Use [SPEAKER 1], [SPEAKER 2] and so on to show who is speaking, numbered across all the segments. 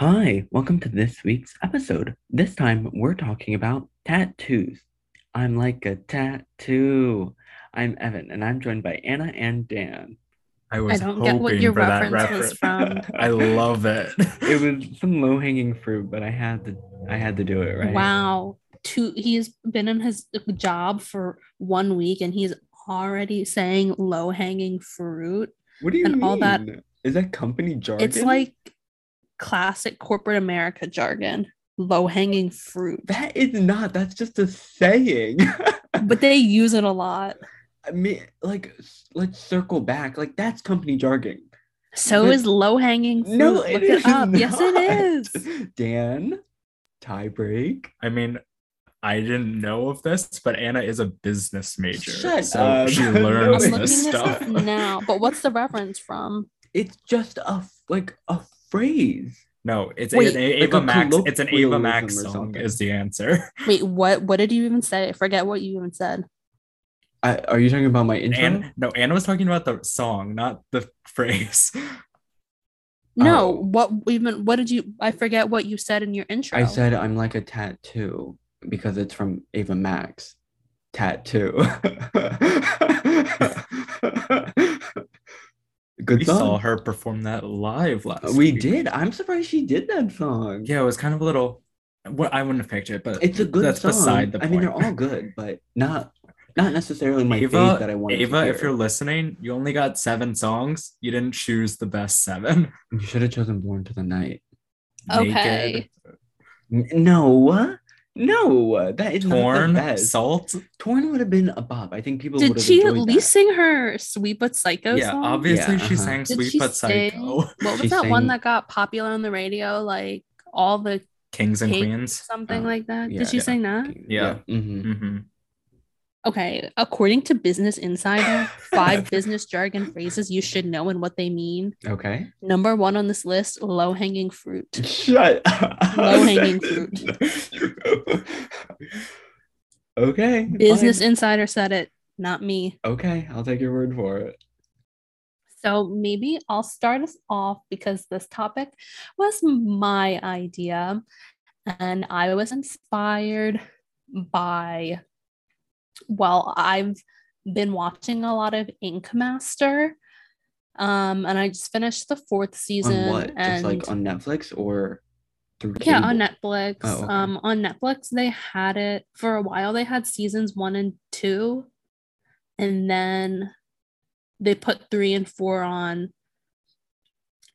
[SPEAKER 1] Hi, welcome to this week's episode. This time we're talking about tattoos. I'm like a tattoo. I'm Evan and I'm joined by Anna and Dan.
[SPEAKER 2] I was
[SPEAKER 3] don't
[SPEAKER 2] hoping
[SPEAKER 3] get what your
[SPEAKER 2] for that
[SPEAKER 3] reference was from.
[SPEAKER 2] I love it.
[SPEAKER 1] It was some low-hanging fruit, but I had to I had to do it, right?
[SPEAKER 3] Wow. Two he's been in his job for one week and he's already saying low hanging fruit.
[SPEAKER 1] What do you
[SPEAKER 3] And
[SPEAKER 1] mean?
[SPEAKER 3] all that-
[SPEAKER 1] Is that company jargon?
[SPEAKER 3] It's like classic corporate America jargon. Low hanging fruit.
[SPEAKER 1] that is not. That's just a saying.
[SPEAKER 3] But they use it a lot.
[SPEAKER 1] I mean, like, let's circle back. Like, that's company jargon.
[SPEAKER 3] So
[SPEAKER 1] But-
[SPEAKER 3] is low hanging fruit.
[SPEAKER 1] No,
[SPEAKER 3] Look
[SPEAKER 1] it
[SPEAKER 3] it,
[SPEAKER 1] is
[SPEAKER 3] up. Yes, it
[SPEAKER 1] not.
[SPEAKER 3] is.
[SPEAKER 1] Dan, tie break.
[SPEAKER 2] I mean, I didn't know of this, but Anna is a business major.
[SPEAKER 1] Shut
[SPEAKER 2] so
[SPEAKER 1] up.
[SPEAKER 2] she
[SPEAKER 1] No,
[SPEAKER 2] learns
[SPEAKER 3] I'm
[SPEAKER 1] it's
[SPEAKER 3] looking
[SPEAKER 2] this
[SPEAKER 3] this
[SPEAKER 2] stuff.
[SPEAKER 3] up now. But what's the reference from?
[SPEAKER 1] It's just a like a phrase.
[SPEAKER 2] No, it's
[SPEAKER 3] Wait,
[SPEAKER 2] an
[SPEAKER 1] like
[SPEAKER 2] Ava
[SPEAKER 1] a
[SPEAKER 2] Max. It's an Ava Max song. Is the answer.
[SPEAKER 3] Wait, what what did you even say? I forget what you even said.
[SPEAKER 1] I, are you talking about my intro?
[SPEAKER 2] And no, Anna was talking about the song, not the phrase.
[SPEAKER 3] No,
[SPEAKER 1] Oh.
[SPEAKER 3] what even what did you I forget what you said in your intro.
[SPEAKER 1] I said I'm like a tattoo because it's from Ava Max. Tattoo. Good
[SPEAKER 2] we
[SPEAKER 1] song.
[SPEAKER 2] saw her perform that live last.
[SPEAKER 1] We
[SPEAKER 2] week.
[SPEAKER 1] did. I'm surprised she did that song.
[SPEAKER 2] Yeah, it was kind of a little. What I wouldn't have picked it, but
[SPEAKER 1] It's a good
[SPEAKER 2] that's
[SPEAKER 1] song.
[SPEAKER 2] beside the
[SPEAKER 1] I
[SPEAKER 2] point.
[SPEAKER 1] mean, they're all good, but not not necessarily my
[SPEAKER 2] Ava,
[SPEAKER 1] fave that I wanted
[SPEAKER 2] Ava,
[SPEAKER 1] to
[SPEAKER 2] if you're listening, you only got seven songs. You didn't choose the best seven.
[SPEAKER 1] You should have chosen Born to the Night.
[SPEAKER 3] Okay.
[SPEAKER 2] Naked,
[SPEAKER 1] N- No, no, that is not the
[SPEAKER 2] Torn,
[SPEAKER 1] best.
[SPEAKER 2] Salt.
[SPEAKER 1] Torn would have been a bop. I think people would
[SPEAKER 3] Did
[SPEAKER 1] have
[SPEAKER 3] she at
[SPEAKER 1] enjoyed
[SPEAKER 3] least sing her Sweet But Psycho
[SPEAKER 2] Yeah,
[SPEAKER 3] song?
[SPEAKER 2] obviously
[SPEAKER 1] Yeah,
[SPEAKER 2] she
[SPEAKER 1] uh-huh.
[SPEAKER 2] sang
[SPEAKER 3] Did
[SPEAKER 2] Sweet but
[SPEAKER 3] sing-
[SPEAKER 2] Psycho.
[SPEAKER 3] What was
[SPEAKER 1] She
[SPEAKER 3] that one that got popular on the radio? Like all the
[SPEAKER 2] Kings and Queens.
[SPEAKER 3] something
[SPEAKER 1] Uh,
[SPEAKER 3] like that.
[SPEAKER 1] yeah,
[SPEAKER 3] Did she
[SPEAKER 2] yeah.
[SPEAKER 3] sing that?
[SPEAKER 1] that.
[SPEAKER 2] Yeah.
[SPEAKER 1] mhm.
[SPEAKER 2] hmm
[SPEAKER 3] Okay. According to Business Insider, five business jargon phrases you should know and what they mean.
[SPEAKER 1] Okay.
[SPEAKER 3] Number one on this list, low hanging fruit.
[SPEAKER 1] Shut up.
[SPEAKER 3] Low-hanging fruit.
[SPEAKER 1] okay.
[SPEAKER 3] Business
[SPEAKER 1] fine.
[SPEAKER 3] Insider said it, not me.
[SPEAKER 1] Okay, I'll take your word for it.
[SPEAKER 3] So maybe I'll start us off because this topic was my idea and I was inspired by, well, I've been watching a lot of Ink Master. Um, and I just finished the fourth season.
[SPEAKER 1] on what?
[SPEAKER 3] And
[SPEAKER 1] Just like on Netflix or through
[SPEAKER 3] yeah, on? Netflix.
[SPEAKER 1] Oh, okay.
[SPEAKER 3] Um, on Netflix, they had it for a while. They had seasons one and two, and then they put three and four on.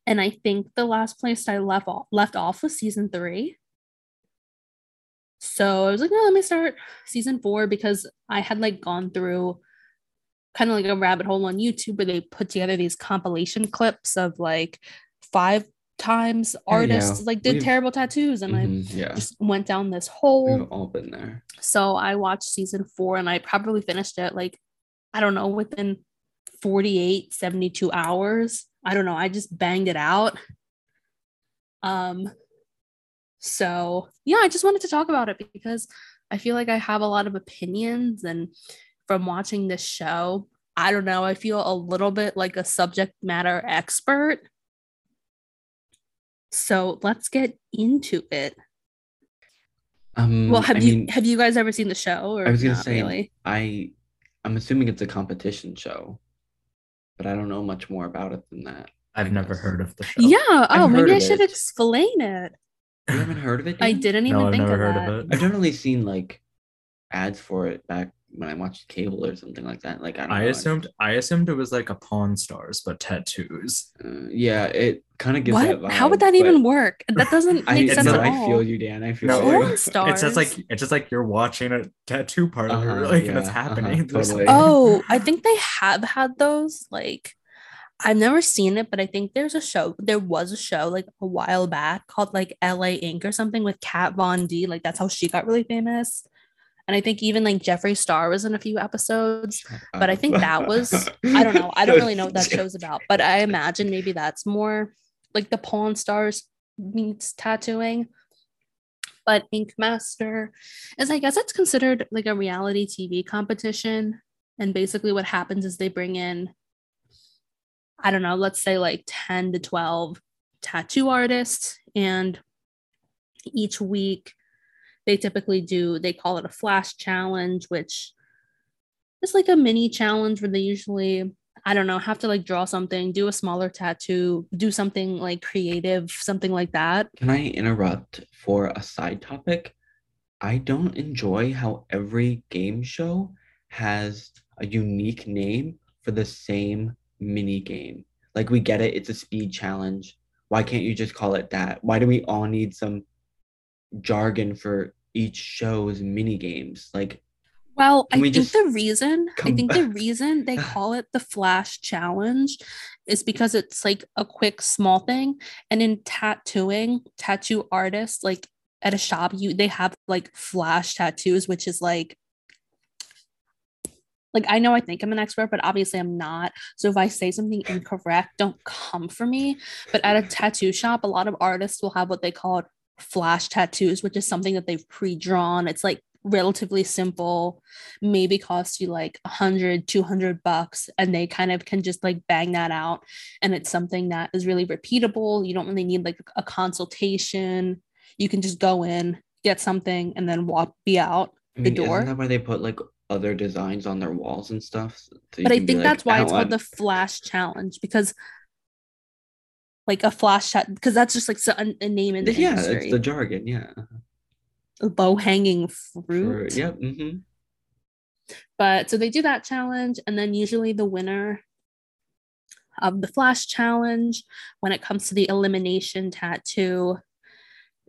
[SPEAKER 3] And I think the last place I left off, left off was season three. So I was like, no, let me start season four because I had like gone through kind of like a rabbit hole on YouTube where they put together these compilation clips of like five times artists like did
[SPEAKER 1] We've-
[SPEAKER 3] terrible tattoos and I
[SPEAKER 1] Mhm, yeah,
[SPEAKER 3] just went down this
[SPEAKER 1] we've
[SPEAKER 3] hole.
[SPEAKER 1] all been there.
[SPEAKER 3] So I watched season four and I probably finished it like, I don't know, within 48, 72 hours. I don't know. I just banged it out. Um, so yeah, I just wanted to talk about it because I feel like I have a lot of opinions and from watching this show, I don't know, I feel a little bit like a subject matter expert. So let's get into it.
[SPEAKER 1] Um,
[SPEAKER 3] Well, have
[SPEAKER 1] I
[SPEAKER 3] you
[SPEAKER 1] mean,
[SPEAKER 3] have you guys ever seen the show? Or
[SPEAKER 1] I was gonna say
[SPEAKER 3] really?
[SPEAKER 1] I I'm assuming it's a competition show, but I don't know much more about it than that.
[SPEAKER 2] I've never heard of the show.
[SPEAKER 3] Yeah. Oh,
[SPEAKER 1] I've
[SPEAKER 3] maybe I should
[SPEAKER 1] it.
[SPEAKER 3] explain it.
[SPEAKER 1] You haven't heard of it?
[SPEAKER 3] I didn't even
[SPEAKER 2] No, I've
[SPEAKER 3] think
[SPEAKER 2] never
[SPEAKER 3] of
[SPEAKER 2] heard
[SPEAKER 3] that.
[SPEAKER 2] of it.
[SPEAKER 1] I've generally seen like ads for it back when I watched cable or something like that. Like I don't
[SPEAKER 2] I
[SPEAKER 1] know,
[SPEAKER 2] assumed I assumed it was like a Pawn Stars, but tattoos.
[SPEAKER 1] Uh, yeah, it kind of gives that
[SPEAKER 3] What?
[SPEAKER 1] vibe.
[SPEAKER 3] How would that even work? That doesn't make
[SPEAKER 2] It's
[SPEAKER 3] sense
[SPEAKER 1] no,
[SPEAKER 3] at
[SPEAKER 2] not-
[SPEAKER 1] I feel you, Dan. I feel
[SPEAKER 2] No,
[SPEAKER 1] you.
[SPEAKER 3] Porn stars.
[SPEAKER 2] It's just like it's just like you're watching a tattoo parlor,
[SPEAKER 1] Uh-huh,
[SPEAKER 2] like and it's happening.
[SPEAKER 1] uh-huh, totally.
[SPEAKER 3] Oh, I think they have had those. Like, I've never seen it, but I think there's a show. There was a show like a while back called like LA Ink. or something with Kat Von D. Like that's how she got really famous. And I think even like Jeffree Star was in a few episodes. but I think that was- I don't know. I don't really know what that show's about, but I imagine maybe that's more like the Pawn Stars meets tattooing. But Ink Master is, I guess, it's considered like a reality TV competition. And basically, what happens is they bring in, I don't know, let's say like 10 to 12 tattoo artists and each week they typically do they call it a flash challenge which is like a mini challenge where they usually i don't know have to like draw something do a smaller tattoo do something like creative something like that
[SPEAKER 1] Can I interrupt for a side topic? I don't enjoy how every game show has a unique name for the same mini game. Like we get it, it's a speed challenge. Why can't you just call it that? Why do we all need some jargon for each show's mini games? Like
[SPEAKER 3] well i
[SPEAKER 1] we
[SPEAKER 3] think the reason i think the reason they call it the flash challenge is because it's like a quick small thing and in tattooing tattoo artists like at a shop you they have like flash tattoos which is like like I know I think I'm an expert, but obviously I'm not. So if I say something incorrect, don't come for me. But at a tattoo shop, a lot of artists will have what they call flash tattoos, which is something that they've pre-drawn. It's like relatively simple, maybe cost you like 100, 200 bucks, and they kind of can just like bang that out. And it's something that is really repeatable. You don't really need like a consultation. You can just go in, get something, and then walk be out.
[SPEAKER 1] I
[SPEAKER 3] The
[SPEAKER 1] mean,
[SPEAKER 3] door?
[SPEAKER 1] isn't that why they put like other designs on their walls and stuff? So
[SPEAKER 3] but I think
[SPEAKER 1] like,
[SPEAKER 3] that's why it's called
[SPEAKER 1] want-"
[SPEAKER 3] the flash challenge because like a flash chat because that's just like a, name in the
[SPEAKER 1] Yeah,
[SPEAKER 3] industry.
[SPEAKER 1] it's the jargon. Yeah.
[SPEAKER 3] low hanging fruit.
[SPEAKER 1] yep. hmm
[SPEAKER 3] But so they do that challenge, and then usually the winner of the flash challenge, when it comes to the elimination tattoo,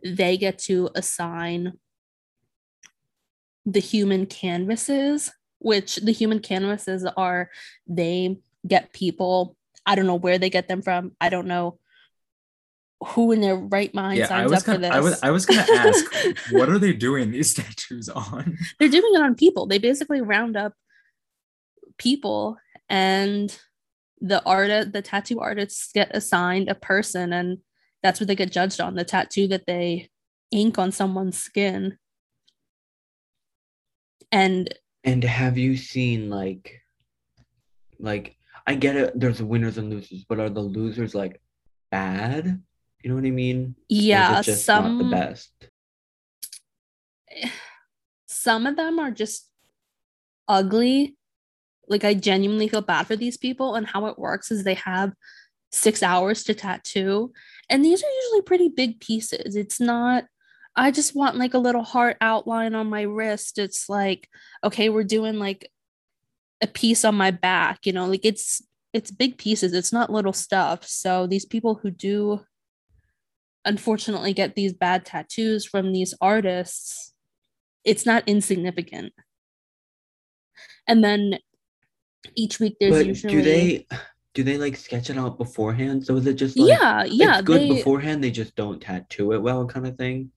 [SPEAKER 3] they get to assign the human canvases, which the human canvases are they get people. I don't know where they get them from. I don't know who in their right mind
[SPEAKER 2] Yeah, I
[SPEAKER 3] signs
[SPEAKER 2] was
[SPEAKER 3] up
[SPEAKER 2] gonna,
[SPEAKER 3] this.
[SPEAKER 2] I was I was gonna ask, what are they doing these tattoos on?
[SPEAKER 3] they're doing it on people. They basically round up people and the artist the tattoo artists get assigned a person and that's what they get judged on the tattoo that they ink on someone's skin and
[SPEAKER 1] And have you seen like, like I get it. There's winners and losers, but are the losers like bad? You know what I mean? Or is it
[SPEAKER 3] yeah some
[SPEAKER 1] the best.
[SPEAKER 3] some of them are just ugly like i genuinely feel bad for these people and how it works is they have six hours to tattoo and these are usually pretty big pieces it's not i just want like a little heart outline on my wrist it's like okay we're doing like a piece on my back you know like it's it's big pieces it's not little stuff so these people who do unfortunately get these bad tattoos from these artists it's not insignificant and then each week there's
[SPEAKER 1] But
[SPEAKER 3] usually
[SPEAKER 1] do they do they like sketch it out beforehand? So is it just like
[SPEAKER 3] yeah yeah
[SPEAKER 1] it's good
[SPEAKER 3] they,
[SPEAKER 1] beforehand, they just don't tattoo it well kind of thing?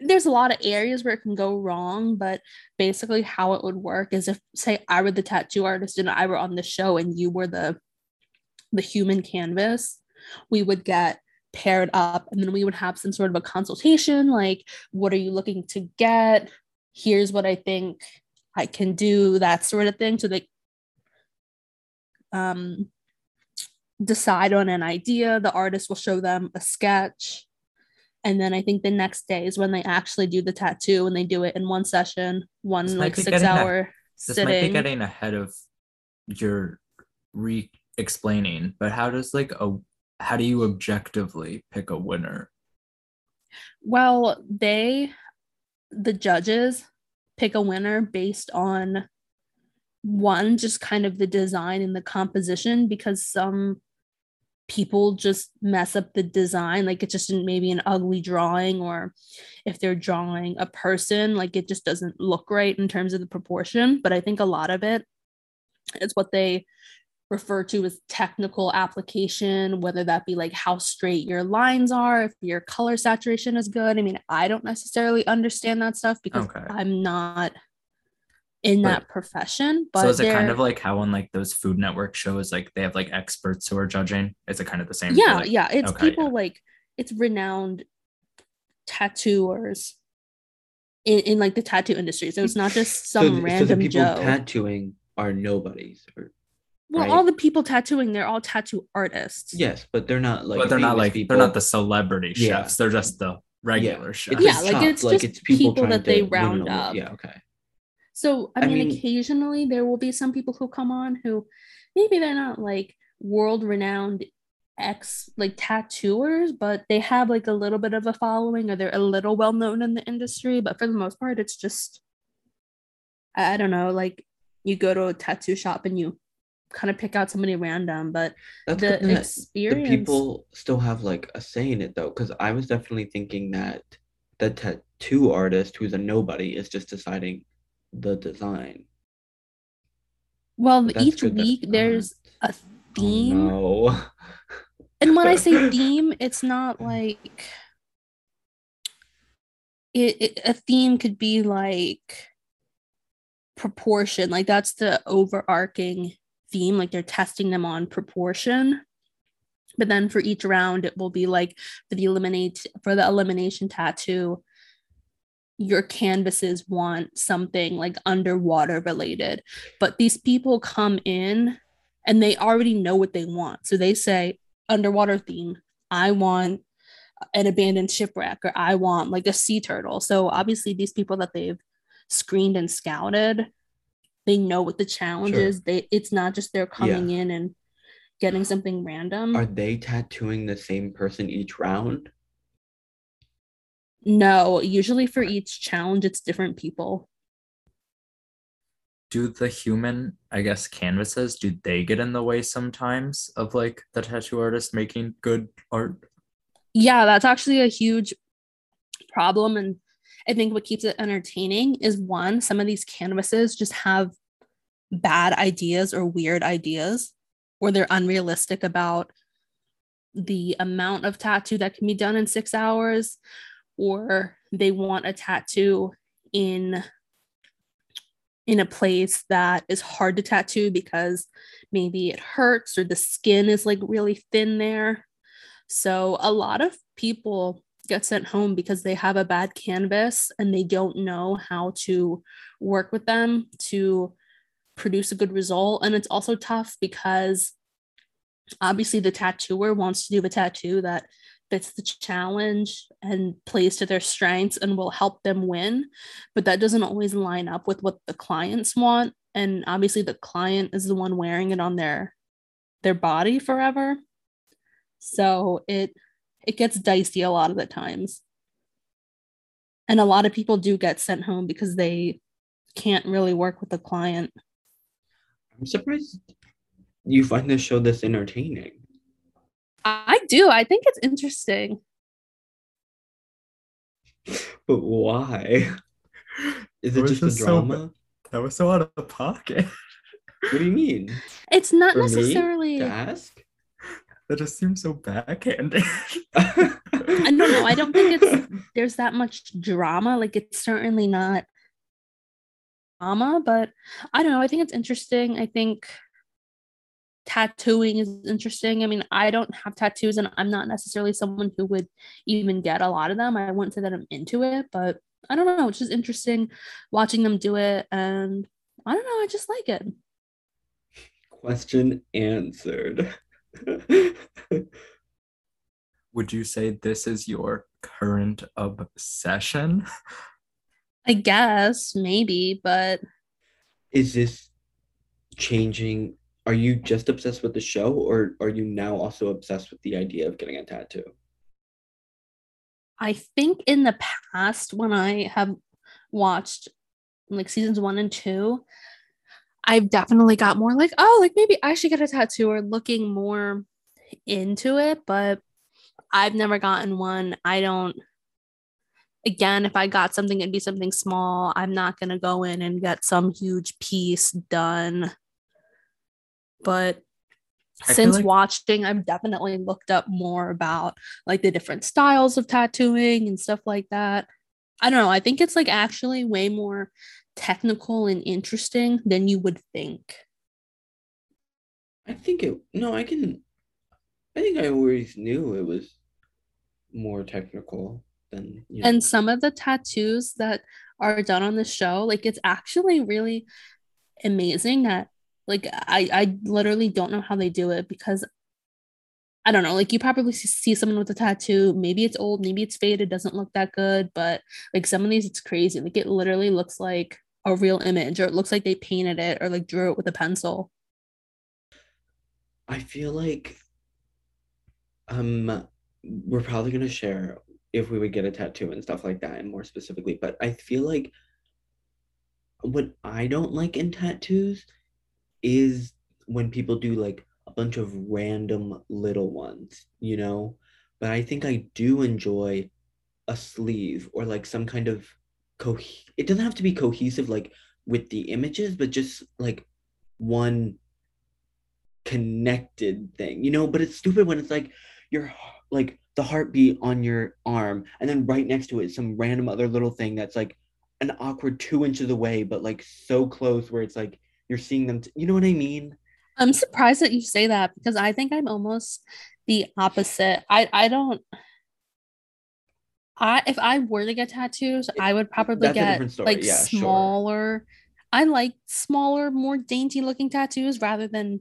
[SPEAKER 3] There's a lot of areas where it can go wrong but basically how it would work is if say i were the tattoo artist and i were on the show and you were the the human canvas we would get paired up and then we would have some sort of a consultation like what are you looking to get? Here's what i think i can do that sort of thing so they um decide on an idea. The artist will show them a sketch and then i think the next day is when they actually do the tattoo and they do it in one session one
[SPEAKER 2] This
[SPEAKER 3] like six
[SPEAKER 2] getting a-
[SPEAKER 3] hour
[SPEAKER 2] This might be getting ahead of your re explaining, but how does like a how do you objectively pick a winner?
[SPEAKER 3] well they the judges pick a winner based on one just kind of the design and the composition because some people just mess up the design like it's just maybe an ugly drawing or if they're drawing a person like it just doesn't look right in terms of the proportion but i think a lot of it is what they refer to as technical application whether that be like how straight your lines are if your color saturation is good i mean i don't necessarily understand that stuff because
[SPEAKER 2] Okay.
[SPEAKER 3] i'm not in
[SPEAKER 2] But-
[SPEAKER 3] that profession but
[SPEAKER 2] so is it kind of like how on like those Food Network shows, like they have like experts who are judging? Is it kind of the same?
[SPEAKER 3] yeah
[SPEAKER 2] like-
[SPEAKER 3] yeah it's
[SPEAKER 2] okay,
[SPEAKER 3] people
[SPEAKER 2] yeah.
[SPEAKER 3] like it's renowned tattooers in, in like the tattoo industry so it's not just some
[SPEAKER 1] th-
[SPEAKER 3] random
[SPEAKER 1] so the people
[SPEAKER 3] joe
[SPEAKER 1] tattooing are nobodies or
[SPEAKER 3] Well,
[SPEAKER 1] right?
[SPEAKER 3] all the people tattooing, they're all tattoo artists.
[SPEAKER 1] yes, but they're not like
[SPEAKER 2] but they're not like
[SPEAKER 1] people.
[SPEAKER 2] they're not the celebrity
[SPEAKER 1] Yeah.
[SPEAKER 2] chefs. They're just the regular
[SPEAKER 1] It's
[SPEAKER 2] chefs.
[SPEAKER 3] Yeah,
[SPEAKER 1] just
[SPEAKER 3] like,
[SPEAKER 1] chops,
[SPEAKER 3] it's just people
[SPEAKER 1] trying
[SPEAKER 3] that they round up.
[SPEAKER 1] Yeah, okay.
[SPEAKER 3] So I
[SPEAKER 1] I
[SPEAKER 3] mean,
[SPEAKER 1] mean-
[SPEAKER 3] occasionally there will be some people who come on who maybe they're not like world renowned ex like tattooers, but they have like a little bit of a following or they're a little well known in the industry. But for the most part, it's just I don't know, like you go to a tattoo shop and you kind of pick out somebody random, but
[SPEAKER 1] That's
[SPEAKER 3] the
[SPEAKER 1] that the people still have like a say in it though, because I was definitely thinking that the tattoo artist who's a nobody is just deciding the design.
[SPEAKER 3] well,
[SPEAKER 1] that's
[SPEAKER 3] each week there's a oh, theme.
[SPEAKER 1] Oh, no.
[SPEAKER 3] And when I say theme, it's not like it, it a theme could be like proportion, like that's the overarching theme, like they're testing them on proportion. But then for each round, it will be like for the eliminate for the elimination tattoo, your canvases want something like underwater related. But these people come in and they already know what they want. So they say, underwater theme. I want an abandoned shipwreck or I want like a sea turtle. So obviously these people that they've screened and scouted, they know what the challenge
[SPEAKER 1] Sure.
[SPEAKER 3] is. They it's not just they're coming in and getting something random.
[SPEAKER 1] Are they tattooing the same person each round?
[SPEAKER 3] No, usually for each challenge it's different people.
[SPEAKER 2] do the human i guess canvases do they get in the way sometimes of like the tattoo artist making good art
[SPEAKER 3] Yeah, that's actually a huge problem. And I think what keeps it entertaining is one, some of these canvases just have bad ideas or weird ideas, or they're unrealistic about the amount of tattoo that can be done in six hours, or they want a tattoo in in a place that is hard to tattoo because maybe it hurts or the skin is like really thin there so a lot of people get sent home because they have a bad canvas and they don't know how to work with them to produce a good result. And it's also tough because obviously the tattooer wants to do a tattoo that fits the challenge and plays to their strengths and will help them win. But that doesn't always line up with what the clients want. And obviously the client is the one wearing it on their their body forever. So it it gets dicey a lot of the times. And a lot of people do get sent home because they can't really work with the client.
[SPEAKER 1] I'm surprised you find this show this entertaining.
[SPEAKER 3] I do. I think it's interesting.
[SPEAKER 1] But why? Is
[SPEAKER 2] It
[SPEAKER 1] it just a
[SPEAKER 2] just so
[SPEAKER 1] drama?
[SPEAKER 2] that was so out of pocket
[SPEAKER 1] What do you mean?
[SPEAKER 3] It's not
[SPEAKER 1] For me
[SPEAKER 3] necessarily
[SPEAKER 1] to ask?
[SPEAKER 2] that just seems so backhanded
[SPEAKER 3] I don't know. I don't think it's there's that much drama. Like it's certainly not drama, but I don't know. I think it's interesting. I think tattooing is interesting. I mean, I don't have tattoos and I'm not necessarily someone who would even get a lot of them. I wouldn't say that I'm into it, but I don't know. It's just interesting watching them do it. And I don't know. I just like it.
[SPEAKER 1] Question answered.
[SPEAKER 2] would you say this is your current obsession
[SPEAKER 3] I guess, maybe, but
[SPEAKER 1] Is this changing? Are you just obsessed with the show, or are you now also obsessed with the idea of getting a tattoo?
[SPEAKER 3] I think in the past, when I have watched like seasons one and two, I've definitely got more like, oh, like maybe I should get a tattoo or looking more into it, but I've never gotten one. I don't, again, if I got something, it'd be something small. I'm not going to go in and get some huge piece done. But
[SPEAKER 2] I
[SPEAKER 3] since
[SPEAKER 2] like-
[SPEAKER 3] watching, I've definitely looked up more about like the different styles of tattooing and stuff like that. I don't know. I think it's like actually way more technical and interesting than you would think.
[SPEAKER 1] I think it. No, I can. I think I always knew it was more technical than. You know.
[SPEAKER 3] And some of the tattoos that are done on the show, like it's actually really amazing that Like I I literally don't know how they do it because I don't know. Like you probably see someone with a tattoo. Maybe it's old, maybe it's faded, doesn't look that good. But like some of these, it's crazy. Like it literally looks like a real image, or it looks like they painted it or like drew it with a pencil.
[SPEAKER 1] I feel like um we're probably gonna share if we would get a tattoo and stuff like that and more specifically, but I feel like what I don't like in tattoos is when people do like a bunch of random little ones, you know? But I think I do enjoy a sleeve or like some kind of co it doesn't have to be cohesive like with the images, but just like one connected thing, you know? But it's stupid when it's like your like the heartbeat on your arm, and then right next to it, some random other little thing that's like an awkward two inches away, but like so close where it's like you're seeing them. T- you know what I mean?
[SPEAKER 3] I'm surprised that you say that because I think I'm almost the opposite. I I don't. I if I were to get tattoos, I would probably
[SPEAKER 1] That's
[SPEAKER 3] get like
[SPEAKER 1] yeah,
[SPEAKER 3] smaller. Sure. I like smaller, more dainty looking tattoos rather than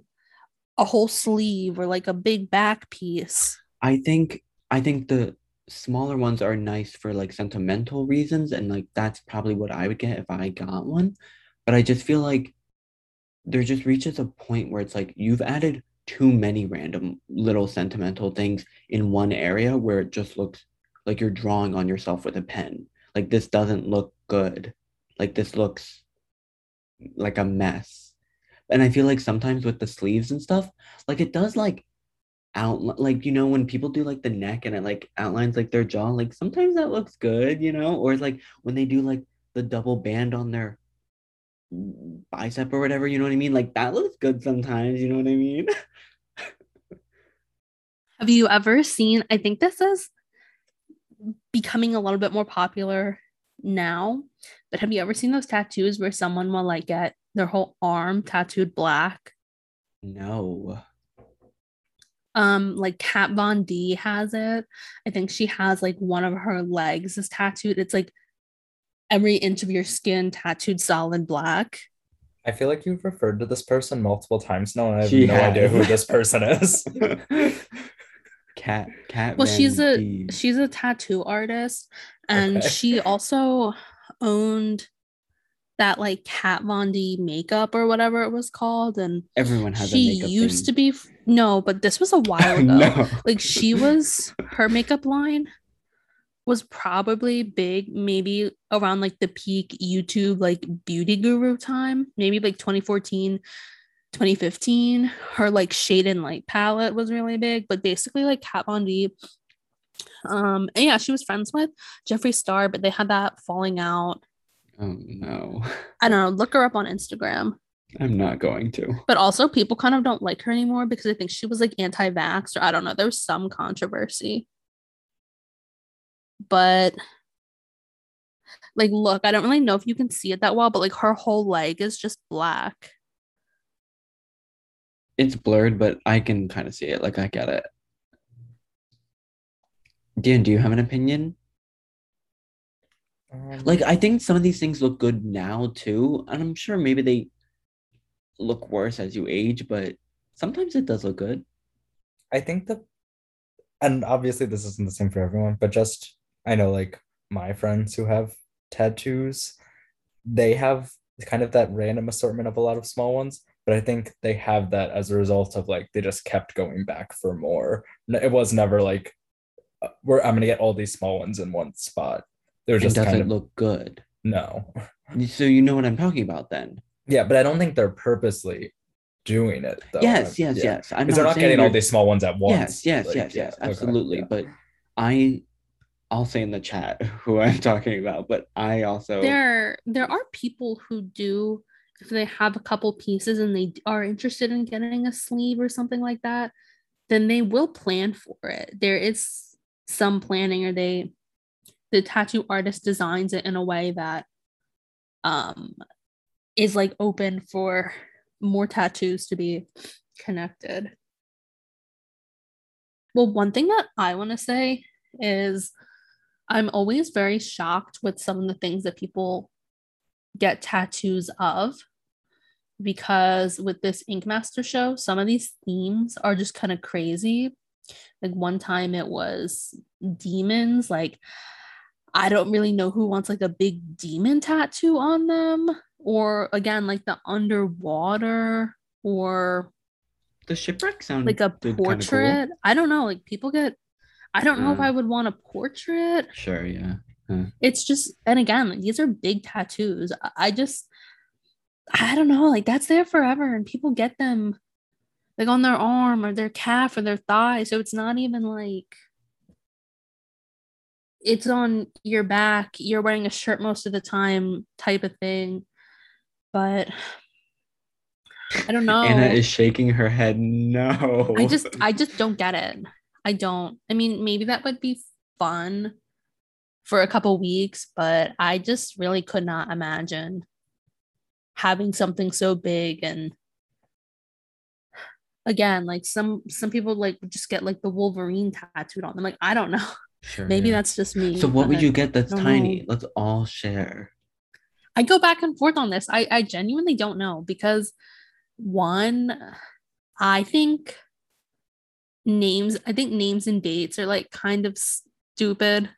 [SPEAKER 3] a whole sleeve or like a big back piece.
[SPEAKER 1] I think I think the smaller ones are nice for like sentimental reasons and like that's probably what I would get if I got one. But I just feel like there just reaches a point where it's like you've added too many random little sentimental things in one area where it just looks like you're drawing on yourself with a pen. Like this doesn't look good. Like this looks like a mess. And I feel like sometimes with the sleeves and stuff, like it does like out like you know when people do like the neck and it like outlines like their jaw like sometimes that looks good you know or it's like when they do like the double band on their bicep or whatever you know what i mean like that looks good sometimes you know what i mean
[SPEAKER 3] have you ever seen i think this is becoming a little bit more popular now but have you ever seen those tattoos where someone will like get their whole arm tattooed black
[SPEAKER 1] no
[SPEAKER 3] um like Kat Von D has it. I think she has like one of her legs is tattooed. It's like every inch of your skin tattooed solid black.
[SPEAKER 2] I feel like you've referred to this person multiple times now, and I have she no has. idea who this person is.
[SPEAKER 1] Cat Cat.
[SPEAKER 3] Well, Van she's a D. she's a tattoo artist, and okay. she also owned that like Kat Von D makeup or whatever it was called, and
[SPEAKER 1] everyone has.
[SPEAKER 3] She used thing. to be no, but this was a while ago. no. Like she was her makeup line was probably big, maybe around like the peak YouTube like beauty guru time, maybe like 2014, 2015. Her like shade and light palette was really big, but basically like Kat Von D. Um, and yeah, she was friends with Jeffree Star, but they had that falling out
[SPEAKER 1] Oh no.
[SPEAKER 3] I don't know. Look her up on Instagram.
[SPEAKER 1] I'm not going to.
[SPEAKER 3] But also, people kind of don't like her anymore because I think she was like anti vax or I don't know. There was some controversy. But like, look, I don't really know if you can see it that well, but like her whole leg is just black.
[SPEAKER 1] It's blurred, but I can kind of see it. Like, I get it. Dan, do you have an opinion? Um, like I think some of these things look good now too, and I'm sure maybe they look worse as you age, but sometimes it does look good.
[SPEAKER 2] I think that, and obviously this isn't the same for everyone, but just I know like my friends who have tattoos, they have kind of that random assortment of a lot of small ones, but I think they have that as a result of like they just kept going back for more. It was never like, uh, we're I'm gonna get all these small ones in one spot
[SPEAKER 1] they're just it doesn't kind of, look good.
[SPEAKER 2] No.
[SPEAKER 1] So you know what I'm talking about then?
[SPEAKER 2] Yeah, but I don't think they're purposely doing it.
[SPEAKER 1] Though. Yes, yes, yeah. yes.
[SPEAKER 2] Because they're not getting all these small ones at once.
[SPEAKER 1] Yes, yes, like, yes, yes, absolutely. Okay, yeah. But I, I'll say in the chat who I'm talking about. But I also
[SPEAKER 3] there there are people who do if they have a couple pieces and they are interested in getting a sleeve or something like that, then they will plan for it. There is some planning, or they the tattoo artist designs it in a way that um is like open for more tattoos to be connected. Well, one thing that I want to say is I'm always very shocked with some of the things that people get tattoos of. because with this Ink Master show, some of these themes are just kind of crazy. Like one time it was demons, like I don't really know who wants like a big demon tattoo on them, or again, like the underwater, or
[SPEAKER 1] The shipwreck sound
[SPEAKER 3] like a
[SPEAKER 1] kinda cool.
[SPEAKER 3] portrait. I don't know. Like people get, I don't know if
[SPEAKER 1] Uh.
[SPEAKER 3] I would want a portrait.
[SPEAKER 1] Sure, yeah.
[SPEAKER 3] It's just, and again, like, these are big tattoos. I- I just, I don't know. Like that's there forever, and people get them like on their arm or their calf or their thigh. So it's not even like it's on your back. You're wearing a shirt most of the time, type of thing. But I don't know.
[SPEAKER 1] Anna is shaking her head. No.
[SPEAKER 3] I just I just don't get it. I don't. I mean, maybe that would be fun for a couple weeks, but I just really could not imagine having something so big and again, like some some people like just get like the Wolverine tattooed on them. Like I don't know.
[SPEAKER 1] Sure,
[SPEAKER 3] Maybe
[SPEAKER 1] yeah.
[SPEAKER 3] that's just me.
[SPEAKER 1] So what would you get that's tiny?
[SPEAKER 3] know.
[SPEAKER 1] Let's all share.
[SPEAKER 3] I go back and forth on this. I I genuinely don't know because one, I think names. I think names and dates are like kind of stupid.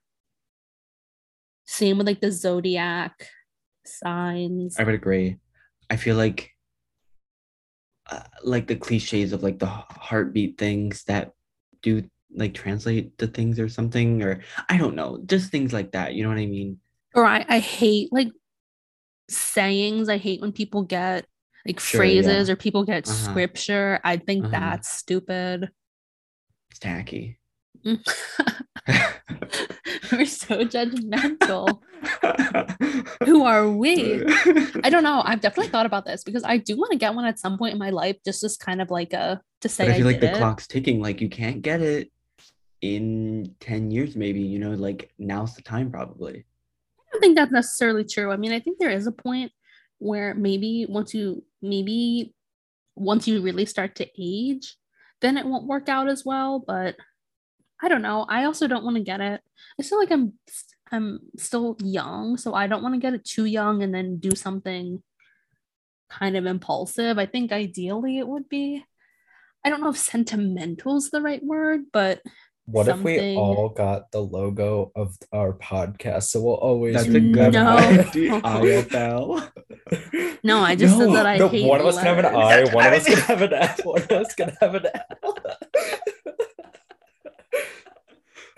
[SPEAKER 3] Same with like the zodiac signs.
[SPEAKER 1] I would agree. I feel like uh, like the cliches of like the heartbeat things that do like translate to things or something or I don't know, just things like that. You know what I mean?
[SPEAKER 3] Or I I hate like sayings. I hate when people get like
[SPEAKER 1] Sure,
[SPEAKER 3] phrases
[SPEAKER 1] yeah.
[SPEAKER 3] or people get
[SPEAKER 1] Uh-huh.
[SPEAKER 3] scripture. I think
[SPEAKER 1] Uh-huh.
[SPEAKER 3] that's stupid.
[SPEAKER 1] It's tacky. Mm.
[SPEAKER 3] We're so judgmental. Who are we? I don't know. I've definitely thought about this because I do want to get one at some point in my life, just as kind of like a to say
[SPEAKER 1] But I
[SPEAKER 3] I,
[SPEAKER 1] feel like
[SPEAKER 3] did
[SPEAKER 1] the
[SPEAKER 3] it.
[SPEAKER 1] clock's ticking. Like you can't get it in 10 years, maybe, you know, like now's the time probably.
[SPEAKER 3] I don't think that's necessarily true. I mean, I think there is a point where maybe once you maybe once you really start to age, then it won't work out as well. But I don't know. I also don't want to get it. I feel like I'm I'm still young, so I don't want to get it too young and then do something kind of impulsive. I think ideally it would be. I don't know if sentimental's the right word, but
[SPEAKER 2] What if we all got the logo of our podcast? So we'll always
[SPEAKER 1] That's a good
[SPEAKER 3] No.
[SPEAKER 1] idea. IFL.
[SPEAKER 3] no, I just said that I
[SPEAKER 2] no,
[SPEAKER 3] hate
[SPEAKER 2] one of us can have an
[SPEAKER 3] letters.
[SPEAKER 2] I, one of us can have an F, one of us can have an L.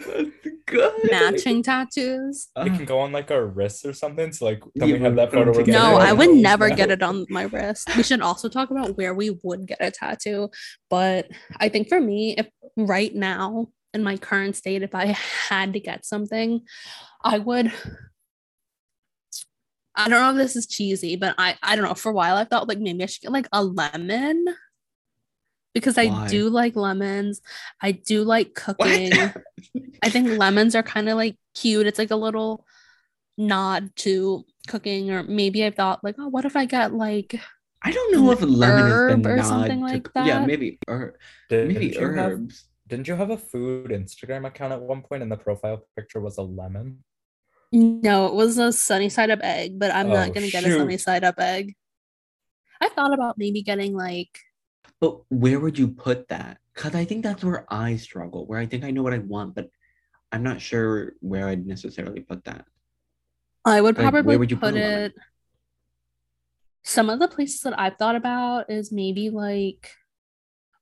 [SPEAKER 1] That's good.
[SPEAKER 3] matching tattoos.
[SPEAKER 2] It can go on like our wrists or something. So like then we have that
[SPEAKER 1] put 'em
[SPEAKER 2] photo.
[SPEAKER 1] together.
[SPEAKER 3] No, I would never get it on my wrist. We should also talk about where we would get a tattoo. But I think for me, if right now in my current state, if I had to get something, I would. I don't know if this is cheesy, but I I don't know. For a while, I thought like maybe I should get like a lemon because I do like lemons. I do like cooking. I think lemons are kind of like cute. It's like a little nod to cooking, or maybe I thought like, oh, what if I got like
[SPEAKER 1] I don't know if lemon is
[SPEAKER 3] herb
[SPEAKER 1] the
[SPEAKER 3] or
[SPEAKER 1] nod
[SPEAKER 3] something
[SPEAKER 1] to-
[SPEAKER 3] like
[SPEAKER 1] Yeah, maybe or
[SPEAKER 2] Didn't
[SPEAKER 1] maybe
[SPEAKER 2] you have-
[SPEAKER 1] herbs.
[SPEAKER 2] Didn't you have a food Instagram account at one point and the profile picture was a lemon?
[SPEAKER 3] no, it was a sunny side up egg, but I'm
[SPEAKER 2] Oh,
[SPEAKER 3] not gonna get a sunny side up egg. I thought about maybe getting like
[SPEAKER 1] But where would you put that? Because I think that's where I struggle, where I think I know what I want, but I'm not sure where I'd necessarily put that.
[SPEAKER 3] I would
[SPEAKER 1] Like, where
[SPEAKER 3] probably
[SPEAKER 1] would you put
[SPEAKER 3] put it. Some of the places that I've thought about is maybe like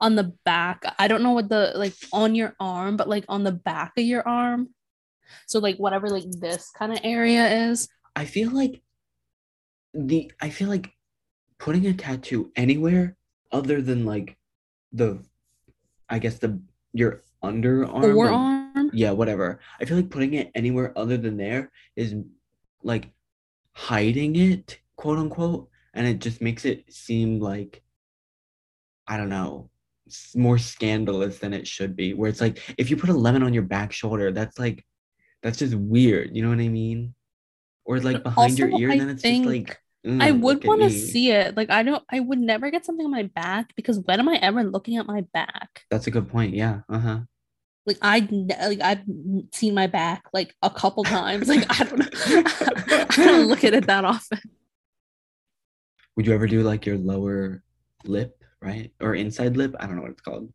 [SPEAKER 3] on the back. I don't know what the like on your arm, but like on the back of your arm. So like whatever like this kind of area is.
[SPEAKER 1] I feel like the I feel like putting a tattoo anywhere other than like the I guess the your underarm. like-
[SPEAKER 3] Forearm.
[SPEAKER 1] yeah, whatever. I feel like putting it anywhere other than there is like hiding it, quote unquote, and it just makes it seem like I don't know, more scandalous than it should be. Where it's like if you put a lemon on your back shoulder, that's like that's just weird. You know what I mean? Or like behind your ear,
[SPEAKER 3] I
[SPEAKER 1] then it's just like
[SPEAKER 3] I
[SPEAKER 1] "Mm,
[SPEAKER 3] would want to see it. Like I don't I would never get something on my back because when am I ever looking at my back?
[SPEAKER 1] That's a good point. Yeah. Uh huh.
[SPEAKER 3] Like I like I've seen my back like a couple times. Like I don't know. I don't look at it that often.
[SPEAKER 1] Would you ever do like your lower lip, right? Or inside lip? I don't know what it's called.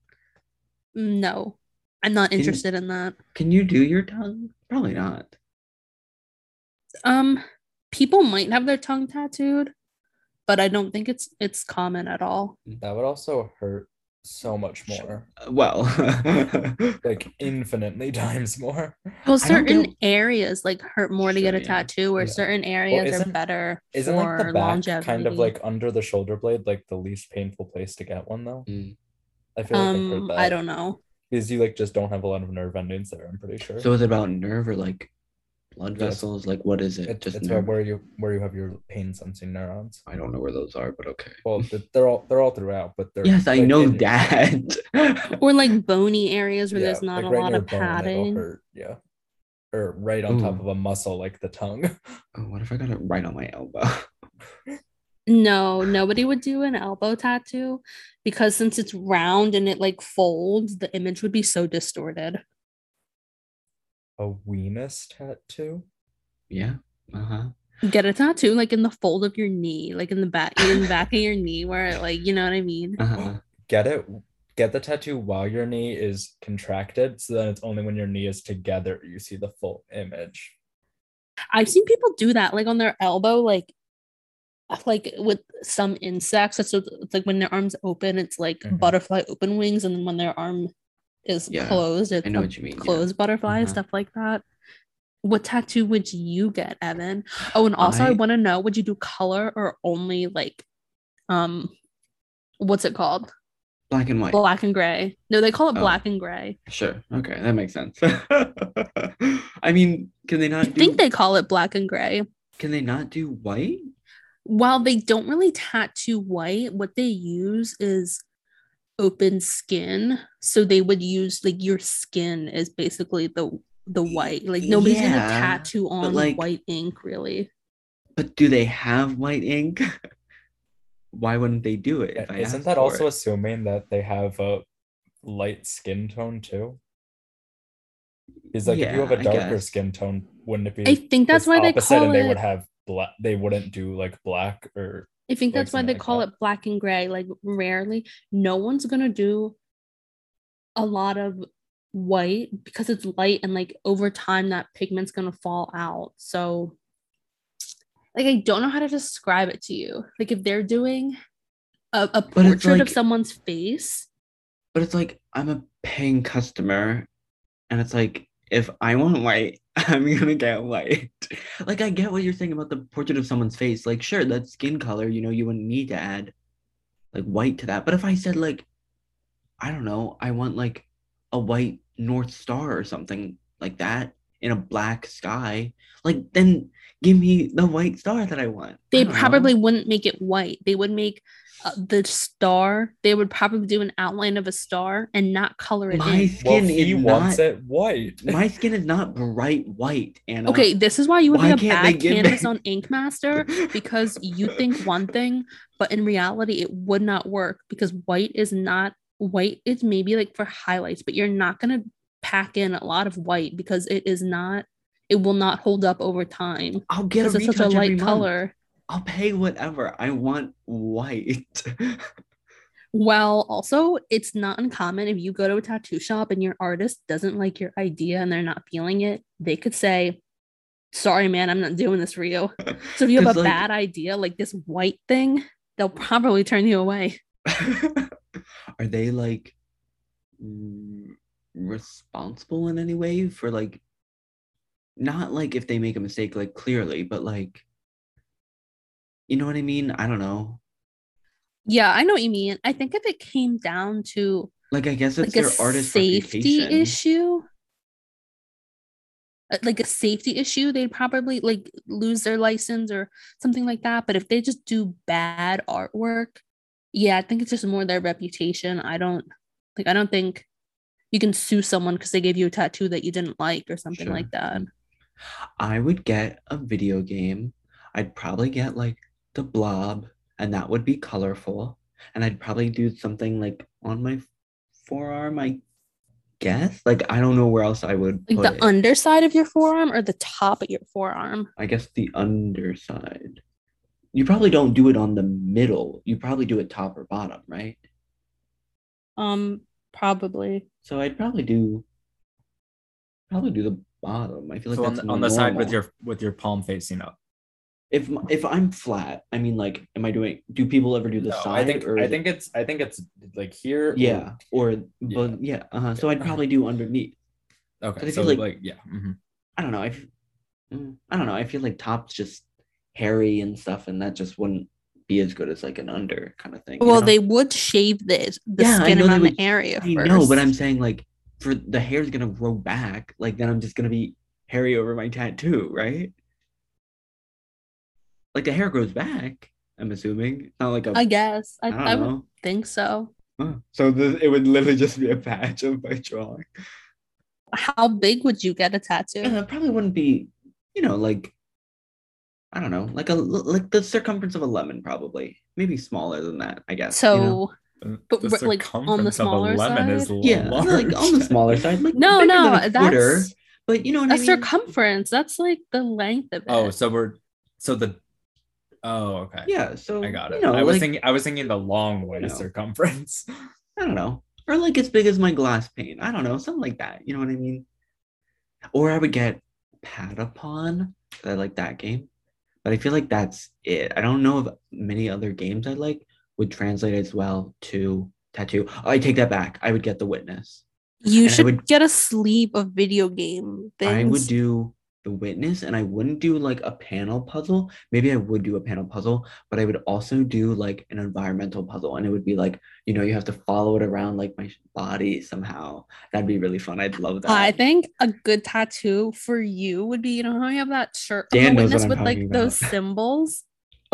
[SPEAKER 3] No, I'm not
[SPEAKER 1] Can-
[SPEAKER 3] interested in that.
[SPEAKER 1] Can you do your tongue? Probably not.
[SPEAKER 3] Um, people might have their tongue tattooed, but I don't think it's it's common at all.
[SPEAKER 2] That would also hurt so much more,
[SPEAKER 1] Well,
[SPEAKER 2] like infinitely times more.
[SPEAKER 3] Well,
[SPEAKER 1] I don't
[SPEAKER 3] certain
[SPEAKER 1] get-
[SPEAKER 3] areas like hurt more to get a tattoo, or
[SPEAKER 2] Yeah.
[SPEAKER 3] certain areas are better
[SPEAKER 2] Isn't
[SPEAKER 3] for
[SPEAKER 2] like the back
[SPEAKER 3] longevity.
[SPEAKER 2] kind of like under the shoulder blade, like the least painful place to get one though?
[SPEAKER 1] Mm.
[SPEAKER 2] I feel like I've heard
[SPEAKER 3] um,
[SPEAKER 2] that.
[SPEAKER 3] I don't know.
[SPEAKER 2] because you like just don't have a lot of nerve endings there. I'm pretty sure.
[SPEAKER 1] so is it about nerve or like blood
[SPEAKER 2] Yeah, it's-
[SPEAKER 1] vessels? Like what is it?
[SPEAKER 2] It,
[SPEAKER 1] Just
[SPEAKER 2] it's
[SPEAKER 1] nerve?
[SPEAKER 2] where you where you have your pain sensing neurons.
[SPEAKER 1] I don't know where those are, but okay.
[SPEAKER 2] Well, they're all they're all throughout, but they're
[SPEAKER 1] Yes, I
[SPEAKER 2] like,
[SPEAKER 1] know
[SPEAKER 2] in-
[SPEAKER 1] that.
[SPEAKER 3] Or like bony areas where
[SPEAKER 2] yeah,
[SPEAKER 3] there's not
[SPEAKER 2] like
[SPEAKER 3] a
[SPEAKER 2] right
[SPEAKER 3] lot of
[SPEAKER 2] bone, it'll
[SPEAKER 3] padding.
[SPEAKER 2] hurt, Yeah, or right on top of a muscle like the tongue.
[SPEAKER 1] oh, what if I got it right on my elbow?
[SPEAKER 3] No, nobody would do an elbow tattoo because since it's round and it like folds, the image would be so distorted.
[SPEAKER 2] A weenus tattoo.
[SPEAKER 1] yeah. Uh huh.
[SPEAKER 3] Get a tattoo like in the fold of your knee, like in the back in the back of your knee, where like you know what I mean.
[SPEAKER 1] Uh huh.
[SPEAKER 2] Get it. Get the tattoo while your knee is contracted, so then it's only when your knee is together you see the full image.
[SPEAKER 3] I've seen people do that like on their elbow, like like with some insects. So it's like when their arms open, it's like
[SPEAKER 2] Mhm.
[SPEAKER 3] butterfly open wings, and then when their arm is
[SPEAKER 1] Yeah,
[SPEAKER 3] closed, it's
[SPEAKER 1] I know what you mean. yeah.
[SPEAKER 3] closed butterfly,
[SPEAKER 1] Uh-huh.
[SPEAKER 3] stuff like that. What tattoo would you get, Evan? Oh, and also I,
[SPEAKER 1] I-
[SPEAKER 3] want to know: would you do color or only like, um, what's it called?
[SPEAKER 1] Black and white.
[SPEAKER 3] Black and gray. No, they call it
[SPEAKER 1] Oh.
[SPEAKER 3] black and gray.
[SPEAKER 1] Sure. Okay, that makes sense. I mean, can they
[SPEAKER 3] I
[SPEAKER 1] not do?
[SPEAKER 3] think they call it black and gray.
[SPEAKER 1] Can they not do white?
[SPEAKER 3] while they don't really tattoo white, what they use is open skin. So they would use like your skin is basically the the white. Like nobody's gonna tattoo on
[SPEAKER 1] like-
[SPEAKER 3] white ink, really.
[SPEAKER 1] But do they have white ink? Why wouldn't they do it? If I
[SPEAKER 2] Isn't
[SPEAKER 1] asked
[SPEAKER 2] that also
[SPEAKER 1] it?
[SPEAKER 2] assuming that they have a light skin tone too? Is like if you have a darker skin tone, wouldn't it be?
[SPEAKER 3] I think that's
[SPEAKER 2] its
[SPEAKER 3] why they
[SPEAKER 2] opposite
[SPEAKER 3] call
[SPEAKER 2] and they would have black. They wouldn't do like black or
[SPEAKER 3] I think that's why they
[SPEAKER 2] like
[SPEAKER 3] call
[SPEAKER 2] that.
[SPEAKER 3] it black and gray. Like rarely, no one's gonna do a lot of white because it's light and like over time that pigment's gonna fall out. So like I don't know how to describe it to you. Like if they're doing a, a portrait of someone's face,
[SPEAKER 1] But it's like I'm a paying customer, and it's like if I want white, I'm gonna get white. like I get what you're saying about the portrait of someone's face. Like sure, that skin color, you know, you wouldn't need to add like white to that. But if I said like, I don't know, I want like a white North Star or something like that in a black sky, like then give me the white star that I want.
[SPEAKER 3] They
[SPEAKER 1] don't know.
[SPEAKER 3] probably wouldn't make it white. They would make uh, the star. They would probably do an outline of a star and not color it
[SPEAKER 1] my
[SPEAKER 3] in.
[SPEAKER 2] well,
[SPEAKER 1] skin
[SPEAKER 2] he
[SPEAKER 1] is
[SPEAKER 2] wants
[SPEAKER 1] not.
[SPEAKER 2] it white.
[SPEAKER 1] My skin is not bright white, and
[SPEAKER 3] Okay, this is why you would
[SPEAKER 1] Why
[SPEAKER 3] be a
[SPEAKER 1] can't
[SPEAKER 3] bad
[SPEAKER 1] give
[SPEAKER 3] canvas
[SPEAKER 1] me-
[SPEAKER 3] on Ink Master because you think one thing, but in reality, it would not work because white is not white. It's maybe like for highlights, but you're not gonna pack in a lot of white because it is not. It will not hold up over time
[SPEAKER 1] I'll get a
[SPEAKER 3] it's such a light
[SPEAKER 1] month.
[SPEAKER 3] color.
[SPEAKER 1] I'll pay whatever. I want white.
[SPEAKER 3] Well, also, it's not uncommon if you go to a tattoo shop and your artist doesn't like your idea and they're not feeling it, they could say, Sorry, man, I'm not doing this for you. So if you have a
[SPEAKER 1] like-
[SPEAKER 3] bad idea, like this white thing, they'll probably turn you away.
[SPEAKER 1] Are they like mm, responsible in any way for like not like if they make a mistake like clearly, but like you know what I mean? I don't know.
[SPEAKER 3] Yeah, I know what you mean. I think if it came down to
[SPEAKER 1] Like I guess it's
[SPEAKER 3] like
[SPEAKER 1] their artist
[SPEAKER 3] safety
[SPEAKER 1] reputation.
[SPEAKER 3] issue, uh, like a safety issue, they'd probably like lose their license or something like that. But if they just do bad artwork, yeah, I think it's just more their reputation. I don't like. I don't think you can sue someone because they gave you a tattoo that you didn't like or something
[SPEAKER 1] Sure.
[SPEAKER 3] like that.
[SPEAKER 1] I would get a video game. I'd probably get like the blob, and that would be colorful. And I'd probably do something like on my forearm, I guess. Like I don't know where else I would
[SPEAKER 3] Like the
[SPEAKER 1] it.
[SPEAKER 3] underside of your forearm or the top of your forearm.
[SPEAKER 1] I guess the underside. you probably don't do it on the middle. You probably do it top or bottom, right?
[SPEAKER 3] Um, probably.
[SPEAKER 1] So I'd probably do probably do the bottom. I feel like
[SPEAKER 2] so on the, on the side with your with your palm facing up.
[SPEAKER 1] if if I'm flat, I mean like am I doing do people ever do the
[SPEAKER 2] No,
[SPEAKER 1] side
[SPEAKER 2] I think
[SPEAKER 1] or
[SPEAKER 2] I
[SPEAKER 1] is it-
[SPEAKER 2] think it's I think it's like here.
[SPEAKER 1] yeah or
[SPEAKER 2] Yeah.
[SPEAKER 1] but yeah, uh-huh. so I'd probably do underneath.
[SPEAKER 2] Okay.
[SPEAKER 1] I
[SPEAKER 2] So
[SPEAKER 1] feel
[SPEAKER 2] like,
[SPEAKER 1] like-
[SPEAKER 2] yeah. mhm.
[SPEAKER 1] I don't know. I f- mm, I don't know. I feel like top's just hairy and stuff and that just wouldn't be as good as like an under kind of thing. you
[SPEAKER 3] Well,
[SPEAKER 1] know?
[SPEAKER 3] they would shave this the
[SPEAKER 1] Yeah,
[SPEAKER 3] skin
[SPEAKER 1] know
[SPEAKER 3] around the area
[SPEAKER 1] I
[SPEAKER 3] first.
[SPEAKER 1] know, but I'm saying like for the hair's gonna grow back, like then I'm just gonna be hairy over my tattoo, right? Like the hair grows back. I'm assuming not like a.
[SPEAKER 3] I guess I,
[SPEAKER 1] I don't
[SPEAKER 3] I would think so.
[SPEAKER 1] Huh. So the, it would literally just be a patch of my drawing.
[SPEAKER 3] How big would you get a tattoo?
[SPEAKER 1] Uh, it probably wouldn't be, you know, like I don't know, like a like the circumference of a lemon, probably maybe smaller than that. I guess. you
[SPEAKER 3] So
[SPEAKER 1] know?
[SPEAKER 2] The-
[SPEAKER 3] But
[SPEAKER 2] the
[SPEAKER 3] r- like, on the
[SPEAKER 2] circumference of a
[SPEAKER 3] smaller
[SPEAKER 2] lemon is
[SPEAKER 3] side?
[SPEAKER 1] yeah,
[SPEAKER 2] large.
[SPEAKER 1] like on the smaller side, like
[SPEAKER 3] no, no,
[SPEAKER 1] than a quarter,
[SPEAKER 3] that's
[SPEAKER 1] but you know what
[SPEAKER 3] a
[SPEAKER 1] I mean.
[SPEAKER 3] circumference. That's like the length of oh, it.
[SPEAKER 2] Oh, so we're so the oh okay.
[SPEAKER 1] Yeah, so
[SPEAKER 2] I got
[SPEAKER 1] You
[SPEAKER 2] it.
[SPEAKER 1] know,
[SPEAKER 2] I was
[SPEAKER 1] like,
[SPEAKER 2] thinking I was thinking the long way
[SPEAKER 1] you know.
[SPEAKER 2] circumference.
[SPEAKER 1] I don't know, or like as big as my glass pane. I don't know, something like that. You know what I mean? Or I would get Patapon. I like that game, but I feel like that's it. I don't know of many other games I like would translate as well to tattoo. Oh, I take that back. I would get the Witness.
[SPEAKER 3] you
[SPEAKER 1] and
[SPEAKER 3] should
[SPEAKER 1] would-
[SPEAKER 3] get a sleeve of video game things.
[SPEAKER 1] I would do the Witness, and I wouldn't do like a panel puzzle. Maybe I would do a panel puzzle, but I would also do like an environmental puzzle, and it would be like you know you have to follow it around like my body somehow. That'd be really fun. I'd love that.
[SPEAKER 3] I think a good tattoo for you would be, you know how you have that shirt
[SPEAKER 1] Dan
[SPEAKER 3] the
[SPEAKER 1] knows what
[SPEAKER 3] witness with like
[SPEAKER 1] talking
[SPEAKER 3] those symbols.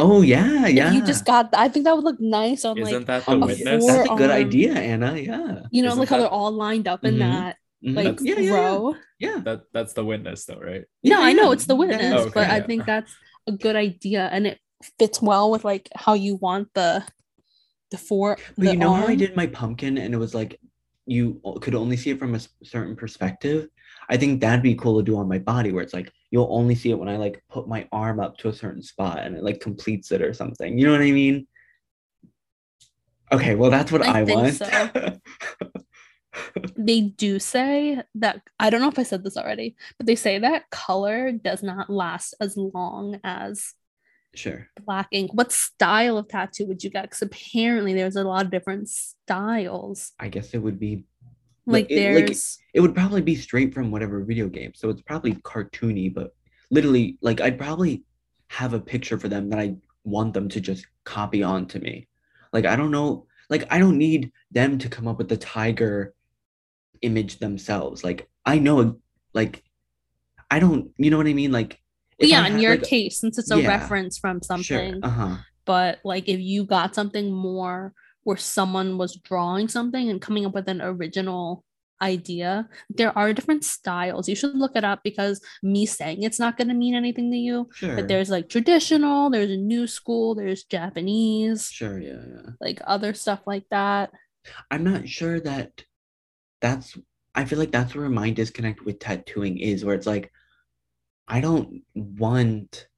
[SPEAKER 1] Oh yeah, yeah.
[SPEAKER 3] If you just got, I think that would look nice on
[SPEAKER 2] Isn't
[SPEAKER 3] like,
[SPEAKER 2] that the
[SPEAKER 3] a
[SPEAKER 2] witness?
[SPEAKER 1] That's a good
[SPEAKER 3] forearm.
[SPEAKER 1] idea, Anna. Yeah.
[SPEAKER 3] you know,
[SPEAKER 2] Isn't
[SPEAKER 3] like how
[SPEAKER 2] that-
[SPEAKER 3] they're all lined up in
[SPEAKER 1] Mhm.
[SPEAKER 3] that
[SPEAKER 1] Mhm.
[SPEAKER 3] like
[SPEAKER 1] yeah, yeah, yeah,
[SPEAKER 3] row.
[SPEAKER 1] yeah.
[SPEAKER 2] That that's the witness though, right?
[SPEAKER 1] Yeah,
[SPEAKER 3] no, I know it's the
[SPEAKER 1] that is
[SPEAKER 3] witness,
[SPEAKER 2] Oh, okay,
[SPEAKER 3] but I think that's a good idea and it fits well with like how you want the the four.
[SPEAKER 1] But
[SPEAKER 3] the
[SPEAKER 1] you know how I did my pumpkin and it was like you could only see it from a certain perspective? I think that'd be cool to do on my body where it's like you'll only see it when I like put my arm up to a certain spot and it like completes it or something. You know what I mean? Okay, well that's what
[SPEAKER 3] I
[SPEAKER 1] I, want.
[SPEAKER 3] so. They do say that I don't know if I said this already, but they say that color does not last as long as
[SPEAKER 1] sure.
[SPEAKER 3] black ink. What style of tattoo would you get? Because apparently there's a lot of different styles.
[SPEAKER 1] I guess it would be
[SPEAKER 3] Like
[SPEAKER 1] it- like,
[SPEAKER 3] there's
[SPEAKER 1] it would probably be straight from whatever video game. So it's probably cartoony, but literally, like I'd probably have a picture for them that I want them to just copy onto me. Like I don't know, like I don't need them to come up with the tiger image themselves. Like I know, like I don't, you know what I mean? Like
[SPEAKER 3] yeah, in your
[SPEAKER 1] like,
[SPEAKER 3] case, since it's a
[SPEAKER 1] yeah,
[SPEAKER 3] reference from something.
[SPEAKER 1] sure,
[SPEAKER 3] something.
[SPEAKER 1] uh huh,
[SPEAKER 3] But like if you got something more where someone was drawing something and coming up with an original idea, there are different styles. You should look it up because me saying it's not going to mean anything to you.
[SPEAKER 1] sure,
[SPEAKER 3] But there's like traditional, there's a new school, there's Japanese,
[SPEAKER 1] sure, yeah, yeah.
[SPEAKER 3] like other stuff like that.
[SPEAKER 1] I'm not sure that that's I feel like that's where my disconnect with tattooing is where it's like I don't want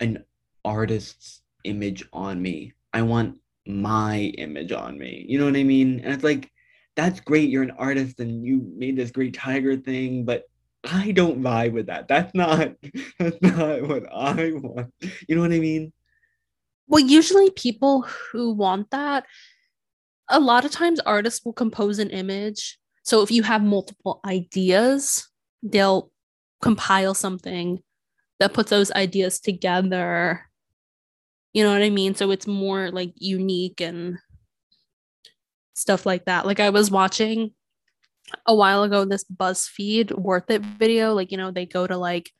[SPEAKER 1] an artist's image on me. I want my image on me. You know what I mean? And it's like that's great you're an artist and you made this great tiger thing, but I don't vibe with that. That's not that's not what I want. You know what I mean?
[SPEAKER 3] Well, usually people who want that, a lot of times artists will compose an image. So if you have multiple ideas, they'll compile something that puts those ideas together. You know what I mean? So it's more like unique and stuff like that. Like I was watching a while ago this BuzzFeed worth it video. Like, you know, they go to like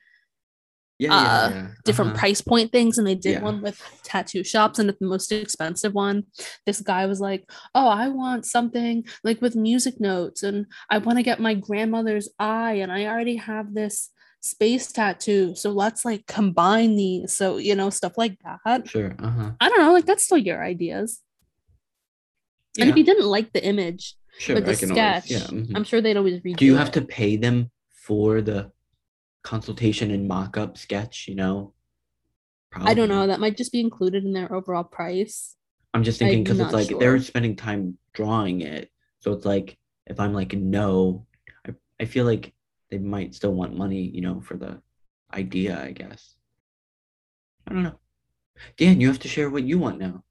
[SPEAKER 1] Yeah,
[SPEAKER 3] Uh,
[SPEAKER 1] yeah, yeah.
[SPEAKER 3] different
[SPEAKER 1] Uh-huh.
[SPEAKER 3] price point things and they did
[SPEAKER 1] Yeah.
[SPEAKER 3] one with tattoo shops and at the most expensive one this guy was like oh i want something like with music notes and i want to get my grandmother's eye and i already have this space tattoo so let's like combine these so you know stuff like that
[SPEAKER 1] Sure. Uh-huh.
[SPEAKER 3] i don't know like that's still your ideas and if you didn't like the image
[SPEAKER 1] sure.
[SPEAKER 3] or the sketch
[SPEAKER 1] always, yeah. mhm.
[SPEAKER 3] i'm sure they'd always redo
[SPEAKER 1] do you have
[SPEAKER 3] it.
[SPEAKER 1] to pay them for the consultation and mock-up sketch you know
[SPEAKER 3] I don't know. That might just be included in their overall price.
[SPEAKER 1] I'm just thinking because it's like they're spending time drawing it. So it's like if I'm like no, I, I feel like they might still want money, you know, for the idea, I guess. I don't know. Dan, you have to share what you want now.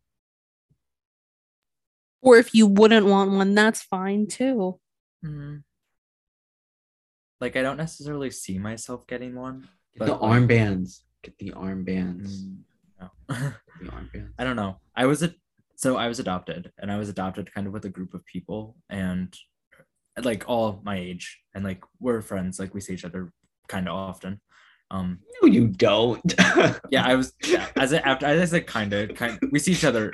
[SPEAKER 3] Or if you wouldn't want one, that's fine too.
[SPEAKER 2] Mm. Like I don't necessarily see myself getting one.
[SPEAKER 1] Get the
[SPEAKER 2] like-
[SPEAKER 1] armbands. Get the armbands.
[SPEAKER 2] Mm, no.
[SPEAKER 1] The armbands.
[SPEAKER 2] I don't know. I was a so I was adopted, and I was adopted kind of with a group of people, and like all my age, and like we're friends. Like we see each other kind of often. Um,
[SPEAKER 1] No, you don't.
[SPEAKER 2] yeah, I was yeah, as a, after as I said, kind of, kind. We see each other.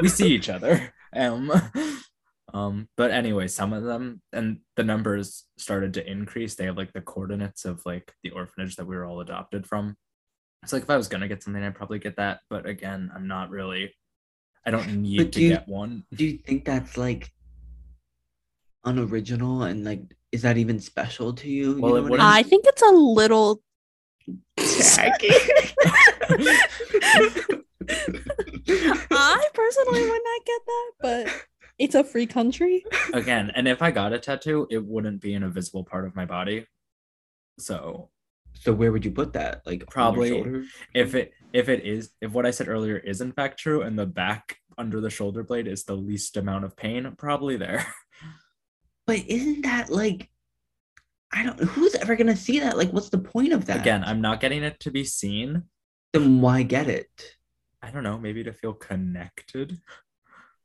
[SPEAKER 2] We see each other. Um, um, but anyway, some of them and the numbers started to increase. They have like the coordinates of like the orphanage that we were all adopted from. It's like if I was gonna get something, I'd probably get that. But again, I'm not really. I don't need to
[SPEAKER 1] you-
[SPEAKER 2] get one.
[SPEAKER 1] Do you think that's like unoriginal and like is that even special to you?
[SPEAKER 2] Well,
[SPEAKER 1] you know what
[SPEAKER 2] wouldn't-
[SPEAKER 1] I
[SPEAKER 3] I think it's a little
[SPEAKER 1] Tacky.
[SPEAKER 3] I personally would not get that, but it's a free country.
[SPEAKER 2] again, and if I got a tattoo, it wouldn't be in a visible part of my body. So
[SPEAKER 1] so where would you put that? Like
[SPEAKER 2] Probably if it if it is if what I said earlier is in fact true and the back under the shoulder blade is the least amount of pain, probably there.
[SPEAKER 1] But isn't that like I don't who's ever gonna see that? Like what's the point of that?
[SPEAKER 2] Again, I'm not getting it to be seen.
[SPEAKER 1] then why get it?
[SPEAKER 2] I don't know, maybe to feel connected.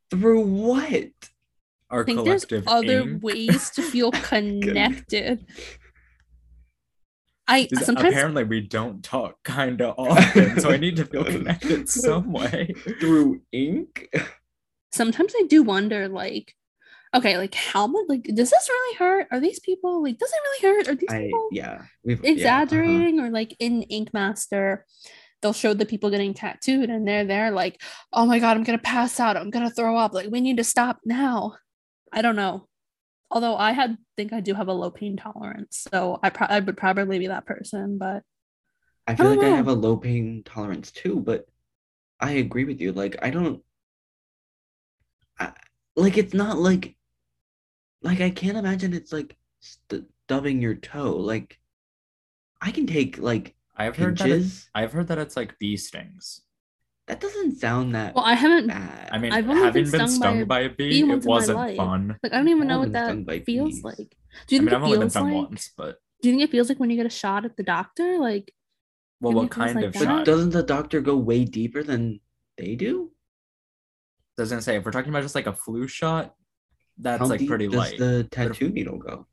[SPEAKER 1] Through what?
[SPEAKER 2] Our
[SPEAKER 3] I think there's other
[SPEAKER 2] ink.
[SPEAKER 3] ways to feel connected. I sometimes
[SPEAKER 2] apparently we don't talk kind of often, so I need to feel connected some way.
[SPEAKER 1] Through ink?
[SPEAKER 3] sometimes I do wonder, like, okay, like how much like does this really hurt? Are these people like does it really hurt? Are these
[SPEAKER 1] I
[SPEAKER 3] people
[SPEAKER 1] yeah. We've yeah, uh-huh.
[SPEAKER 3] exaggerating or like in Ink Master? They'll show the people getting tattooed and they're there like, oh my god, I'm gonna pass out, I'm gonna throw up. Like, we need to stop now. I don't know. Although I had think I do have a low pain tolerance, so I, pro- I would probably be that person. But
[SPEAKER 1] I feel
[SPEAKER 3] don't
[SPEAKER 1] like I have a low pain tolerance too, but I agree with you. Like I don't I, like it's not like like I can't imagine it's like stubbing your toe. Like I can take like
[SPEAKER 2] I've heard that it- I've heard that it's like bee stings.
[SPEAKER 1] That doesn't sound that
[SPEAKER 3] well, I haven't
[SPEAKER 1] bad.
[SPEAKER 2] I mean,
[SPEAKER 3] I've only
[SPEAKER 2] having
[SPEAKER 3] been
[SPEAKER 2] been
[SPEAKER 3] stung
[SPEAKER 2] stung,
[SPEAKER 3] by
[SPEAKER 2] by,
[SPEAKER 3] a
[SPEAKER 2] a bee,
[SPEAKER 3] bee
[SPEAKER 2] it wasn't fun.
[SPEAKER 3] like I don't even know what
[SPEAKER 1] been stung by
[SPEAKER 3] that feels
[SPEAKER 1] bees.
[SPEAKER 3] like. Do you
[SPEAKER 2] I
[SPEAKER 3] think
[SPEAKER 2] mean, I've
[SPEAKER 3] it
[SPEAKER 2] only been
[SPEAKER 3] feels
[SPEAKER 2] stung
[SPEAKER 3] like?
[SPEAKER 2] once, but
[SPEAKER 3] Do you think it feels like when you get a shot at the doctor? Like
[SPEAKER 2] well, what kind
[SPEAKER 3] like
[SPEAKER 2] of
[SPEAKER 3] that.
[SPEAKER 1] but
[SPEAKER 2] shot?
[SPEAKER 1] doesn't the doctor go way deeper than they do?
[SPEAKER 2] I was gonna say if we're talking about just like a flu shot, that's
[SPEAKER 1] How
[SPEAKER 2] like
[SPEAKER 1] deep
[SPEAKER 2] pretty
[SPEAKER 1] does
[SPEAKER 2] light.
[SPEAKER 1] the tattoo needle go?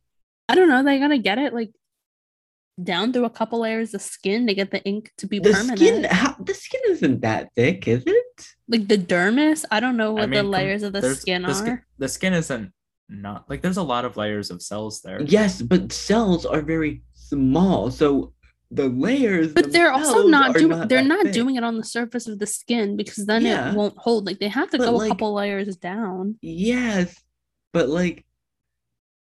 [SPEAKER 3] I don't know, they gotta get it like down through a couple layers of skin to get the ink to be
[SPEAKER 1] The
[SPEAKER 3] permanent.
[SPEAKER 1] skin how, the skin isn't that thick, is it?
[SPEAKER 3] Like the dermis, I don't know what
[SPEAKER 2] I mean,
[SPEAKER 3] the
[SPEAKER 2] com-
[SPEAKER 3] layers of the skin
[SPEAKER 2] the
[SPEAKER 3] are.
[SPEAKER 2] skin, the skin isn't not like there's a lot of layers of cells there.
[SPEAKER 1] Yes, but cells are very small, so the layers.
[SPEAKER 3] but they're also not
[SPEAKER 1] are
[SPEAKER 3] doing they're not
[SPEAKER 1] thick.
[SPEAKER 3] doing it on the surface of the skin because then
[SPEAKER 1] Yeah.
[SPEAKER 3] it won't hold. Like they have to
[SPEAKER 1] But,
[SPEAKER 3] go
[SPEAKER 1] like-
[SPEAKER 3] a couple layers down.
[SPEAKER 1] Yes, but like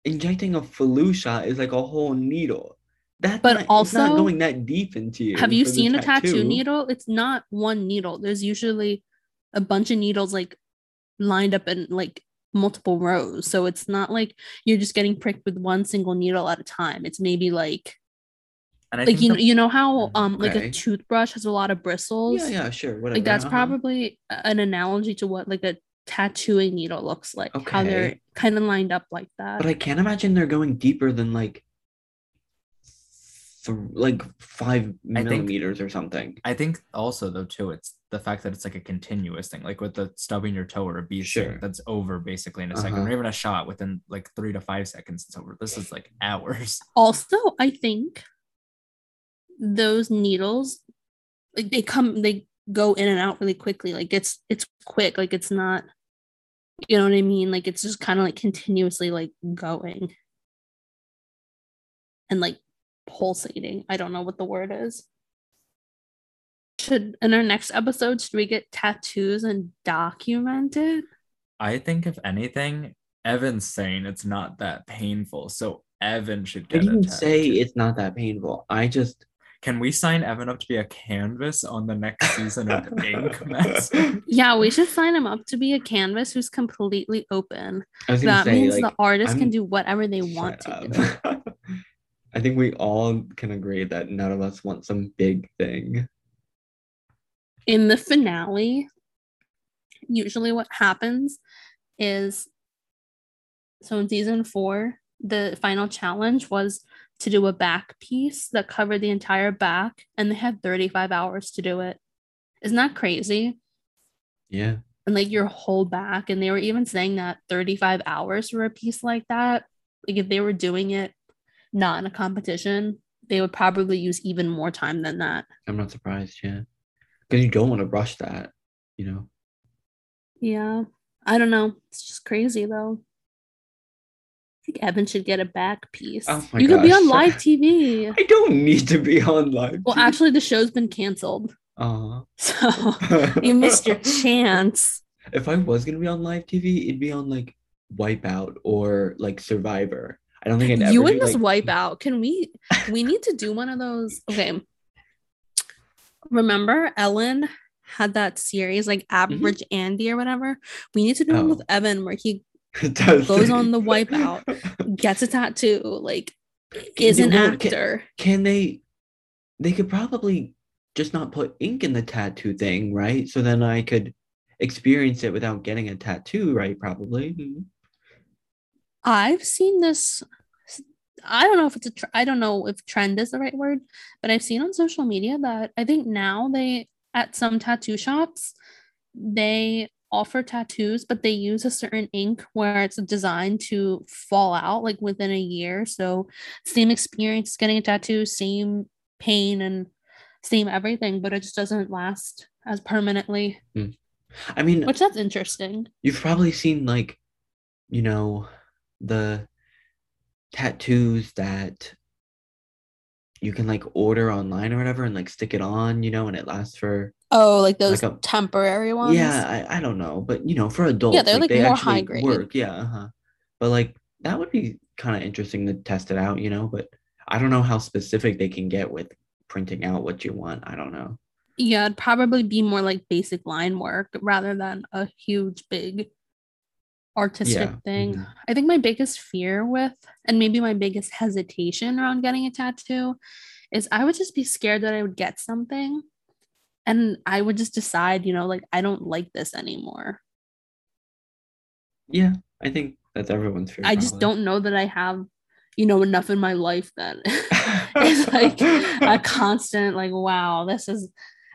[SPEAKER 1] injecting a flu shot is like a whole needle. That's
[SPEAKER 3] But
[SPEAKER 1] not, it's
[SPEAKER 3] also,
[SPEAKER 1] not going that deep into you.
[SPEAKER 3] Have you
[SPEAKER 1] for the
[SPEAKER 3] seen a tattoo needle? It's not one needle. There's usually a bunch of needles like lined up in like multiple rows. So it's not like you're just getting pricked with one single needle at a time. It's maybe like
[SPEAKER 2] And I
[SPEAKER 3] like you
[SPEAKER 2] the-
[SPEAKER 3] you know how
[SPEAKER 2] Mm,
[SPEAKER 3] um like a toothbrush has a lot of bristles.
[SPEAKER 1] Yeah, yeah, sure, whatever.
[SPEAKER 3] Like that's
[SPEAKER 1] uh-huh.
[SPEAKER 3] probably an analogy to what like a tattooing needle looks like. How they're kind of lined up like that.
[SPEAKER 1] But I can't imagine they're going deeper than like, th- like five
[SPEAKER 2] I think-
[SPEAKER 1] millimeters or something.
[SPEAKER 2] I think also though too, it's the fact that it's like a continuous thing, like with the stubbing your toe or a bee sting,
[SPEAKER 1] Sure.
[SPEAKER 2] that's over basically in a second,
[SPEAKER 1] Uh-huh.
[SPEAKER 2] or even a shot within like three to five seconds. It's over. This is like hours.
[SPEAKER 3] also i think those needles like they come they go in and out really quickly like it's it's quick like it's not you know what i mean? Like it's just kind of like continuously like going and like pulsating. I don't know what the word is. Should in our next episode should we get tattoos and document it
[SPEAKER 2] I think if anything, Evan's saying it's not that painful, so Evan should get a
[SPEAKER 1] didn't say it's not that painful. I just
[SPEAKER 2] Can we sign Evan up to be a canvas on the next season of Ink Master?
[SPEAKER 3] Yeah, we should sign him up to be a canvas who's completely open.
[SPEAKER 1] I was gonna
[SPEAKER 3] That
[SPEAKER 1] say,
[SPEAKER 3] means
[SPEAKER 1] like,
[SPEAKER 3] the artist can
[SPEAKER 1] I'm-
[SPEAKER 3] do whatever they want to do.
[SPEAKER 1] I think we all can agree that none of us want some big thing.
[SPEAKER 3] in the finale, usually what happens is so in season four, the final challenge was to do a back piece that covered the entire back, and they had 35 hours to do it. Isn't that crazy?
[SPEAKER 1] Yeah.
[SPEAKER 3] And like your whole back, and they were even saying that 35 hours for a piece like that, like if they were doing it not in a competition, they would probably use even more time than that.
[SPEAKER 1] I'm not surprised, yeah. Because you don't want to rush that, you know.
[SPEAKER 3] Yeah. I don't know. It's just crazy though. I think Evan should get a back piece.
[SPEAKER 1] Oh
[SPEAKER 3] you could be on live TV.
[SPEAKER 1] I don't need to be on live.
[SPEAKER 3] Well, actually, the show's been canceled.
[SPEAKER 1] uh
[SPEAKER 3] So you missed your chance.
[SPEAKER 1] if I was gonna be on live TV, it'd be on like Wipeout or like Survivor. I don't think I'd ever
[SPEAKER 3] You and this
[SPEAKER 1] like,
[SPEAKER 3] wipeout. Can we we need to do one of those? Okay. Remember Ellen had that series like Average Andy or whatever? We need to do one with
[SPEAKER 1] Mm-hmm. Oh.
[SPEAKER 3] Evan where he goes on the Wipeout. gets a tattoo, like is an
[SPEAKER 1] well,
[SPEAKER 3] actor.
[SPEAKER 1] Can they? They could probably just not put ink in the tattoo thing, right? So then I could experience it without getting a tattoo, right? Probably.
[SPEAKER 3] I've seen this. I don't know if it's a. Tr- I don't know if trend is the right word, but I've seen on social media that I think now they at some tattoo shops they offer tattoos, but they use a certain ink where it's designed to fall out like within a year. So same experience getting a tattoo, same pain and same everything, but it just doesn't last as permanently. Hmm.
[SPEAKER 1] I mean,
[SPEAKER 3] Which that's interesting.
[SPEAKER 1] you've probably seen like, you know, the tattoos that you can like order online or whatever and like stick it on, you know, and it lasts for
[SPEAKER 3] Oh, like those
[SPEAKER 1] Like a-
[SPEAKER 3] temporary ones.
[SPEAKER 1] yeah, I, I don't know, but you know, for adults, yeah,
[SPEAKER 3] they're, like,
[SPEAKER 1] they
[SPEAKER 3] more
[SPEAKER 1] actually
[SPEAKER 3] high grade.
[SPEAKER 1] work, yeah, uh-huh. But like that would be kind of interesting to test it out, you know, but I don't know how specific they can get with printing out what you want. I don't know.
[SPEAKER 3] Yeah, it'd probably be more like basic line work rather than a huge, big artistic
[SPEAKER 1] Yeah,
[SPEAKER 3] thing.
[SPEAKER 1] mhm.
[SPEAKER 3] I think my biggest fear with, and maybe my biggest hesitation around getting a tattoo, is I would just be scared that I would get something and I would just decide, you know, like I don't like this anymore.
[SPEAKER 1] Yeah, I think that's everyone's fear.
[SPEAKER 3] I just don't know that I have, you know, enough in my life that it's like a constant, like, wow, this is,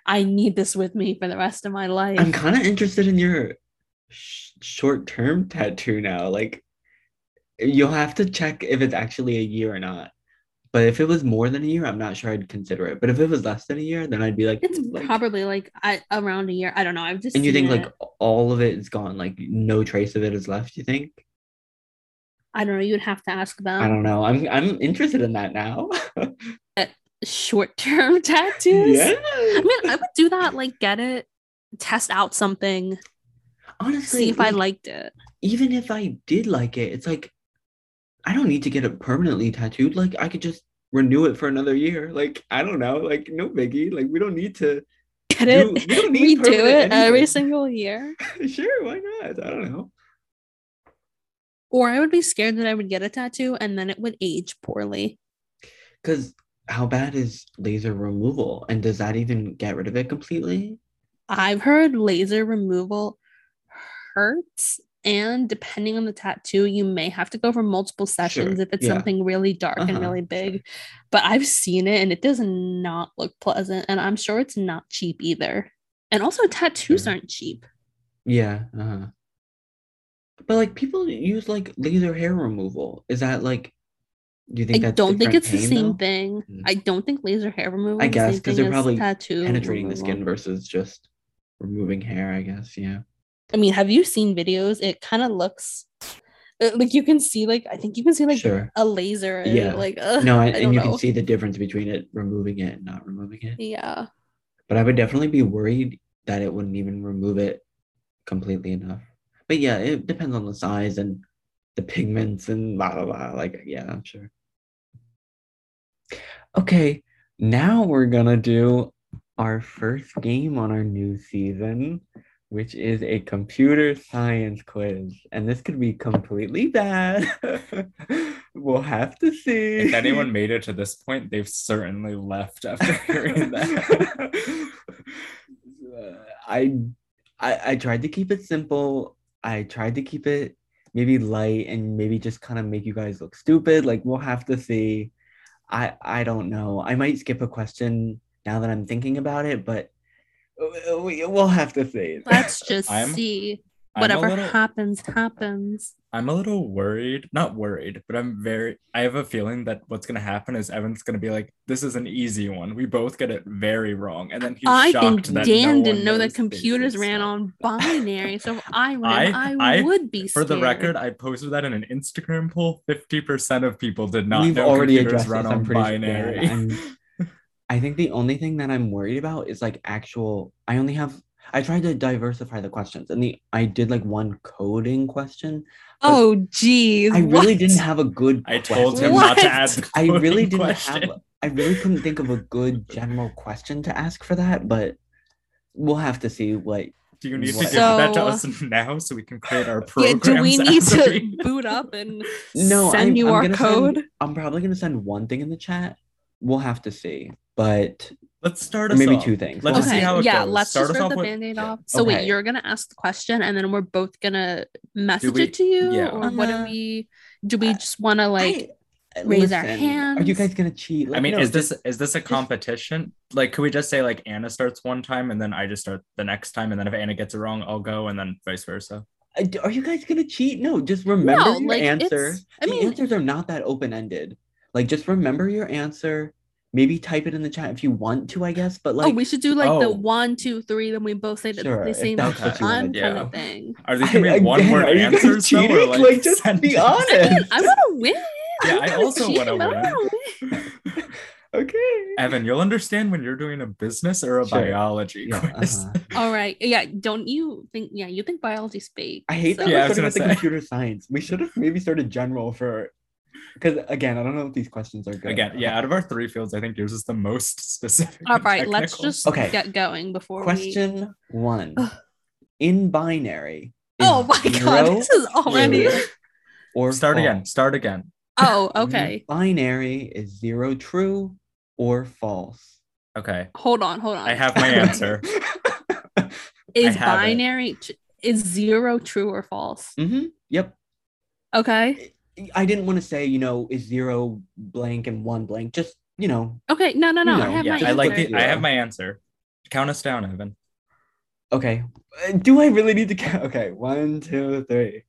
[SPEAKER 3] I need this with me for the rest of my life.
[SPEAKER 1] I'm kind of interested in your sh- short-term tattoo now. Like, you'll have to check if it's actually a year or not. But if it was more than a year, I'm not sure I'd consider it. But if it was less than a year, then I'd be like,
[SPEAKER 3] It's
[SPEAKER 1] "Hmm, like-"
[SPEAKER 3] probably like I, around a year. I don't know. I've just
[SPEAKER 1] And you think
[SPEAKER 3] seen
[SPEAKER 1] like all of it is gone, like no trace of it is left? You think?
[SPEAKER 3] I don't know. You'd have to ask them.
[SPEAKER 1] I don't know. I'm I'm interested in that now.
[SPEAKER 3] Short term tattoos.
[SPEAKER 1] yeah.
[SPEAKER 3] I mean, I would do that. Like, get it, test out something,
[SPEAKER 1] Honestly,
[SPEAKER 3] see if I liked it.
[SPEAKER 1] even if I did like it, it's like I don't need to get it permanently tattooed. Like I could just renew it for another year. Like I don't know. Like no biggie. Like we don't need to
[SPEAKER 3] Get
[SPEAKER 1] do.
[SPEAKER 3] it,
[SPEAKER 1] We don't need
[SPEAKER 3] redo
[SPEAKER 1] permanent
[SPEAKER 3] it every single year.
[SPEAKER 1] sure, why not? I don't know.
[SPEAKER 3] Or I would be scared that I would get a tattoo and then it would age poorly.
[SPEAKER 1] Because how bad is laser removal? And does that even get rid of it completely?
[SPEAKER 3] I've heard laser removal hurts. And depending on the tattoo, you may have to go for multiple sessions
[SPEAKER 1] Sure,
[SPEAKER 3] if it's
[SPEAKER 1] yeah.
[SPEAKER 3] something really dark and
[SPEAKER 1] Uh-huh,
[SPEAKER 3] really
[SPEAKER 1] sure.
[SPEAKER 3] big. But I've seen it and it does not look pleasant. And I'm sure it's not cheap either. And also, tattoos
[SPEAKER 1] Sure.
[SPEAKER 3] aren't cheap.
[SPEAKER 1] Yeah. Uh-huh. But like people use like laser hair removal. Is that like? Do you
[SPEAKER 3] I
[SPEAKER 1] think that's
[SPEAKER 3] don't think it's the same
[SPEAKER 1] though?
[SPEAKER 3] thing.
[SPEAKER 1] Mm.
[SPEAKER 3] I don't think laser hair removal.
[SPEAKER 1] I
[SPEAKER 3] is the same
[SPEAKER 1] guess because
[SPEAKER 3] thing
[SPEAKER 1] they're probably
[SPEAKER 3] tattoo
[SPEAKER 1] penetrating the skin versus just removing hair. I guess. Yeah.
[SPEAKER 3] I mean, have you seen videos? It kind of looks uh, like you can see, like I think you can see like
[SPEAKER 1] sure.
[SPEAKER 3] a laser. and,
[SPEAKER 1] Yeah.
[SPEAKER 3] Like uh,
[SPEAKER 1] No,
[SPEAKER 3] I
[SPEAKER 1] and, and you
[SPEAKER 3] know.
[SPEAKER 1] can see the difference between it removing it and not removing it.
[SPEAKER 3] Yeah.
[SPEAKER 1] But I would definitely be worried that it wouldn't even remove it completely enough. But yeah, it depends on the size and the pigments and blah blah blah. Like, yeah, I'm sure. Okay, Now we're gonna do our first game on our new season, which is a computer science quiz. And this could be completely bad. we'll have to see.
[SPEAKER 2] If anyone made it to this point, they've certainly left after hearing that.
[SPEAKER 1] I, I I tried to keep it simple. I tried to keep it maybe light and maybe just kind of make you guys look stupid. Like we'll have to see. I I don't know. I might skip a question now that I'm thinking about it, but Uh, we, we'll have to see.
[SPEAKER 3] Let's just
[SPEAKER 2] I'm-
[SPEAKER 3] see.
[SPEAKER 2] I'm
[SPEAKER 3] Whatever
[SPEAKER 2] little-
[SPEAKER 3] happens, happens.
[SPEAKER 2] I'm a little worried, not worried, but I'm very, I have a feeling that what's going to happen is Evan's going to be like, this is an easy one. We both get it very wrong. And then he's
[SPEAKER 3] I
[SPEAKER 2] shocked
[SPEAKER 3] think
[SPEAKER 2] that
[SPEAKER 3] Dan
[SPEAKER 2] no
[SPEAKER 3] didn't know that computers
[SPEAKER 2] basic
[SPEAKER 3] ran on binary. So if I ran, I,
[SPEAKER 2] I- I-
[SPEAKER 3] would be
[SPEAKER 2] For the record, I posted that in an Instagram poll. 50% of people did not
[SPEAKER 1] We've
[SPEAKER 2] know
[SPEAKER 1] already
[SPEAKER 2] computers
[SPEAKER 1] addressed
[SPEAKER 2] run on
[SPEAKER 1] pretty sure.
[SPEAKER 2] Binary.
[SPEAKER 1] Yeah, I'm- think the only thing that I'm worried about is like actual. I only have. I tried to diversify the questions, and the I did like one coding question.
[SPEAKER 3] oh, geez.
[SPEAKER 1] I really
[SPEAKER 3] what?
[SPEAKER 1] didn't have a good.
[SPEAKER 2] I told him
[SPEAKER 1] question.
[SPEAKER 2] not to ask.
[SPEAKER 1] I really didn't
[SPEAKER 2] question.
[SPEAKER 1] have. I really couldn't think of a good general question to ask for that, but we'll have to see what.
[SPEAKER 2] Do you need to
[SPEAKER 1] What?
[SPEAKER 2] give that to us now so we can create our
[SPEAKER 3] Yeah, do we need to
[SPEAKER 2] we-
[SPEAKER 3] boot up and
[SPEAKER 1] No,
[SPEAKER 3] send
[SPEAKER 1] I'm,
[SPEAKER 3] you
[SPEAKER 1] I'm
[SPEAKER 3] our code?
[SPEAKER 1] Send, I'm probably gonna send one thing in the chat. We'll have to see, but
[SPEAKER 2] Let's start
[SPEAKER 1] or
[SPEAKER 2] us
[SPEAKER 1] maybe
[SPEAKER 2] off.
[SPEAKER 1] two things.
[SPEAKER 2] Let's
[SPEAKER 1] We'll
[SPEAKER 2] just see
[SPEAKER 3] okay,
[SPEAKER 2] how it
[SPEAKER 3] yeah,
[SPEAKER 2] goes.
[SPEAKER 3] let's
[SPEAKER 2] Start
[SPEAKER 3] just rip the
[SPEAKER 2] with-
[SPEAKER 3] band-aid off. So
[SPEAKER 1] Okay.
[SPEAKER 3] wait, you're gonna ask the question and then we're both gonna message
[SPEAKER 2] we-
[SPEAKER 3] it to you?
[SPEAKER 2] yeah.
[SPEAKER 3] Or what do
[SPEAKER 1] Uh,
[SPEAKER 3] we do we just wanna like
[SPEAKER 1] I-
[SPEAKER 3] raise our
[SPEAKER 1] Are you guys gonna cheat?
[SPEAKER 2] I mean,
[SPEAKER 1] no,
[SPEAKER 2] is
[SPEAKER 1] just-
[SPEAKER 2] this is this a competition? Like, could we just say like Anna starts one time and then I just start the next time, and then if Anna gets it wrong, I'll go, and then vice versa.
[SPEAKER 1] Are you guys gonna cheat? No, just remember
[SPEAKER 3] No,
[SPEAKER 1] your
[SPEAKER 3] like,
[SPEAKER 1] answer.
[SPEAKER 3] it's- I
[SPEAKER 1] the
[SPEAKER 3] mean-
[SPEAKER 1] answers are not that open ended. Like, just remember your answer. Maybe type it in the chat if you want to, I guess. But like,
[SPEAKER 3] oh, we should do like the
[SPEAKER 2] Oh.
[SPEAKER 3] one, two, three, then we both say the,
[SPEAKER 1] Sure,
[SPEAKER 3] the same
[SPEAKER 1] that's
[SPEAKER 3] time
[SPEAKER 2] wanna
[SPEAKER 3] kind
[SPEAKER 2] do.
[SPEAKER 3] of thing.
[SPEAKER 2] Are these gonna be
[SPEAKER 1] I-
[SPEAKER 2] one
[SPEAKER 1] again,
[SPEAKER 2] word
[SPEAKER 1] are you guys
[SPEAKER 2] answers though, or like,
[SPEAKER 1] Like, just be honest.
[SPEAKER 3] I mean, I wanna win.
[SPEAKER 2] Yeah,
[SPEAKER 3] I'm
[SPEAKER 2] I also wanna win.
[SPEAKER 3] win.
[SPEAKER 1] okay.
[SPEAKER 2] Evan, you'll understand when you're doing a business or a
[SPEAKER 1] Sure.
[SPEAKER 2] biology
[SPEAKER 1] Yeah,
[SPEAKER 2] quiz.
[SPEAKER 1] uh-huh.
[SPEAKER 3] All right. Yeah. Don't you think? Yeah, you think biology's fake?
[SPEAKER 1] I hate that
[SPEAKER 2] Yeah, I
[SPEAKER 1] we're
[SPEAKER 2] was
[SPEAKER 1] starting
[SPEAKER 2] gonna
[SPEAKER 1] with the
[SPEAKER 2] say.
[SPEAKER 1] computer science. We should have maybe started general for, because again, I don't know if these questions are good.
[SPEAKER 2] Again, yeah, out of our three fields, I think yours is the most specific.
[SPEAKER 3] All right, and.
[SPEAKER 2] Let's
[SPEAKER 3] just
[SPEAKER 1] Okay.
[SPEAKER 3] get going before we.
[SPEAKER 1] Question one. In binary.
[SPEAKER 3] Oh my god, this is already.
[SPEAKER 1] Or
[SPEAKER 2] Start again. Start again.
[SPEAKER 3] Oh, okay.
[SPEAKER 1] Binary is zero true or false.
[SPEAKER 2] Okay.
[SPEAKER 3] Hold on, hold on.
[SPEAKER 2] I have my answer.
[SPEAKER 3] Is binary t- is zero true or false?
[SPEAKER 1] hmm Yep.
[SPEAKER 3] Okay.
[SPEAKER 1] I didn't want to say, you know, is zero blank and one blank. Just, you know,
[SPEAKER 3] Okay. No, no, no.
[SPEAKER 1] You
[SPEAKER 3] I have
[SPEAKER 2] yeah,
[SPEAKER 3] my
[SPEAKER 2] I like
[SPEAKER 3] answer.
[SPEAKER 2] the. I have my answer. Count us down, Evan.
[SPEAKER 1] okay. Uh, Do I really need to count? Okay. One, two, three.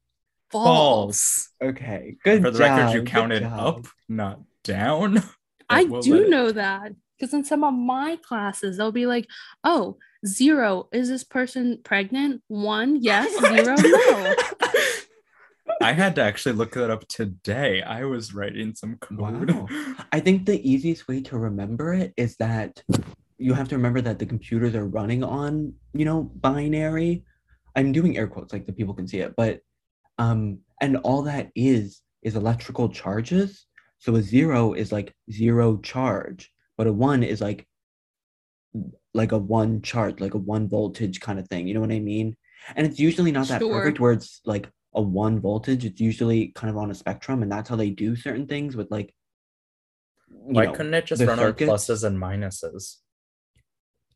[SPEAKER 3] false.
[SPEAKER 1] Okay. Good
[SPEAKER 2] For the
[SPEAKER 1] job.
[SPEAKER 2] record, you counted up, not down.
[SPEAKER 3] I
[SPEAKER 2] we'll
[SPEAKER 3] do
[SPEAKER 2] it-
[SPEAKER 3] know that because in some of my classes, they'll be like, "Oh, zero. Is this person pregnant? One, yes. Zero, no."
[SPEAKER 2] I had to actually look that up today. I was writing some code.
[SPEAKER 1] Wow. I think the easiest way to remember it is that you have to remember that the computers are running on, you know, binary. I'm doing air quotes like the people can see it, but um and all that is is electrical charges. So a zero is like zero charge, but a one is like like a one charge, like a one voltage kind of thing. You know what I mean? And it's usually not that
[SPEAKER 3] Sure.
[SPEAKER 1] perfect where it's like a one voltage. It's usually kind of on a spectrum, and that's how they do certain things with like you
[SPEAKER 4] Why
[SPEAKER 1] know,
[SPEAKER 4] couldn't it just run
[SPEAKER 1] circuits?
[SPEAKER 4] on pluses and minuses?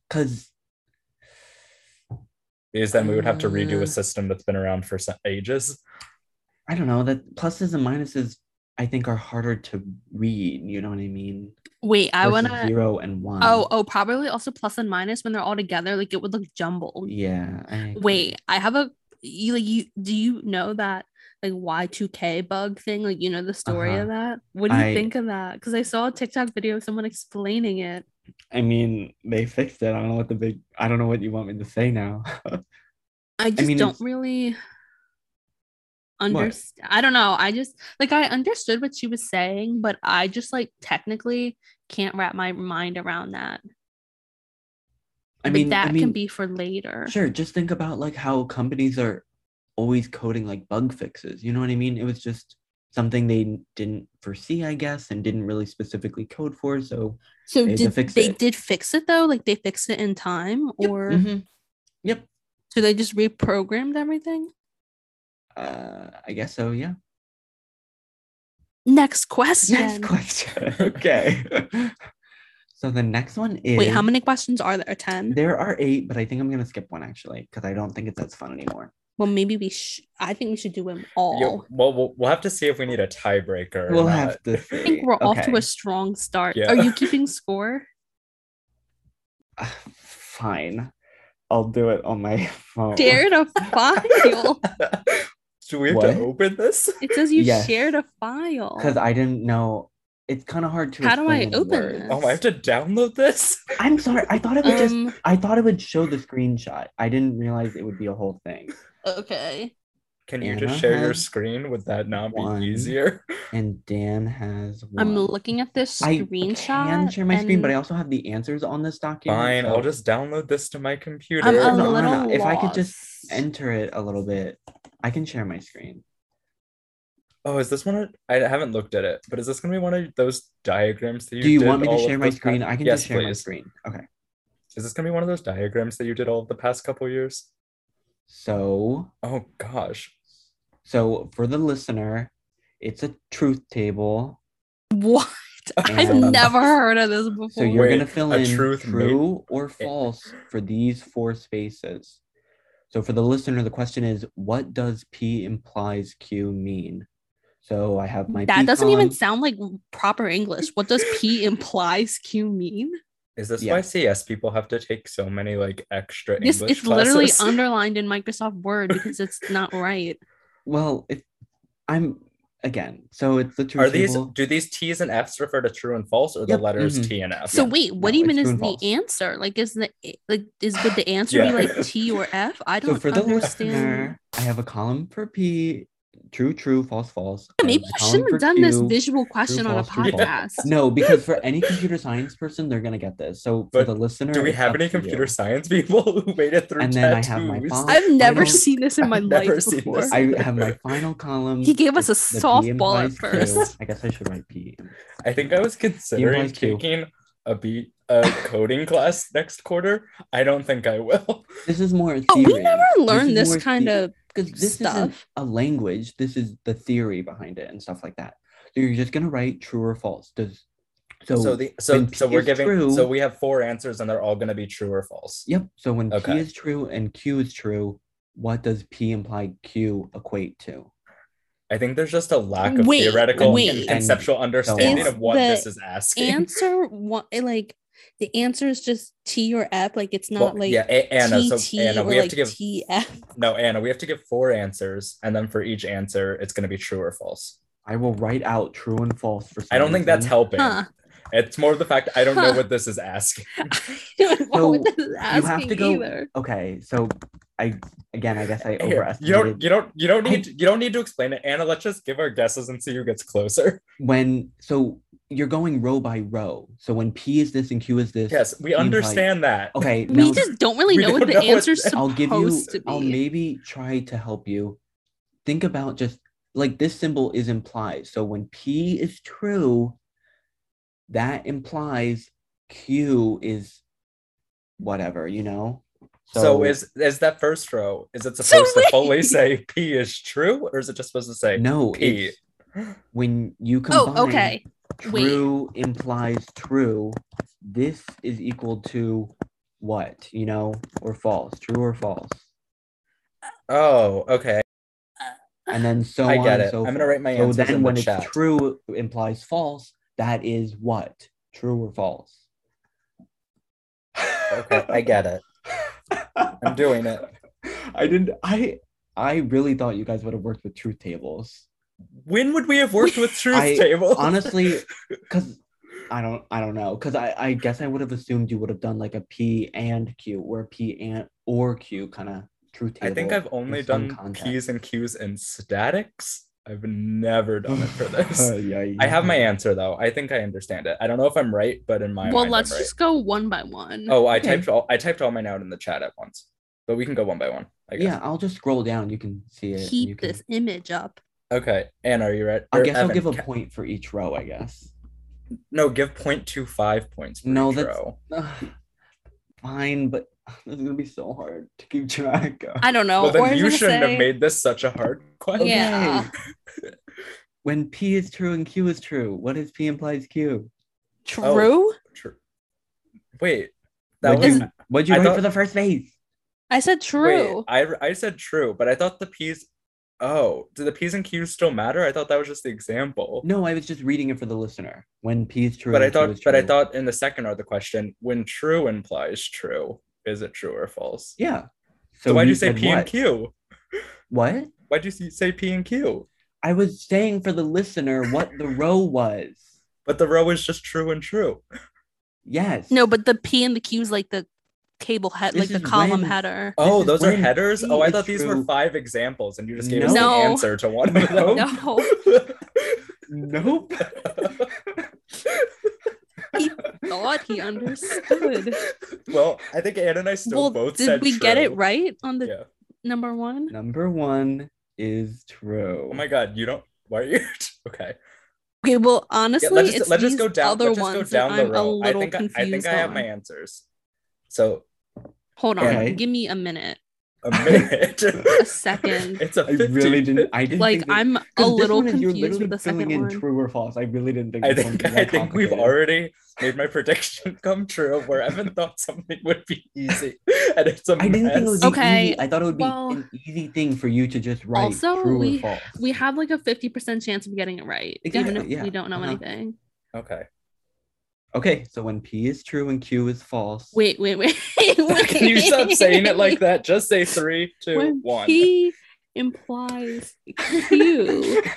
[SPEAKER 1] because
[SPEAKER 4] Because then we would have to redo
[SPEAKER 1] Uh,
[SPEAKER 4] a system that's been around for some ages.
[SPEAKER 1] I don't know that pluses and minuses I think are harder to read. You know what I mean?
[SPEAKER 3] Wait, I wanna.
[SPEAKER 1] zero and one.
[SPEAKER 3] Oh, oh, probably also plus and minus when they're all together. Like it would look jumbled.
[SPEAKER 1] yeah. I.
[SPEAKER 3] Wait, I have a. You like you? Do you know that like Y two K bug thing? Like you know the story
[SPEAKER 1] Uh-huh.
[SPEAKER 3] of that? What do you
[SPEAKER 1] I-
[SPEAKER 3] think of that? Because I saw a TikTok video of someone explaining it.
[SPEAKER 1] I mean, they fixed it. I don't know what the big. I don't know what you want me to say now.
[SPEAKER 3] I just
[SPEAKER 1] mean,
[SPEAKER 3] don't
[SPEAKER 1] it's-
[SPEAKER 3] really understand. I don't know. I just like I understood what she was saying, but I just like technically can't wrap my mind around that.
[SPEAKER 1] I
[SPEAKER 3] But
[SPEAKER 1] mean,
[SPEAKER 3] that
[SPEAKER 1] I mean,
[SPEAKER 3] can be for later.
[SPEAKER 1] Sure, just think about like how companies are always coding like bug fixes. You know what I mean? It was just something they didn't foresee, I guess, and didn't really specifically code for. So
[SPEAKER 3] So
[SPEAKER 1] They
[SPEAKER 3] did
[SPEAKER 1] fix
[SPEAKER 3] they
[SPEAKER 1] it.
[SPEAKER 3] did fix it though? Like they fixed it in time, or
[SPEAKER 1] mhm. yep,
[SPEAKER 3] so they just reprogrammed everything?
[SPEAKER 1] uh, I guess so. Yeah.
[SPEAKER 3] Next question.
[SPEAKER 1] Next question. okay. So the next one is
[SPEAKER 3] Wait, how many questions are there? Ten.
[SPEAKER 1] There are eight, but I think I'm gonna skip one actually because I don't think it's as fun anymore.
[SPEAKER 3] Well, maybe we. Sh- I think we should do them all.
[SPEAKER 2] Yo, well, well, we'll have to see if we need a tiebreaker.
[SPEAKER 1] We'll
[SPEAKER 2] not.
[SPEAKER 1] have to. See.
[SPEAKER 3] I think we're off to a strong start.
[SPEAKER 2] Yeah.
[SPEAKER 3] Are you keeping score?
[SPEAKER 1] Fine. I'll do it on my phone.
[SPEAKER 3] Shared a file.
[SPEAKER 2] Do we have
[SPEAKER 1] What?
[SPEAKER 2] to open this?
[SPEAKER 3] It says you
[SPEAKER 1] Yes.
[SPEAKER 3] shared a file.
[SPEAKER 1] Because I didn't know. It's kind of hard to.
[SPEAKER 3] How do I open
[SPEAKER 1] words.
[SPEAKER 3] this?
[SPEAKER 2] Oh, I have to download this.
[SPEAKER 1] I'm sorry. I thought it would just.
[SPEAKER 3] Um.
[SPEAKER 1] I thought it would show the screenshot. I didn't realize it would be a whole thing.
[SPEAKER 3] Okay.
[SPEAKER 2] Can you
[SPEAKER 1] Anna
[SPEAKER 2] just share your screen? Would that not be
[SPEAKER 1] one.
[SPEAKER 2] easier?
[SPEAKER 1] And Dan has.
[SPEAKER 3] I'm looking at this screenshot.
[SPEAKER 1] I can share my screen, but I also have the answers on this document.
[SPEAKER 2] Fine,
[SPEAKER 1] so-
[SPEAKER 2] I'll just download this to my computer.
[SPEAKER 3] I'm a
[SPEAKER 1] No, no,
[SPEAKER 3] little
[SPEAKER 1] no, If I could just enter it a little bit, I can share my screen.
[SPEAKER 2] Oh, is this one? Of, I haven't looked at it, but is this gonna be one of those diagrams that you?
[SPEAKER 1] Do you
[SPEAKER 2] did
[SPEAKER 1] want me to share my
[SPEAKER 2] those pa-
[SPEAKER 1] screen? I can
[SPEAKER 2] yes,
[SPEAKER 1] just share my screen. Okay.
[SPEAKER 2] Is this gonna be one of those diagrams that you did all of the past couple years?
[SPEAKER 1] So,
[SPEAKER 2] Oh gosh.
[SPEAKER 1] so for the listener, it's a truth table.
[SPEAKER 3] What? I've never heard of this before.
[SPEAKER 1] So you're
[SPEAKER 2] Wait,
[SPEAKER 1] gonna fill in
[SPEAKER 2] truth
[SPEAKER 1] true or false for these four spaces. So for the listener, the question is, what does P implies Q mean? So I have my
[SPEAKER 3] that
[SPEAKER 1] P
[SPEAKER 3] doesn't even sound like proper English. What does P implies Q mean?
[SPEAKER 2] Is this
[SPEAKER 1] Yeah.
[SPEAKER 2] why CS people have to take so many like extra
[SPEAKER 3] This
[SPEAKER 2] English
[SPEAKER 3] it's literally underlined in Microsoft Word because it's not right.
[SPEAKER 1] Well, if I'm again, so it's the truth
[SPEAKER 2] Are these
[SPEAKER 1] table.
[SPEAKER 2] do these T's and F's refer to true and false or the
[SPEAKER 1] Yep,
[SPEAKER 2] letters
[SPEAKER 1] mhm.
[SPEAKER 2] T and F?
[SPEAKER 3] So
[SPEAKER 1] Yeah,
[SPEAKER 3] wait, what
[SPEAKER 1] no,
[SPEAKER 3] even
[SPEAKER 1] it's
[SPEAKER 3] is the
[SPEAKER 1] false.
[SPEAKER 3] answer? Like, is the like is would the answer
[SPEAKER 2] Yeah.
[SPEAKER 3] be like T or F? I don't so
[SPEAKER 1] for the listener, I have a column for P, true, true, false, false.
[SPEAKER 3] Yeah, maybe
[SPEAKER 1] have a
[SPEAKER 3] I
[SPEAKER 1] column
[SPEAKER 3] shouldn't have done this visual question on a
[SPEAKER 1] false, true,
[SPEAKER 3] podcast.
[SPEAKER 1] No, because for any computer science person, they're gonna get this. So for the listener,
[SPEAKER 2] do we have any
[SPEAKER 1] to you.
[SPEAKER 2] computer science people who made it through
[SPEAKER 1] And then I have my
[SPEAKER 2] tattoos?
[SPEAKER 1] font.
[SPEAKER 3] I've never
[SPEAKER 1] Final-
[SPEAKER 3] seen this in my
[SPEAKER 2] I've never
[SPEAKER 3] life
[SPEAKER 2] seen
[SPEAKER 3] before.
[SPEAKER 2] this.
[SPEAKER 1] I have my final column.
[SPEAKER 3] He gave us a
[SPEAKER 1] It's the
[SPEAKER 3] softball at first.
[SPEAKER 1] I guess I should write P.
[SPEAKER 2] I think I was considering taking a beat a coding class next quarter. I don't think I will.
[SPEAKER 1] This is more
[SPEAKER 3] Oh, we never learned
[SPEAKER 1] is
[SPEAKER 3] this, kind
[SPEAKER 1] the-
[SPEAKER 3] of
[SPEAKER 1] because this isn't a language. This is the theory behind it and stuff like that. So you're just gonna write true or false. Does so?
[SPEAKER 2] So the so so we're giving
[SPEAKER 1] true-
[SPEAKER 2] so we have four answers and they're all gonna be true or false.
[SPEAKER 1] Yep. So when P is true and Q is true, what does P imply Q equate to?
[SPEAKER 2] I think there's just a lack of
[SPEAKER 3] Wait,
[SPEAKER 2] theoretical
[SPEAKER 3] wait.
[SPEAKER 2] and conceptual understanding
[SPEAKER 3] Is
[SPEAKER 2] of what
[SPEAKER 3] the
[SPEAKER 2] this is asking.
[SPEAKER 3] Answer one like the answer is just T or F. Like it's not
[SPEAKER 2] Well,
[SPEAKER 3] like
[SPEAKER 2] yeah, A- Anna. So
[SPEAKER 3] TT
[SPEAKER 2] Anna,
[SPEAKER 3] or
[SPEAKER 2] we have
[SPEAKER 3] like
[SPEAKER 2] to give
[SPEAKER 3] TF.
[SPEAKER 2] no Anna. We have to give four answers, and then for each answer, it's going to be true or false.
[SPEAKER 1] I will write out true and false for.
[SPEAKER 2] I don't think that's helping.
[SPEAKER 3] Huh.
[SPEAKER 2] It's more the fact I don't know what this is asking.
[SPEAKER 3] I don't know
[SPEAKER 1] So,
[SPEAKER 3] what this is
[SPEAKER 1] you have to go-
[SPEAKER 3] either.
[SPEAKER 1] Okay, so I again, I guess I
[SPEAKER 2] Here, you
[SPEAKER 1] overestimated
[SPEAKER 2] don't. You don't. You don't
[SPEAKER 1] I-
[SPEAKER 2] need. you don't need to explain it, Anna. Let's just give our guesses and see who gets closer.
[SPEAKER 1] when. So you're going row by row. So when P is this and Q is this.
[SPEAKER 2] Yes, we
[SPEAKER 1] P implies-
[SPEAKER 2] understand that.
[SPEAKER 1] Okay,
[SPEAKER 3] We
[SPEAKER 1] now
[SPEAKER 3] just don't really know what
[SPEAKER 2] don't
[SPEAKER 3] the
[SPEAKER 2] know what-
[SPEAKER 3] answer's supposed
[SPEAKER 1] I'll give you.
[SPEAKER 3] to be.
[SPEAKER 1] I'll maybe try to help you. Think about just like this symbol is implied. So when P is true, that implies Q is whatever, you know.
[SPEAKER 2] So, is is that first row? Is it
[SPEAKER 3] So
[SPEAKER 2] supposed to fully say P is true, or is it just supposed to say
[SPEAKER 1] no?
[SPEAKER 2] P?
[SPEAKER 1] When you oh, combine.
[SPEAKER 3] oh, okay. Wait.
[SPEAKER 1] True implies true. This is equal to what, you know, or false, true or false,
[SPEAKER 2] Oh, okay.
[SPEAKER 1] and then so
[SPEAKER 2] I
[SPEAKER 1] on.
[SPEAKER 2] get
[SPEAKER 1] and
[SPEAKER 2] it.
[SPEAKER 1] So
[SPEAKER 2] I'm gonna write my
[SPEAKER 1] so
[SPEAKER 2] answers
[SPEAKER 1] then
[SPEAKER 2] in
[SPEAKER 1] when
[SPEAKER 2] the
[SPEAKER 1] it's
[SPEAKER 2] chat.
[SPEAKER 1] true implies false, that is what? True or false?
[SPEAKER 2] Okay, I get it. I'm doing it.
[SPEAKER 1] I didn't I I really thought you guys would have worked with truth tables.
[SPEAKER 2] When would we have worked with truth
[SPEAKER 1] I-
[SPEAKER 2] table?
[SPEAKER 1] Honestly, because I don't I don't know. Cause I, I guess I would have assumed you would have done like a P and Q or P and or Q kind of truth Table.
[SPEAKER 2] I think I've only done
[SPEAKER 1] context.
[SPEAKER 2] P's and Q's in statics. I've never done it for this.
[SPEAKER 1] Uh, yeah,
[SPEAKER 2] I have my answer though. I think I understand it. I don't know if I'm right, but in my
[SPEAKER 3] well,
[SPEAKER 2] mind,
[SPEAKER 3] let's
[SPEAKER 2] I'm right.
[SPEAKER 3] just go one by one.
[SPEAKER 2] Oh, I
[SPEAKER 1] Okay.
[SPEAKER 2] typed all I typed all mine out in the chat at once, but we can go one by one. I guess.
[SPEAKER 1] Yeah, I'll just scroll down. You can see it. and you
[SPEAKER 3] Keep
[SPEAKER 1] can-
[SPEAKER 3] this image up.
[SPEAKER 2] Okay, Anna, are you ready?
[SPEAKER 1] I
[SPEAKER 2] Or
[SPEAKER 1] guess I'll give a
[SPEAKER 2] ca-
[SPEAKER 1] point for each row, I guess.
[SPEAKER 2] No, give 0.25 points. For
[SPEAKER 1] No,
[SPEAKER 2] each
[SPEAKER 1] that's-
[SPEAKER 2] row.
[SPEAKER 1] Fine, but this is gonna be so hard to keep track of.
[SPEAKER 3] I don't know.
[SPEAKER 2] Well, then
[SPEAKER 3] was
[SPEAKER 2] you shouldn't
[SPEAKER 3] say-
[SPEAKER 2] have made this such a hard question.
[SPEAKER 3] Yeah.
[SPEAKER 1] when P is true and Q is true, what is P implies Q?
[SPEAKER 3] True.
[SPEAKER 2] Oh, Tr- Wait, that
[SPEAKER 1] What'd
[SPEAKER 2] was
[SPEAKER 1] you, what'd you
[SPEAKER 2] I
[SPEAKER 1] write
[SPEAKER 2] thought-
[SPEAKER 1] for the first phase?
[SPEAKER 3] I said true.
[SPEAKER 2] Wait, I I said true, but I thought the P's. Oh, do the P's and Q's still matter? I thought that was just the example.
[SPEAKER 1] No, I was just reading it for the listener. When P is true,
[SPEAKER 2] but I
[SPEAKER 1] and Q
[SPEAKER 2] thought,
[SPEAKER 1] is
[SPEAKER 2] but I
[SPEAKER 1] true.
[SPEAKER 2] thought in the second part of the question, when true implies true, is it true or false?
[SPEAKER 1] yeah.
[SPEAKER 2] So, why'd you say
[SPEAKER 1] said
[SPEAKER 2] P and
[SPEAKER 1] what?
[SPEAKER 2] Q?
[SPEAKER 1] What?
[SPEAKER 2] Why'd you s- say P and Q?
[SPEAKER 1] I was saying for the listener what the row was.
[SPEAKER 2] But the row is just true and true.
[SPEAKER 1] Yes.
[SPEAKER 3] No, but the P and the Q is like the cable head,
[SPEAKER 1] This
[SPEAKER 3] like the column
[SPEAKER 1] when-
[SPEAKER 3] header.
[SPEAKER 2] Oh, those are headers. Oh, I
[SPEAKER 1] is
[SPEAKER 2] thought these were five examples, and you just gave us
[SPEAKER 3] No.
[SPEAKER 2] the answer to one of them.
[SPEAKER 3] No.
[SPEAKER 1] Nope.
[SPEAKER 3] He thought he understood.
[SPEAKER 2] well, I think Anna and I still
[SPEAKER 3] well,
[SPEAKER 2] both
[SPEAKER 3] did
[SPEAKER 2] said
[SPEAKER 3] we get it right on the
[SPEAKER 2] Yeah.
[SPEAKER 3] number one?
[SPEAKER 1] Number one is true.
[SPEAKER 2] Oh my god, you don't. Why are you? okay.
[SPEAKER 3] Okay, well, honestly,
[SPEAKER 2] Yeah, let's just,
[SPEAKER 3] it's
[SPEAKER 2] let's just
[SPEAKER 3] these
[SPEAKER 2] go down.
[SPEAKER 3] other
[SPEAKER 2] Let's just go
[SPEAKER 3] ones
[SPEAKER 2] down
[SPEAKER 3] that
[SPEAKER 2] the
[SPEAKER 3] I'm a
[SPEAKER 2] row. I
[SPEAKER 3] little
[SPEAKER 2] think I,
[SPEAKER 3] confused
[SPEAKER 2] I think I have
[SPEAKER 3] on.
[SPEAKER 2] my answers. So
[SPEAKER 3] Hold on,
[SPEAKER 1] Okay.
[SPEAKER 3] give me a minute,
[SPEAKER 2] a minute.
[SPEAKER 3] a second.
[SPEAKER 2] it's a
[SPEAKER 1] I really didn't. I didn't
[SPEAKER 3] Like
[SPEAKER 1] think
[SPEAKER 3] I'm a
[SPEAKER 1] 'cause this
[SPEAKER 3] little
[SPEAKER 1] one is you're
[SPEAKER 3] confused
[SPEAKER 1] literally
[SPEAKER 3] with the
[SPEAKER 1] filling
[SPEAKER 3] second
[SPEAKER 1] in
[SPEAKER 3] one.
[SPEAKER 1] true or false. I really didn't think.
[SPEAKER 2] I think I think we've already made my prediction come true. Where Evan thought something would be easy, and it's a
[SPEAKER 1] I didn't think it would be
[SPEAKER 3] Okay,
[SPEAKER 1] easy. I thought it would be
[SPEAKER 3] well-
[SPEAKER 1] an easy thing for you to just write
[SPEAKER 3] Also,
[SPEAKER 1] true
[SPEAKER 3] we-
[SPEAKER 1] or false.
[SPEAKER 3] We have like a fifty percent chance of getting it right, even if
[SPEAKER 1] yeah,
[SPEAKER 3] we don't know
[SPEAKER 1] uh-huh.
[SPEAKER 3] anything.
[SPEAKER 2] Okay.
[SPEAKER 1] Okay, so when P is true and Q is false.
[SPEAKER 3] Wait, wait, wait. wait.
[SPEAKER 2] Can you stop saying it like that? Just say three, two,
[SPEAKER 3] when
[SPEAKER 2] one.
[SPEAKER 3] P implies Q.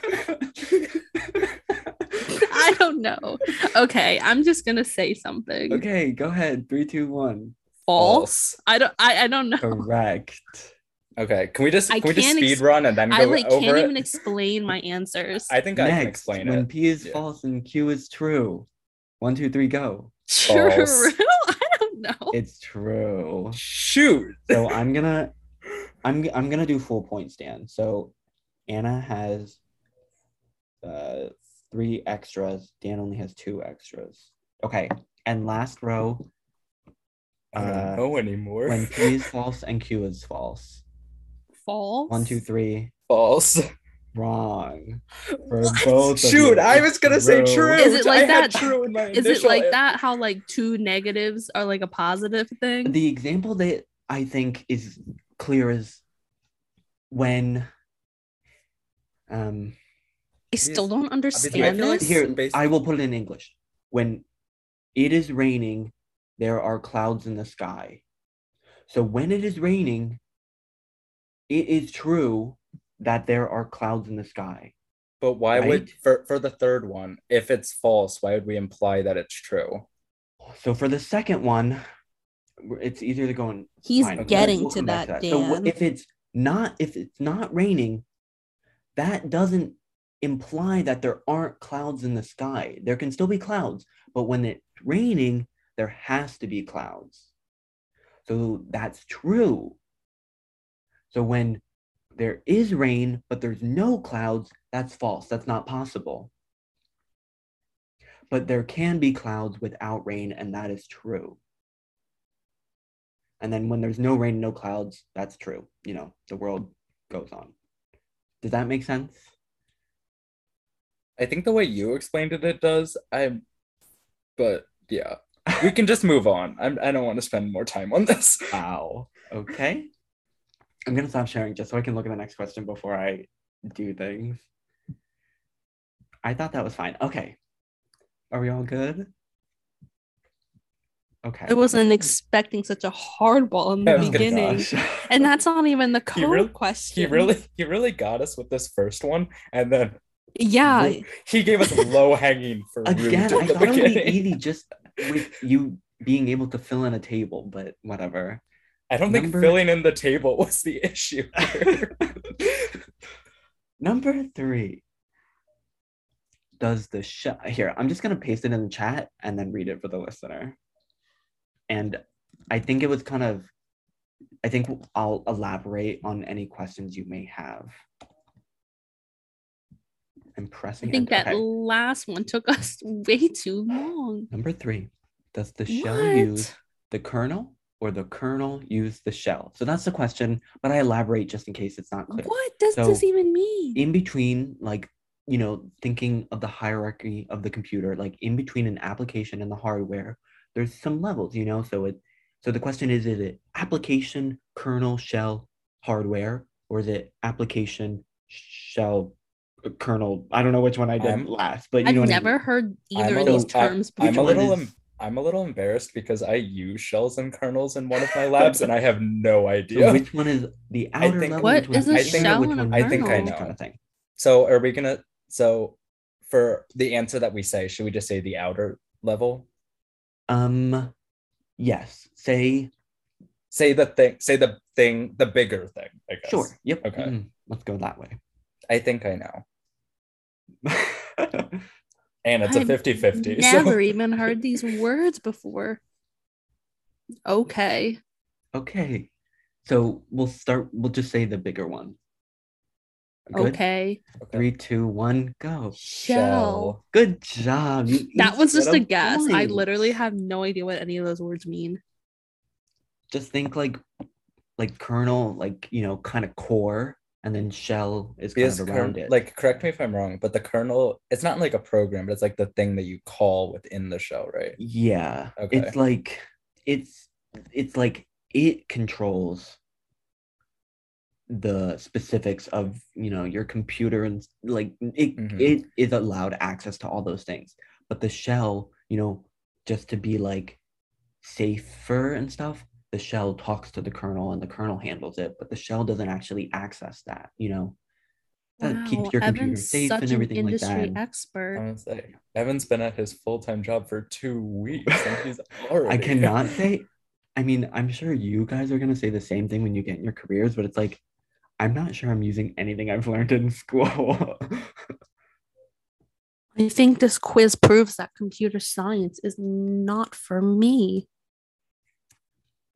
[SPEAKER 3] I don't know. Okay, I'm just gonna say something.
[SPEAKER 1] okay, go ahead. Three, two, one.
[SPEAKER 3] False. I don't. I, I don't know.
[SPEAKER 1] Correct.
[SPEAKER 2] Okay. Can we just
[SPEAKER 3] I
[SPEAKER 2] can we just speed
[SPEAKER 3] ex-
[SPEAKER 2] run and then go over?
[SPEAKER 3] I like
[SPEAKER 2] over
[SPEAKER 3] can't
[SPEAKER 2] it?
[SPEAKER 3] even explain my answers.
[SPEAKER 2] I think I can
[SPEAKER 1] Next,
[SPEAKER 2] explain
[SPEAKER 1] when
[SPEAKER 2] it.
[SPEAKER 1] P is
[SPEAKER 2] Yeah.
[SPEAKER 1] false and Q is true. One, two, three, go.
[SPEAKER 3] True.
[SPEAKER 2] False.
[SPEAKER 3] I don't know.
[SPEAKER 1] It's true.
[SPEAKER 2] Shoot.
[SPEAKER 1] So I'm gonna, I'm I'm gonna do full point stand. So Anna has uh three extras. Dan only has two extras. Okay, and last row.
[SPEAKER 2] I don't
[SPEAKER 1] Uh,
[SPEAKER 2] know anymore.
[SPEAKER 1] when P is false and Q is false.
[SPEAKER 3] False.
[SPEAKER 1] One, two, three.
[SPEAKER 2] False.
[SPEAKER 1] Wrong. For both.
[SPEAKER 2] Shoot,
[SPEAKER 1] you,
[SPEAKER 2] I was gonna say true.
[SPEAKER 3] Is it like
[SPEAKER 2] had
[SPEAKER 3] that?
[SPEAKER 2] True in my
[SPEAKER 3] Is it like
[SPEAKER 2] an-
[SPEAKER 3] that? How like two negatives are like a positive thing?
[SPEAKER 1] The example that I think is clear is when um
[SPEAKER 3] I still don't understand
[SPEAKER 2] feel like
[SPEAKER 3] this.
[SPEAKER 1] here I will put it in English. When it is raining, there are clouds in the sky. So when it is raining, it is true that there are clouds in the sky.
[SPEAKER 2] But why would for for the third one, if it's false, why would we imply that it's true?
[SPEAKER 1] So for the second one, it's either going
[SPEAKER 3] He's
[SPEAKER 1] Fine, we'll-
[SPEAKER 3] getting
[SPEAKER 1] we'll
[SPEAKER 3] to
[SPEAKER 1] come back
[SPEAKER 3] that,
[SPEAKER 1] So
[SPEAKER 3] Dan.
[SPEAKER 1] wh- if it's not if it's not raining, that doesn't imply that there aren't clouds in the sky. There can still be clouds, but when it's raining, there has to be clouds. So that's true. So when there is rain, but there's no clouds, that's false. That's not possible. But there can be clouds without rain, and that is true. And then when there's no rain, no clouds, that's true. You know, the world goes on. Does that make sense?
[SPEAKER 2] I think the way you explained it, it does. I'm, but yeah, we can just move on. I'm, I don't want to spend more time on this.
[SPEAKER 1] Wow. Okay. I'm gonna stop sharing just so I can look at the next question before I do things. I thought that was fine. Okay. Are we all good? Okay.
[SPEAKER 3] I wasn't expecting such a hardball in the
[SPEAKER 2] was
[SPEAKER 3] beginning. And that's not even the
[SPEAKER 2] He
[SPEAKER 3] code
[SPEAKER 2] really-
[SPEAKER 3] question.
[SPEAKER 2] He really, he really got us with this first one, and then
[SPEAKER 3] Yeah.
[SPEAKER 2] he gave us low hanging fruit
[SPEAKER 1] Again,
[SPEAKER 2] at
[SPEAKER 1] I
[SPEAKER 2] the
[SPEAKER 1] thought it would be
[SPEAKER 2] beginning.
[SPEAKER 1] easy just with you being able to fill in a table, but whatever.
[SPEAKER 2] I don't think filling in the table was the issue.
[SPEAKER 1] Number three. Does the show here? I'm just gonna paste it in the chat and then read it for the listener. And I think it was kind of, I think I'll elaborate on any questions you may have. I'm
[SPEAKER 3] I think
[SPEAKER 1] enter.
[SPEAKER 3] that
[SPEAKER 1] Okay.
[SPEAKER 3] last one took us way too long.
[SPEAKER 1] Number three. Does the shell
[SPEAKER 3] What?
[SPEAKER 1] use the kernel or the kernel use the shell? So that's the question, but I elaborate just in case it's not clear.
[SPEAKER 3] What does
[SPEAKER 1] So,
[SPEAKER 3] this even mean?
[SPEAKER 1] In between, like, you know, thinking of the hierarchy of the computer, like in between an application and the hardware, there's some levels, you know. So it so the question is, is it application, kernel, shell, hardware, or is it application, shell, kernel? I don't know which one I did
[SPEAKER 2] I'm-
[SPEAKER 1] last, but you
[SPEAKER 3] I've
[SPEAKER 1] know what I
[SPEAKER 3] never
[SPEAKER 1] mean.
[SPEAKER 3] heard
[SPEAKER 2] I'm
[SPEAKER 3] either
[SPEAKER 2] a
[SPEAKER 3] of these
[SPEAKER 2] little- I-
[SPEAKER 3] terms
[SPEAKER 2] I'm a little
[SPEAKER 1] is-
[SPEAKER 2] em- I'm a little embarrassed because I use shells and kernels in one of my labs and I have no
[SPEAKER 1] So
[SPEAKER 2] idea.
[SPEAKER 1] which one is the
[SPEAKER 2] I
[SPEAKER 1] outer
[SPEAKER 2] think-
[SPEAKER 1] level?
[SPEAKER 3] What
[SPEAKER 1] which one
[SPEAKER 3] is a
[SPEAKER 2] shell
[SPEAKER 1] which
[SPEAKER 3] and a
[SPEAKER 1] one
[SPEAKER 2] I think I know.
[SPEAKER 1] kind of thing.
[SPEAKER 2] So are we gonna so for the answer that we say, should we just say the outer level?
[SPEAKER 1] Um, yes. Say
[SPEAKER 2] Say the thing, say the thing, the bigger thing, I guess.
[SPEAKER 1] sure. Yep.
[SPEAKER 2] Okay.
[SPEAKER 1] mhm, Let's go that way.
[SPEAKER 2] I think I know. And it's a
[SPEAKER 3] I've
[SPEAKER 2] 50-50.
[SPEAKER 3] Never
[SPEAKER 2] So
[SPEAKER 3] even heard these words before. Okay.
[SPEAKER 1] okay. So we'll start. We'll just say the bigger one. Good.
[SPEAKER 3] Okay.
[SPEAKER 1] Three, two, one, go.
[SPEAKER 3] Shell.
[SPEAKER 1] Good job. You
[SPEAKER 3] That was just a guess. I literally have no idea what any of those words mean.
[SPEAKER 1] just think like like kernel, like you know, kind of core, and then shell is kind
[SPEAKER 2] because
[SPEAKER 1] of around it.
[SPEAKER 2] like correct me if I'm wrong, but the kernel, it's not like a program, but it's like the thing that you call within the shell, right?
[SPEAKER 1] yeah,
[SPEAKER 2] Okay.
[SPEAKER 1] it's like it's it's like it controls the specifics of you know your computer and like it
[SPEAKER 2] Mhm.
[SPEAKER 1] it is allowed access to all those things but the shell you know just to be like safer and stuff the shell talks to the kernel and the kernel handles it but the shell doesn't actually access that you know that keeps your computer
[SPEAKER 3] Evan's
[SPEAKER 1] safe
[SPEAKER 3] such
[SPEAKER 1] and
[SPEAKER 3] an
[SPEAKER 1] everything like that
[SPEAKER 3] industry
[SPEAKER 1] and
[SPEAKER 3] expert.
[SPEAKER 2] I would say Evan's been at his full-time job for two weeks and he's already
[SPEAKER 1] I cannot say. I mean, I'm sure you guys are gonna say the same thing when you get in your careers, but it's like, I'm not sure I'm using anything I've learned in school.
[SPEAKER 3] I think this quiz proves that computer science is not for me.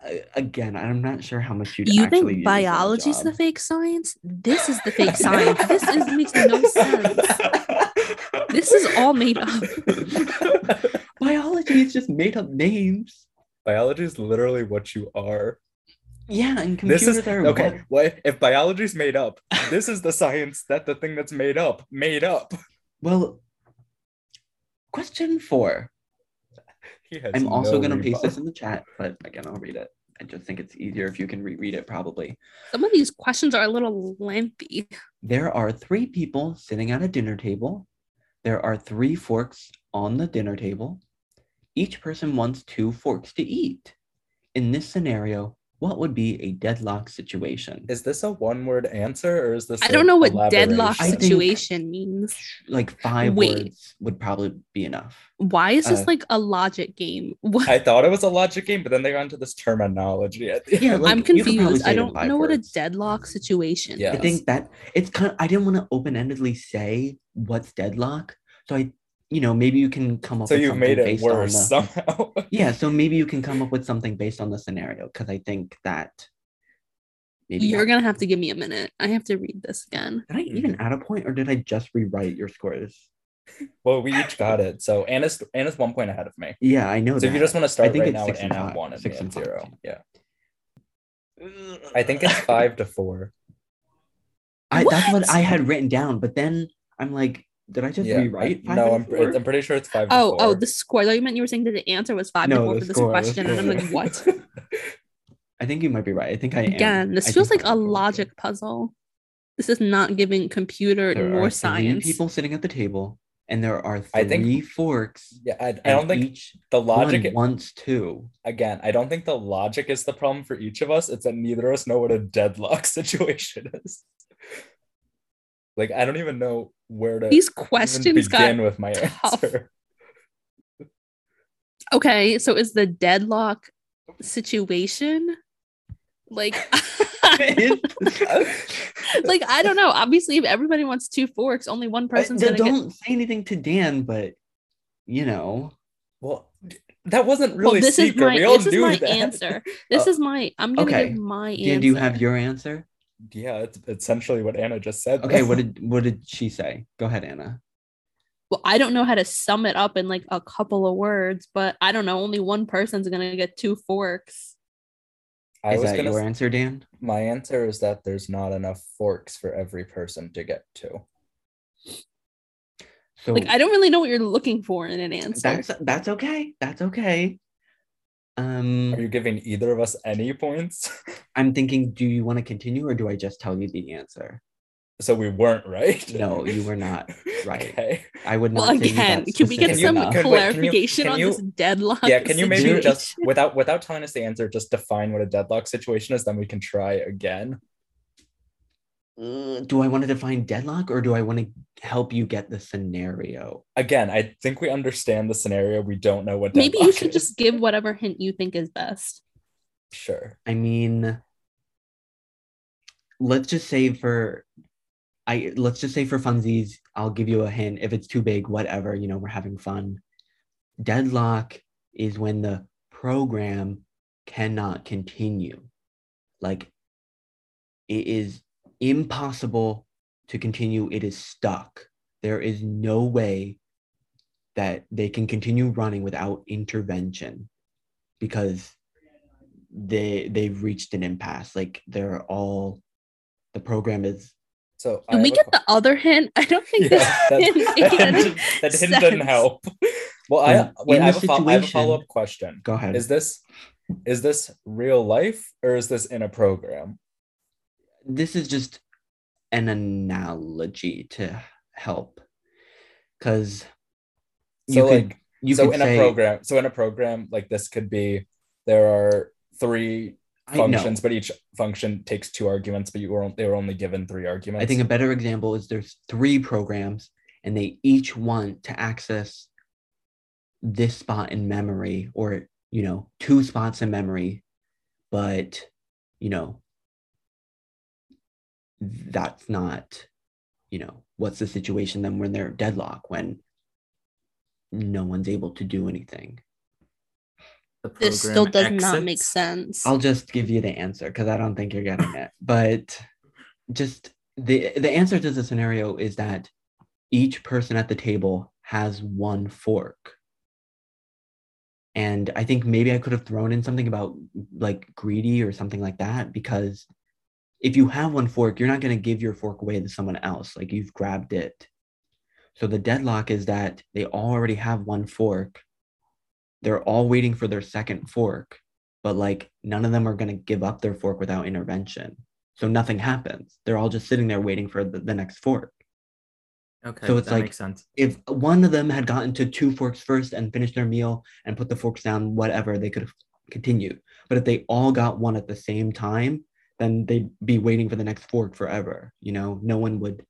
[SPEAKER 1] I- Again, I'm not sure how much you'd
[SPEAKER 3] You
[SPEAKER 1] actually
[SPEAKER 3] think
[SPEAKER 1] in a
[SPEAKER 3] biology's the fake science? This is the fake science. This is makes no sense. This is all made up.
[SPEAKER 1] Biology is just made up names.
[SPEAKER 2] Biology is literally what you are.
[SPEAKER 1] Yeah, and
[SPEAKER 2] This is
[SPEAKER 1] are
[SPEAKER 2] okay.
[SPEAKER 1] what-
[SPEAKER 2] What if biology's made up? This is the science that the thing that's made up made up.
[SPEAKER 1] Well, question four.
[SPEAKER 2] He has
[SPEAKER 1] I'm also
[SPEAKER 2] no
[SPEAKER 1] gonna paste this in the chat, but again, I'll read it. I just think it's easier if you can reread it, probably.
[SPEAKER 3] Some of these questions are a little lengthy.
[SPEAKER 1] There are three people sitting at a dinner table. There are three forks on the dinner table. Each person wants two forks to eat. In this scenario, what would be a deadlock situation?
[SPEAKER 2] Is this a one-word answer or is this?
[SPEAKER 3] I
[SPEAKER 2] a
[SPEAKER 3] don't know what deadlock situation means.
[SPEAKER 1] Like five
[SPEAKER 3] Wait.
[SPEAKER 1] words would probably be enough.
[SPEAKER 3] Why is this
[SPEAKER 1] uh,
[SPEAKER 3] like a logic game? What?
[SPEAKER 2] I thought it was a logic game, but then they got into this terminology
[SPEAKER 1] Yeah, like,
[SPEAKER 3] I'm
[SPEAKER 1] you could probably
[SPEAKER 3] confused. I don't
[SPEAKER 1] five
[SPEAKER 3] know what a deadlock situation
[SPEAKER 2] Yeah.
[SPEAKER 1] I think that it's kind of, I didn't want to open-endedly say what's deadlock. So I, you know, maybe you can come up
[SPEAKER 2] so
[SPEAKER 1] with
[SPEAKER 2] you've
[SPEAKER 1] something
[SPEAKER 2] made it
[SPEAKER 1] based
[SPEAKER 2] worse
[SPEAKER 1] on the,
[SPEAKER 2] somehow.
[SPEAKER 1] Yeah, so maybe you can come up with something based on the scenario because I think that maybe
[SPEAKER 3] You're
[SPEAKER 1] that-
[SPEAKER 3] gonna have to give me a minute. I have to read this again.
[SPEAKER 1] Did I even add a point or did I just rewrite your scores?
[SPEAKER 2] well, we each got it. So Anna's Anna's one point ahead of me.
[SPEAKER 1] Yeah, I know
[SPEAKER 2] So if you just want to start
[SPEAKER 1] think
[SPEAKER 2] right
[SPEAKER 1] it's
[SPEAKER 2] now with
[SPEAKER 1] six and
[SPEAKER 2] Anna
[SPEAKER 1] five.
[SPEAKER 2] one and
[SPEAKER 1] Six
[SPEAKER 2] me at
[SPEAKER 1] and five.
[SPEAKER 2] zero. Yeah. I think it's five to four.
[SPEAKER 1] I, that's what
[SPEAKER 3] What?
[SPEAKER 1] I had written down, but then I'm like, did I just
[SPEAKER 2] Yeah.
[SPEAKER 1] rewrite? five
[SPEAKER 2] no,
[SPEAKER 1] and
[SPEAKER 2] I'm,
[SPEAKER 1] four?
[SPEAKER 2] I'm pretty sure it's five. To
[SPEAKER 3] Oh,
[SPEAKER 2] four.
[SPEAKER 3] oh, the score. I thought you meant you were saying that the answer was five
[SPEAKER 1] No,
[SPEAKER 3] to four
[SPEAKER 1] the
[SPEAKER 3] for this
[SPEAKER 1] score,
[SPEAKER 3] question, and I'm like, what?
[SPEAKER 1] I think you might be right. I think I am.
[SPEAKER 3] Again, this
[SPEAKER 1] I
[SPEAKER 3] feels like a
[SPEAKER 1] I'm right.
[SPEAKER 3] logic puzzle. This is not giving computer
[SPEAKER 1] There
[SPEAKER 3] nor
[SPEAKER 1] are
[SPEAKER 3] science.
[SPEAKER 1] three people sitting at the table, and there are
[SPEAKER 2] I
[SPEAKER 1] three
[SPEAKER 2] think-
[SPEAKER 1] forks.
[SPEAKER 2] yeah, I, I don't think
[SPEAKER 1] each
[SPEAKER 2] the logic.
[SPEAKER 1] one wants two.
[SPEAKER 2] again, I don't think the logic is the problem for each of us. It's that neither of us know what a deadlock situation is. Like, I don't even know where to
[SPEAKER 3] These
[SPEAKER 2] even
[SPEAKER 3] questions got
[SPEAKER 2] begin with my
[SPEAKER 3] tough.
[SPEAKER 2] answer.
[SPEAKER 3] okay. So is the deadlock situation like? like I don't know. Obviously, if everybody wants two forks, only one
[SPEAKER 1] I-
[SPEAKER 3] person's
[SPEAKER 1] don't
[SPEAKER 3] gonna
[SPEAKER 1] don't say anything to Dan, but you know,
[SPEAKER 2] Well, that wasn't really
[SPEAKER 3] well, this
[SPEAKER 2] secret.
[SPEAKER 3] is my
[SPEAKER 2] we all
[SPEAKER 3] this is my
[SPEAKER 2] that.
[SPEAKER 3] answer. This
[SPEAKER 1] Uh,
[SPEAKER 3] is my. I'm gonna
[SPEAKER 1] okay.
[SPEAKER 3] give my answer.
[SPEAKER 1] Dan, do you have your answer?
[SPEAKER 2] Yeah, it's essentially what Anna just said.
[SPEAKER 1] Okay, what did what did she say? Go ahead, Anna.
[SPEAKER 3] Well, I don't know how to sum it up in like a couple of words, but I don't know. Only one person's gonna get two forks.
[SPEAKER 2] I
[SPEAKER 1] is
[SPEAKER 2] was
[SPEAKER 1] that
[SPEAKER 2] gonna
[SPEAKER 1] your
[SPEAKER 2] s-
[SPEAKER 1] answer, Dan?
[SPEAKER 2] my answer is that there's not enough forks for every person to get to.
[SPEAKER 1] So
[SPEAKER 3] Like I don't really know what you're looking for in an answer.
[SPEAKER 1] that's that's okay. That's okay. Um,
[SPEAKER 2] Are you giving either of us any points?
[SPEAKER 1] I'm thinking, do you want to continue or do I just tell you the answer?
[SPEAKER 2] so we weren't right.
[SPEAKER 1] No, you were not right.
[SPEAKER 2] Okay.
[SPEAKER 1] I would not.
[SPEAKER 3] well,
[SPEAKER 1] say you got
[SPEAKER 3] again, can we get some
[SPEAKER 1] enough.
[SPEAKER 2] Can- wait, can you-
[SPEAKER 3] clarification
[SPEAKER 2] can
[SPEAKER 3] on this deadlock?
[SPEAKER 2] Yeah, can you maybe
[SPEAKER 3] situation?
[SPEAKER 2] just without without telling us the answer, just define what a deadlock situation is, then we can try again.
[SPEAKER 1] Uh, do I want to define deadlock or do I want to help you get the scenario?
[SPEAKER 2] Again, I think we understand the scenario. We don't know what
[SPEAKER 3] maybe you should
[SPEAKER 2] is.
[SPEAKER 3] just give whatever hint you think is best.
[SPEAKER 2] sure.
[SPEAKER 1] I mean, let's just say for I let's just say for funsies, I'll give you a hint. If it's too big, whatever, you know, we're having fun. Deadlock is when the program cannot continue. Like it is impossible to continue. It is stuck. There is no way that they can continue running without intervention because they they've reached an impasse. Like they're all the program is
[SPEAKER 2] So I
[SPEAKER 3] Can we
[SPEAKER 2] have a
[SPEAKER 3] get the other hint? I don't think
[SPEAKER 2] Yeah,
[SPEAKER 3] this
[SPEAKER 2] that,
[SPEAKER 3] hint
[SPEAKER 2] that
[SPEAKER 3] made
[SPEAKER 2] hint,
[SPEAKER 3] any
[SPEAKER 2] didn't- that hint didn't help. Well, I wait. I have,
[SPEAKER 1] this
[SPEAKER 2] a fo- I have a follow up question.
[SPEAKER 1] go ahead.
[SPEAKER 2] Is this is this real life or is this in a program?
[SPEAKER 1] This is just an analogy to help because you
[SPEAKER 2] So
[SPEAKER 1] could
[SPEAKER 2] like
[SPEAKER 1] you
[SPEAKER 2] so
[SPEAKER 1] could
[SPEAKER 2] in
[SPEAKER 1] say,
[SPEAKER 2] a program, so in a program like this could be there are three functions, but each function takes two arguments, but you were they were only given three arguments.
[SPEAKER 1] I think a better example is there's three programs and they each want to access this spot in memory or you know two spots in memory but you know that's not you know what's the situation then when they're deadlock when no one's able to do anything
[SPEAKER 3] This still does
[SPEAKER 5] program
[SPEAKER 3] not make sense.
[SPEAKER 1] I'll just give you the answer because I don't think you're getting it. But just the the answer to the scenario is that each person at the table has one fork. And I think maybe I could have thrown in something about like greedy or something like that because if you have one fork, you're not going to give your fork away to someone else. Like you've grabbed it. So the deadlock is that they already have one fork. They're all waiting for their second fork but like none of them are going to give up their fork without intervention. So nothing happens. They're all just sitting there waiting for the, the next fork.
[SPEAKER 5] Okay,
[SPEAKER 1] So it's like-
[SPEAKER 5] makes sense.
[SPEAKER 1] If one of them had gotten to two forks first and finished their meal and put the forks down, whatever, they could have continued. But if they all got one at the same time, then they'd be waiting for the next fork forever. You know, no one would.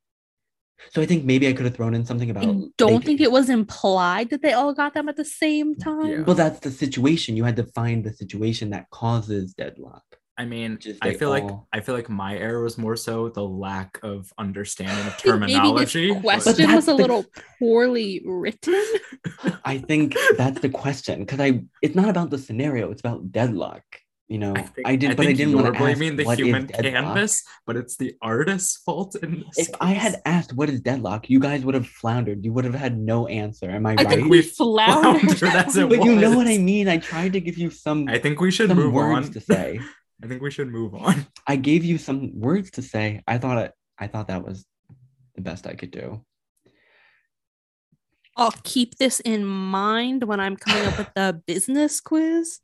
[SPEAKER 1] So I think maybe I could have thrown in something about.
[SPEAKER 3] I don't
[SPEAKER 1] could-
[SPEAKER 3] think it was implied that they all got them at the same time.
[SPEAKER 5] Yeah.
[SPEAKER 1] Well, that's the situation. You had to find the situation that causes deadlock.
[SPEAKER 5] I mean,
[SPEAKER 1] Which
[SPEAKER 5] I
[SPEAKER 1] they
[SPEAKER 5] feel like I feel like my error was more so the lack of understanding of
[SPEAKER 3] I think maybe
[SPEAKER 5] terminology.
[SPEAKER 3] this question was a
[SPEAKER 1] the-
[SPEAKER 3] little poorly written.
[SPEAKER 1] I think that's the question because I it's not about the scenario, it's about deadlock. You know,
[SPEAKER 5] I, think,
[SPEAKER 1] I did, but I
[SPEAKER 5] think
[SPEAKER 1] didn't want to ask
[SPEAKER 5] blaming the
[SPEAKER 1] what is
[SPEAKER 5] human canvas, but it's the artist's fault in this.
[SPEAKER 1] If I had asked what is deadlock, you guys would have floundered. You would have had no answer. Am I,
[SPEAKER 3] I
[SPEAKER 1] right?
[SPEAKER 3] think
[SPEAKER 5] we
[SPEAKER 3] we floundered.
[SPEAKER 5] floundered as it
[SPEAKER 1] but you know what I mean. I tried to give you some
[SPEAKER 5] I think we should
[SPEAKER 1] some
[SPEAKER 5] move
[SPEAKER 1] words
[SPEAKER 5] on.
[SPEAKER 1] to say.
[SPEAKER 5] I think we should move on.
[SPEAKER 1] I gave you some words to say. I thought it, I thought that was the best I could do.
[SPEAKER 3] I'll keep this in mind when I'm coming up with the business quiz.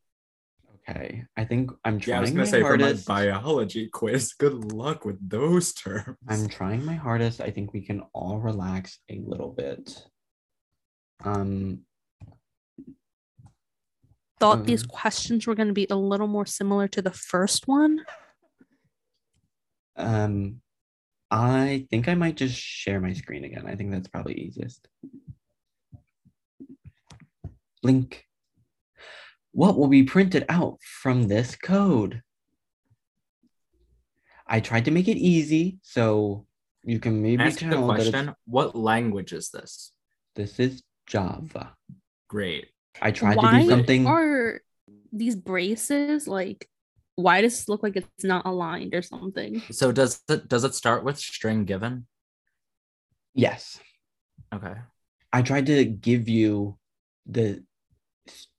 [SPEAKER 1] Okay, I think I'm
[SPEAKER 5] Yeah, I was
[SPEAKER 1] trying
[SPEAKER 5] gonna
[SPEAKER 1] my
[SPEAKER 5] say
[SPEAKER 1] hardest.
[SPEAKER 5] for my biology quiz, good luck with those terms.
[SPEAKER 1] I'm trying my hardest. I think we can all relax a little bit. Um,
[SPEAKER 3] Thought these
[SPEAKER 1] Um,
[SPEAKER 3] questions were going to be a little more similar to the first one.
[SPEAKER 1] um, I think I might just share my screen again. I think that's probably easiest. Blink. What will be printed out from this code? I tried to make it easy, so you can maybe
[SPEAKER 5] Ask the
[SPEAKER 1] tell that
[SPEAKER 5] question: What language is this?
[SPEAKER 1] this is Java.
[SPEAKER 5] Great.
[SPEAKER 1] I tried to do something.
[SPEAKER 3] are these braces like why does this look like it's not aligned or something?
[SPEAKER 2] So does it does it start with string given?
[SPEAKER 1] Yes.
[SPEAKER 2] Okay.
[SPEAKER 1] I tried to give you the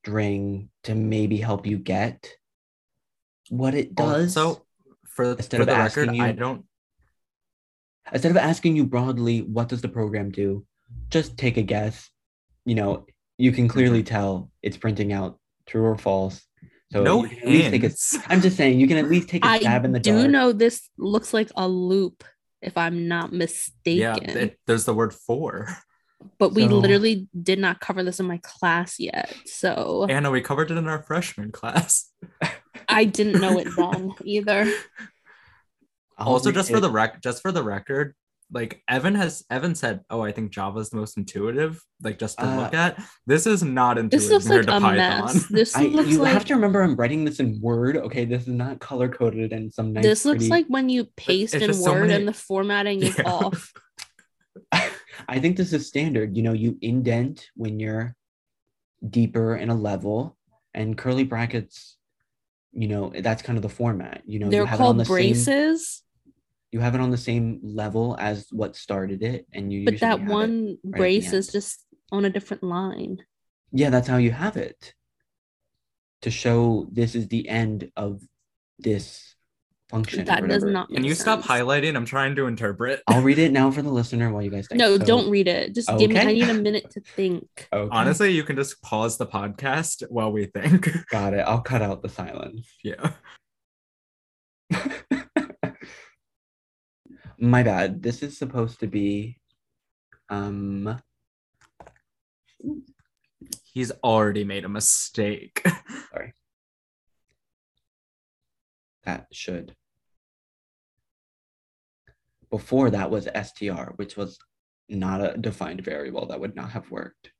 [SPEAKER 1] string to maybe help you get what it does.
[SPEAKER 2] So for,
[SPEAKER 1] Instead
[SPEAKER 2] for
[SPEAKER 1] of
[SPEAKER 2] the
[SPEAKER 1] asking
[SPEAKER 2] record,
[SPEAKER 1] you-
[SPEAKER 2] I don't
[SPEAKER 1] instead of asking you broadly, what does the program do? Just take a guess. You know, you can clearly
[SPEAKER 2] Mm-hmm.
[SPEAKER 1] tell it's printing out true or false. So
[SPEAKER 2] no
[SPEAKER 1] you at least take a,
[SPEAKER 2] hints.
[SPEAKER 1] I'm just saying you can at least take a stab in the dark.
[SPEAKER 3] I do
[SPEAKER 1] dark.
[SPEAKER 3] know this looks like a loop, if I'm not mistaken.
[SPEAKER 2] Yeah, it, there's the word for.
[SPEAKER 3] But we literally did not cover this in my class yet. So
[SPEAKER 2] Anna, we covered it in our freshman class.
[SPEAKER 3] I didn't know it then either.
[SPEAKER 2] Also, just for the rec, just for the record, like Evan has Evan said, oh, I think Java is the most intuitive, like just to
[SPEAKER 1] Uh,
[SPEAKER 2] look at. This is not intuitive
[SPEAKER 3] This looks like
[SPEAKER 2] compared
[SPEAKER 3] a
[SPEAKER 2] Python.
[SPEAKER 3] mess. This
[SPEAKER 1] I,
[SPEAKER 3] looks
[SPEAKER 1] you
[SPEAKER 3] like
[SPEAKER 1] have to remember I'm writing this in Word. Okay, this is not color coded and some nice.
[SPEAKER 3] this looks
[SPEAKER 1] pretty-
[SPEAKER 3] like when you paste in
[SPEAKER 2] just so
[SPEAKER 3] Word
[SPEAKER 2] many-
[SPEAKER 3] and the formatting is
[SPEAKER 2] Yeah.
[SPEAKER 3] off.
[SPEAKER 1] I think this is standard. You know, you indent when you're deeper in a level, and curly brackets. You know, that's kind of the format. You know,
[SPEAKER 3] They're
[SPEAKER 1] you have it on
[SPEAKER 3] called
[SPEAKER 1] the same.
[SPEAKER 3] braces,
[SPEAKER 1] You have it on the same level as what started it, and you.
[SPEAKER 3] but that one
[SPEAKER 1] the
[SPEAKER 3] brace is just on a different line.
[SPEAKER 1] Yeah, that's how you have it. To show this is the end of this function.
[SPEAKER 3] That does
[SPEAKER 1] whatever.
[SPEAKER 3] not
[SPEAKER 2] Can
[SPEAKER 3] make
[SPEAKER 2] you stop highlighting? I'm trying to interpret.
[SPEAKER 1] I'll read it now for the listener while you guys think.
[SPEAKER 3] No,
[SPEAKER 1] So-
[SPEAKER 3] don't read it. Just give me. I need a minute to think.
[SPEAKER 1] Okay.
[SPEAKER 2] Honestly, you can just pause the podcast while we think.
[SPEAKER 1] got it. I'll cut out the silence.
[SPEAKER 2] yeah.
[SPEAKER 1] My bad. This is supposed to be um
[SPEAKER 2] He's already made a mistake. Sorry.
[SPEAKER 1] That should. Before that was str, which was not a defined variable that would not have worked.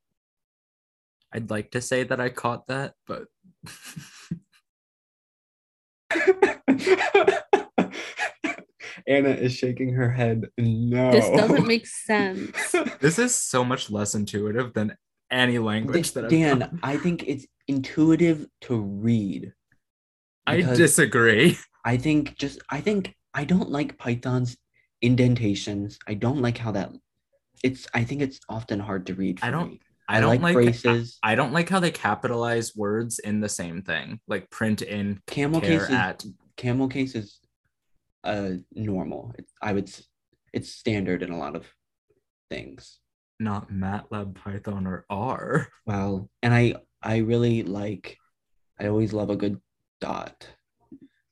[SPEAKER 2] I'd like to say that I caught that, but
[SPEAKER 1] Anna is shaking her head. No.
[SPEAKER 3] This doesn't make sense.
[SPEAKER 2] this is so much less intuitive than any language that I've
[SPEAKER 1] Dan,
[SPEAKER 2] done.
[SPEAKER 1] I think it's intuitive to read.
[SPEAKER 2] I disagree.
[SPEAKER 1] I think just I think I don't like Python's indentations. I don't like how that it's I think it's often hard to read.
[SPEAKER 2] I don't-
[SPEAKER 1] me.
[SPEAKER 2] I don't like,
[SPEAKER 1] braces.
[SPEAKER 2] I, I don't like how they capitalize words in the same thing, like print in
[SPEAKER 1] camel case is
[SPEAKER 2] at.
[SPEAKER 1] camel case is uh normal. I would it's standard in a lot of things.
[SPEAKER 2] Not MATLAB, Python, or R.
[SPEAKER 1] Well, and I I really like I always love a good dot.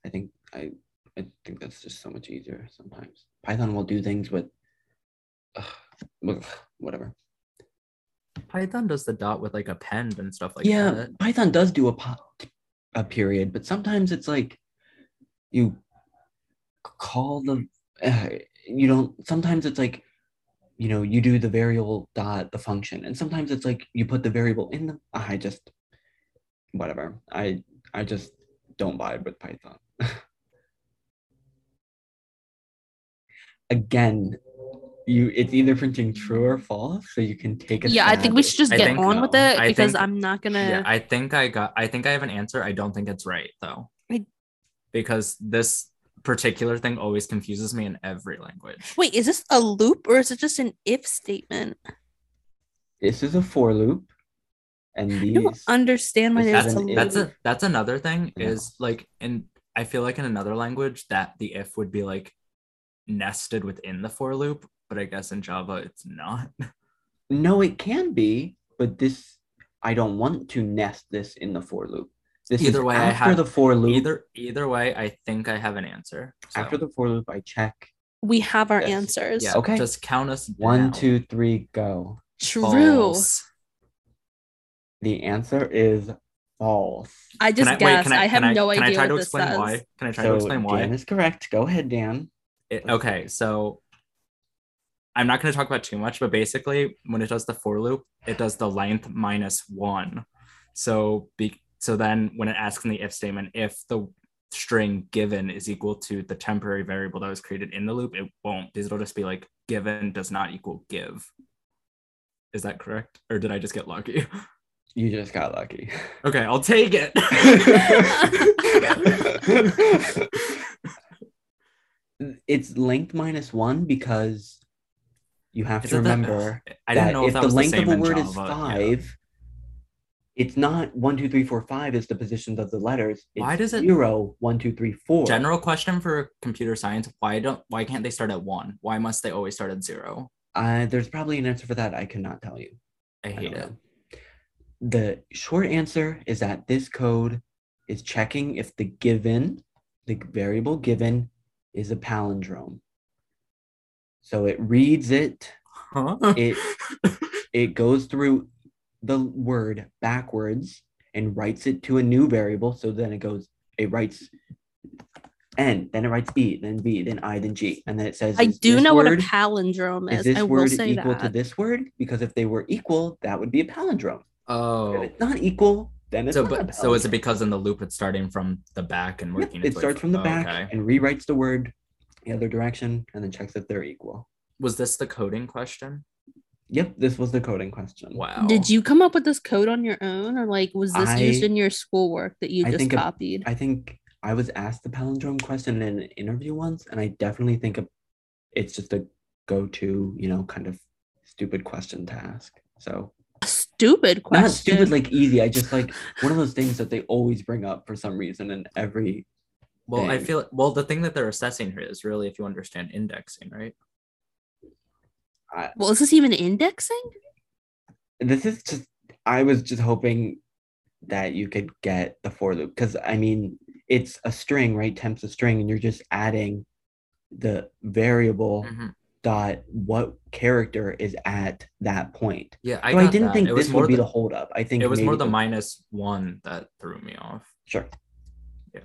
[SPEAKER 1] I think I I think that's just so much easier sometimes. Python will do things with ugh, whatever.
[SPEAKER 2] Python does the dot with like a append and stuff like
[SPEAKER 1] yeah,
[SPEAKER 2] that.
[SPEAKER 1] Yeah, Python does do a po- a period, but sometimes it's like you call the uh, you don't. Sometimes it's like you know you do the variable dot the function, and sometimes it's like you put the variable in the. I just whatever. I I just don't vibe with Python. Again, you it's either printing true or false, so you can take a.
[SPEAKER 3] Yeah, I think we should just get
[SPEAKER 2] think-
[SPEAKER 3] on with it
[SPEAKER 2] I
[SPEAKER 3] because
[SPEAKER 2] think-
[SPEAKER 3] I'm not gonna.
[SPEAKER 2] Yeah, I think I got. I think I have an answer. I don't think it's right though,
[SPEAKER 3] I-
[SPEAKER 2] because this particular thing always confuses me in every language.
[SPEAKER 3] Wait, is this a loop or is it just an if statement?
[SPEAKER 1] This is a for loop, and
[SPEAKER 3] I
[SPEAKER 1] these.
[SPEAKER 3] don't understand why
[SPEAKER 1] this is
[SPEAKER 3] a loop.
[SPEAKER 2] That's a that's another thing
[SPEAKER 1] No.
[SPEAKER 2] is like in I feel like in another language that the if would be like nested within the for loop, but I guess in Java it's not.
[SPEAKER 1] No, it can be, but this I don't want to nest this in the for loop. This
[SPEAKER 2] Either
[SPEAKER 1] is
[SPEAKER 2] way, I
[SPEAKER 1] after
[SPEAKER 2] have-
[SPEAKER 1] the for loop.
[SPEAKER 2] Either either way, I think I have an answer. So,
[SPEAKER 1] after the for loop, I check
[SPEAKER 3] we have our
[SPEAKER 1] Yes.
[SPEAKER 3] answers.
[SPEAKER 2] yeah,
[SPEAKER 1] Okay.
[SPEAKER 2] just count us
[SPEAKER 1] one,
[SPEAKER 2] down.
[SPEAKER 1] two, three, go.
[SPEAKER 3] True.
[SPEAKER 2] False.
[SPEAKER 1] The answer is false.
[SPEAKER 3] I just
[SPEAKER 2] Can I,
[SPEAKER 3] guessed.
[SPEAKER 2] wait, can I,
[SPEAKER 3] I, have
[SPEAKER 2] can I,
[SPEAKER 3] no
[SPEAKER 2] can
[SPEAKER 3] idea
[SPEAKER 2] I try
[SPEAKER 3] what
[SPEAKER 2] to
[SPEAKER 3] this
[SPEAKER 2] explain
[SPEAKER 3] says.
[SPEAKER 2] why? Can I try
[SPEAKER 1] so
[SPEAKER 2] to explain why?
[SPEAKER 1] Dan is correct. Go ahead, Dan.
[SPEAKER 2] It- okay, so I'm not going to talk about too much, but basically, when it does the for loop, it does the length minus one. So, be, so then when it asks in the if statement, if the string given is equal to the temporary variable that was created in the loop, it won't because it'll just be like given does not equal give. Is that correct? Or did I just get lucky?
[SPEAKER 1] You just got lucky.
[SPEAKER 2] Okay, I'll take it.
[SPEAKER 1] it's length minus one because you have
[SPEAKER 2] Is
[SPEAKER 1] to remember
[SPEAKER 2] I didn't
[SPEAKER 1] that
[SPEAKER 2] know if,
[SPEAKER 1] if the length
[SPEAKER 2] the same
[SPEAKER 1] of a word is
[SPEAKER 2] Java, yeah.
[SPEAKER 1] five, it's not one, two, three, four, five is the positions of the letters.
[SPEAKER 2] Why
[SPEAKER 1] It's
[SPEAKER 2] does it-
[SPEAKER 1] zero, one, two, three, four?
[SPEAKER 2] General question for computer science: Why don't why can't they start at one? Why must they always start at zero?
[SPEAKER 1] Uh, there's probably an answer for that. I cannot tell you.
[SPEAKER 2] I
[SPEAKER 1] I
[SPEAKER 2] hate
[SPEAKER 1] don't
[SPEAKER 2] it.
[SPEAKER 1] know. The short answer is that this code is checking if the given, the variable given, is a palindrome. So it reads it,
[SPEAKER 2] Huh?
[SPEAKER 1] it it goes through the word backwards and writes it to a new variable. So then it goes, it writes N, then it writes E, then B, then I, then G, and then it says.
[SPEAKER 3] I do
[SPEAKER 1] this
[SPEAKER 3] know what a palindrome
[SPEAKER 1] Is
[SPEAKER 3] is.
[SPEAKER 1] this
[SPEAKER 3] I will
[SPEAKER 1] word
[SPEAKER 3] say
[SPEAKER 1] equal
[SPEAKER 3] that.
[SPEAKER 1] to this word? Because if they were equal, that would be a palindrome. Oh. If
[SPEAKER 2] oh,
[SPEAKER 1] it's not equal, then it's
[SPEAKER 2] so but so is it because in the loop it's starting from the back and
[SPEAKER 1] Yep,
[SPEAKER 2] working?
[SPEAKER 1] it
[SPEAKER 2] its way
[SPEAKER 1] starts from the
[SPEAKER 2] oh,
[SPEAKER 1] back
[SPEAKER 2] okay.
[SPEAKER 1] and rewrites the word the other direction and then checks if they're equal.
[SPEAKER 2] Was this the coding question?
[SPEAKER 1] Yep, this was the coding question.
[SPEAKER 2] Wow.
[SPEAKER 3] Did you come up with this code on your own, or like was this used in your schoolwork that you
[SPEAKER 1] I
[SPEAKER 3] just
[SPEAKER 1] think
[SPEAKER 3] copied?
[SPEAKER 1] I think I was asked the palindrome question in an interview once, and I definitely think of- it's just a go-to, you know, kind of stupid question to ask. So
[SPEAKER 3] A stupid question.
[SPEAKER 1] not stupid like easy. I just like one of those things that they always bring up for some reason in every.
[SPEAKER 2] Well, I feel well. The thing that they're assessing here is really if you understand indexing, right?
[SPEAKER 3] well, is this even indexing?
[SPEAKER 1] This is just. I was just hoping that you could get the for loop because I mean it's a string, right? Temp's a string, and you're just adding the variable
[SPEAKER 2] Mhm.
[SPEAKER 1] Dot what character is at that point.
[SPEAKER 2] Yeah, I
[SPEAKER 1] so I didn't
[SPEAKER 2] that.
[SPEAKER 1] think
[SPEAKER 2] it was
[SPEAKER 1] this
[SPEAKER 2] more
[SPEAKER 1] would be
[SPEAKER 2] the,
[SPEAKER 1] the holdup. I think
[SPEAKER 2] it was more
[SPEAKER 1] maybe
[SPEAKER 2] the minus one that threw me off.
[SPEAKER 1] Sure. Yeah.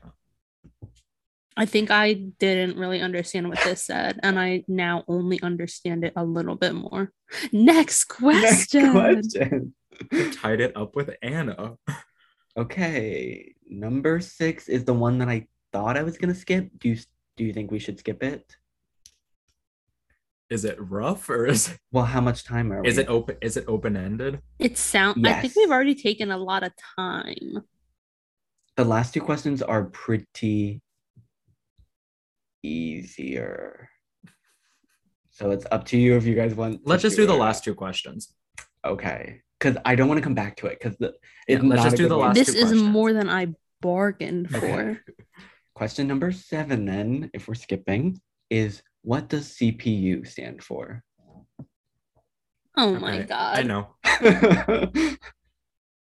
[SPEAKER 3] I think I didn't really understand what this said, and I now only understand it a little bit more. Next question.
[SPEAKER 1] Next question.
[SPEAKER 2] Tied it up with Anna.
[SPEAKER 1] Okay, number six is the one that I thought I was gonna skip. Do you do you think we should skip it?
[SPEAKER 2] Is it rough or is it,
[SPEAKER 1] Well, how much time are we?
[SPEAKER 2] is it open? Is it open ended?
[SPEAKER 3] It sound. I think we've already taken a lot of time.
[SPEAKER 1] The last two questions are pretty easier. So it's up to you if you guys want.
[SPEAKER 2] Let's just do the last two questions.
[SPEAKER 1] Okay, because I don't want to come back to it because the
[SPEAKER 2] Yeah, let's
[SPEAKER 1] not
[SPEAKER 2] just
[SPEAKER 1] a
[SPEAKER 2] do the last
[SPEAKER 3] This
[SPEAKER 2] two
[SPEAKER 3] is
[SPEAKER 2] questions.
[SPEAKER 3] more than I bargained
[SPEAKER 1] Okay.
[SPEAKER 3] for.
[SPEAKER 1] Question number seven, then, if we're skipping, is what does CPU stand for?
[SPEAKER 3] Oh my god.
[SPEAKER 2] I know.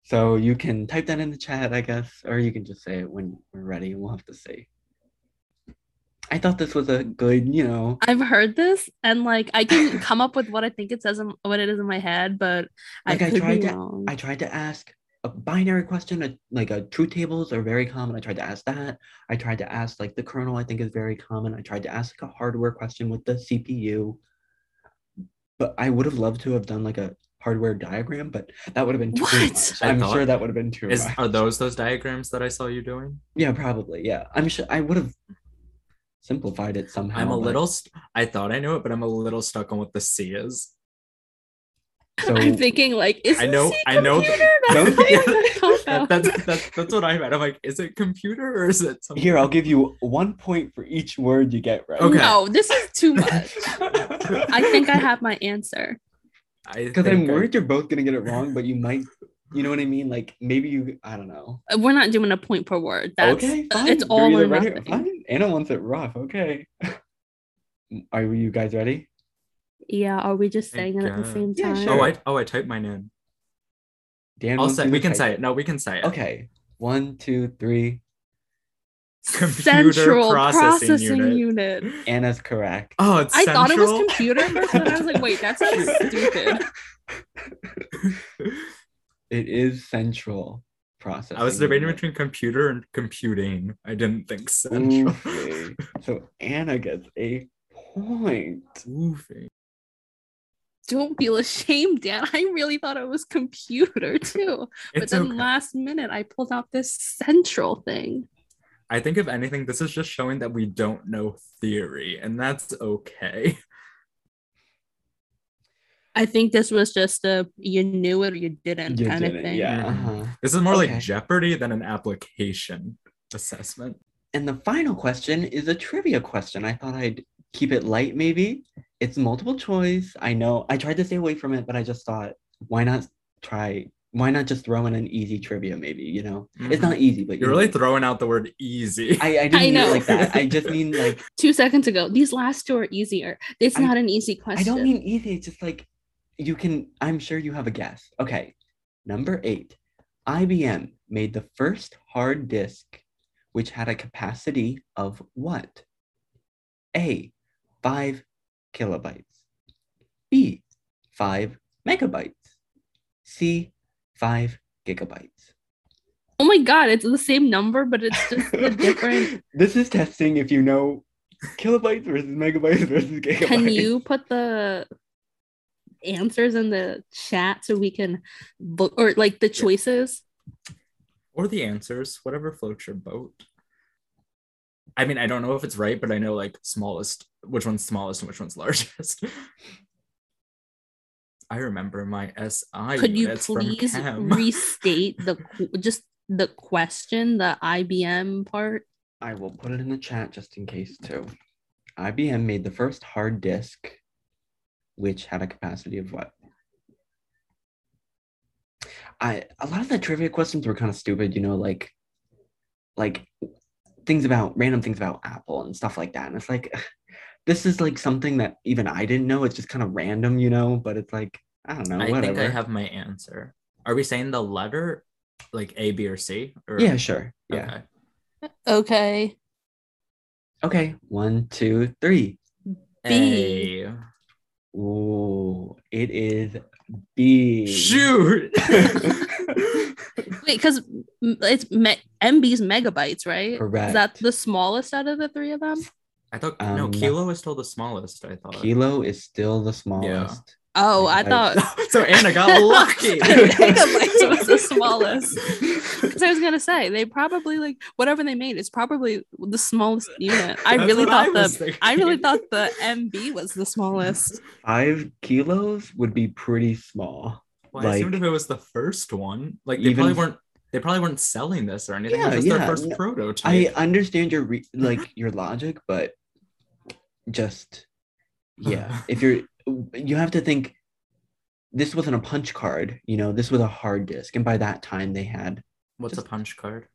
[SPEAKER 1] so you can type that in the chat, I guess, or you can just say it when we're ready we'll have to see. I thought this was a good, you know,
[SPEAKER 3] I've heard this and like I can come up with what I think it says in, what it is in my head, but
[SPEAKER 1] Like,
[SPEAKER 3] I
[SPEAKER 1] I tried
[SPEAKER 3] be
[SPEAKER 1] to-
[SPEAKER 3] wrong.
[SPEAKER 1] I tried to ask a binary question, a, like a truth tables are very common. I tried to ask that. I tried to ask like the kernel, I think is very common. I tried to ask like a hardware question with the CPU. But I would have loved to have done like a hardware diagram, but that would have been too
[SPEAKER 3] What?
[SPEAKER 1] much.
[SPEAKER 2] I
[SPEAKER 1] I'm
[SPEAKER 2] thought-
[SPEAKER 1] sure that would have been too
[SPEAKER 2] Is
[SPEAKER 1] much.
[SPEAKER 2] are those those diagrams that I saw you doing?
[SPEAKER 1] Yeah, probably. Yeah. I'm sure I would have simplified it somehow.
[SPEAKER 2] I'm a
[SPEAKER 1] but-
[SPEAKER 2] little. St- I thought I knew it, but I'm a little stuck on what the C is.
[SPEAKER 1] So
[SPEAKER 3] I'm thinking like is
[SPEAKER 2] I know-
[SPEAKER 3] this a
[SPEAKER 2] I know
[SPEAKER 3] computer? That's
[SPEAKER 1] No,
[SPEAKER 3] what I thought
[SPEAKER 2] That, that's that's that's what I meant. I'm like, is it computer or is it something?
[SPEAKER 1] here I'll give you one point for each word you get right.
[SPEAKER 2] Okay.
[SPEAKER 3] No, this is too much. I think I have my answer.
[SPEAKER 1] Because I'm
[SPEAKER 2] think I-
[SPEAKER 1] worried you're both gonna get it wrong, but you might, you know what I mean? Like maybe you, I don't know.
[SPEAKER 3] Uh, We're not doing a point per word. That's
[SPEAKER 1] okay, fine.
[SPEAKER 3] it's all
[SPEAKER 1] either
[SPEAKER 3] or
[SPEAKER 1] ready
[SPEAKER 3] nothing.
[SPEAKER 1] Fine. Anna wants it rough. Okay. Are you guys ready?
[SPEAKER 3] Yeah, are we just saying it at the
[SPEAKER 2] guess.
[SPEAKER 3] same
[SPEAKER 1] Yeah,
[SPEAKER 3] time?
[SPEAKER 1] sure.
[SPEAKER 2] Oh, I oh I typed mine in.
[SPEAKER 1] Dan
[SPEAKER 2] I'll say we can
[SPEAKER 1] type
[SPEAKER 2] say it. No, we can say it.
[SPEAKER 1] Okay. One, two, three.
[SPEAKER 2] Computer
[SPEAKER 3] Central
[SPEAKER 2] processing,
[SPEAKER 3] processing,
[SPEAKER 2] unit.
[SPEAKER 3] unit.
[SPEAKER 1] Anna's correct.
[SPEAKER 2] Oh, it's
[SPEAKER 3] I thought it was computer first, but I was like, wait, that sounds stupid.
[SPEAKER 1] It is central processing.
[SPEAKER 2] I was debating
[SPEAKER 1] unit.
[SPEAKER 2] between computer and computing. I didn't think central.
[SPEAKER 1] Oofy. So Anna gets a point.
[SPEAKER 2] Oofy.
[SPEAKER 3] Don't feel ashamed, Dan. I really thought it was computer too. But then
[SPEAKER 2] okay.
[SPEAKER 3] last minute I pulled out this central thing.
[SPEAKER 2] I think if anything, this is just showing that we don't know theory, and that's okay.
[SPEAKER 3] I think this was just a you knew it or you didn't
[SPEAKER 1] You
[SPEAKER 3] kind of
[SPEAKER 1] didn't,
[SPEAKER 3] thing.
[SPEAKER 1] Yeah.
[SPEAKER 2] Mhm.
[SPEAKER 1] uh-huh.
[SPEAKER 2] This is more
[SPEAKER 1] Okay.
[SPEAKER 2] like Jeopardy than an application assessment.
[SPEAKER 1] And the final question is a trivia question. I thought I'd keep it light, maybe. It's multiple choice. I know. I tried to stay away from it, but I just thought, why not try? Why not just throw in an easy trivia? Maybe you know, it's
[SPEAKER 2] Mhm.
[SPEAKER 1] not easy, but you
[SPEAKER 2] You're
[SPEAKER 1] know.
[SPEAKER 2] really throwing out the word easy.
[SPEAKER 1] I, I didn't
[SPEAKER 3] I
[SPEAKER 1] mean it
[SPEAKER 3] know.
[SPEAKER 1] like that. I just mean like
[SPEAKER 3] Two seconds ago, these last two are easier. It's
[SPEAKER 1] I-
[SPEAKER 3] not an easy question.
[SPEAKER 1] I don't mean easy. It's just like you can. I'm sure you have a guess. Okay, number eight. IBM made the first hard disk, which had a capacity of what? A, five kilobytes. B, five megabytes. C, five gigabytes.
[SPEAKER 3] Oh my god, it's the same number, but it's just the different.
[SPEAKER 1] This is testing if you know kilobytes versus megabytes versus gigabytes.
[SPEAKER 3] Can you put the answers in the chat so we can look or like the choices?
[SPEAKER 2] or the answers, whatever floats your boat. I mean, I don't know if it's right, but I know like smallest, which one's smallest and which one's largest. I remember my SI
[SPEAKER 3] Could you please restate the just the question, the IBM part?
[SPEAKER 1] I will put it in the chat just in case too. IBM made the first hard disk, which had a capacity of what? I a lot of the trivia questions were kind of stupid, you know, like like things about random things about Apple and stuff like that. And it's like this is like something that even I didn't know. It's just kind of random, you know, but it's like I don't know,
[SPEAKER 2] I
[SPEAKER 1] whatever.
[SPEAKER 2] think I have my answer. Are we saying the letter like A, B, or C? Or...
[SPEAKER 1] yeah, sure. Yeah.
[SPEAKER 2] Okay.
[SPEAKER 3] Okay.
[SPEAKER 1] Okay. One, two, three.
[SPEAKER 3] B.
[SPEAKER 2] A.
[SPEAKER 1] Ooh, it is B.
[SPEAKER 2] Shoot.
[SPEAKER 3] Wait, because it's me- MB's megabytes, right?
[SPEAKER 1] Correct.
[SPEAKER 3] Is that the smallest out of the three of them?
[SPEAKER 2] I thought no,
[SPEAKER 1] Um,
[SPEAKER 2] kilo is still the smallest. I thought.
[SPEAKER 1] Kilo is still the smallest.
[SPEAKER 3] Oh, I
[SPEAKER 1] Megabytes.
[SPEAKER 3] thought
[SPEAKER 2] so Anna got lucky.
[SPEAKER 3] megabytes was the smallest. Because I was gonna say they probably like whatever they made is probably the smallest unit. I
[SPEAKER 2] That's
[SPEAKER 3] really
[SPEAKER 2] what I
[SPEAKER 3] thought the
[SPEAKER 2] thinking.
[SPEAKER 3] I really thought the MB was the smallest.
[SPEAKER 1] Five kilos would be pretty small.
[SPEAKER 2] Well, I assumed
[SPEAKER 1] like-
[SPEAKER 2] if it was the first one, like they
[SPEAKER 1] Even
[SPEAKER 2] probably weren't. They probably weren't selling this or anything.
[SPEAKER 1] Yeah,
[SPEAKER 2] it was just
[SPEAKER 1] yeah,
[SPEAKER 2] their first
[SPEAKER 1] no,
[SPEAKER 2] prototype.
[SPEAKER 1] I understand your re- like your logic, but just yeah, if you're you have to think this wasn't a punch card, you know, this was a hard disk, and by that time they had
[SPEAKER 2] What's
[SPEAKER 1] just-
[SPEAKER 2] a punch card?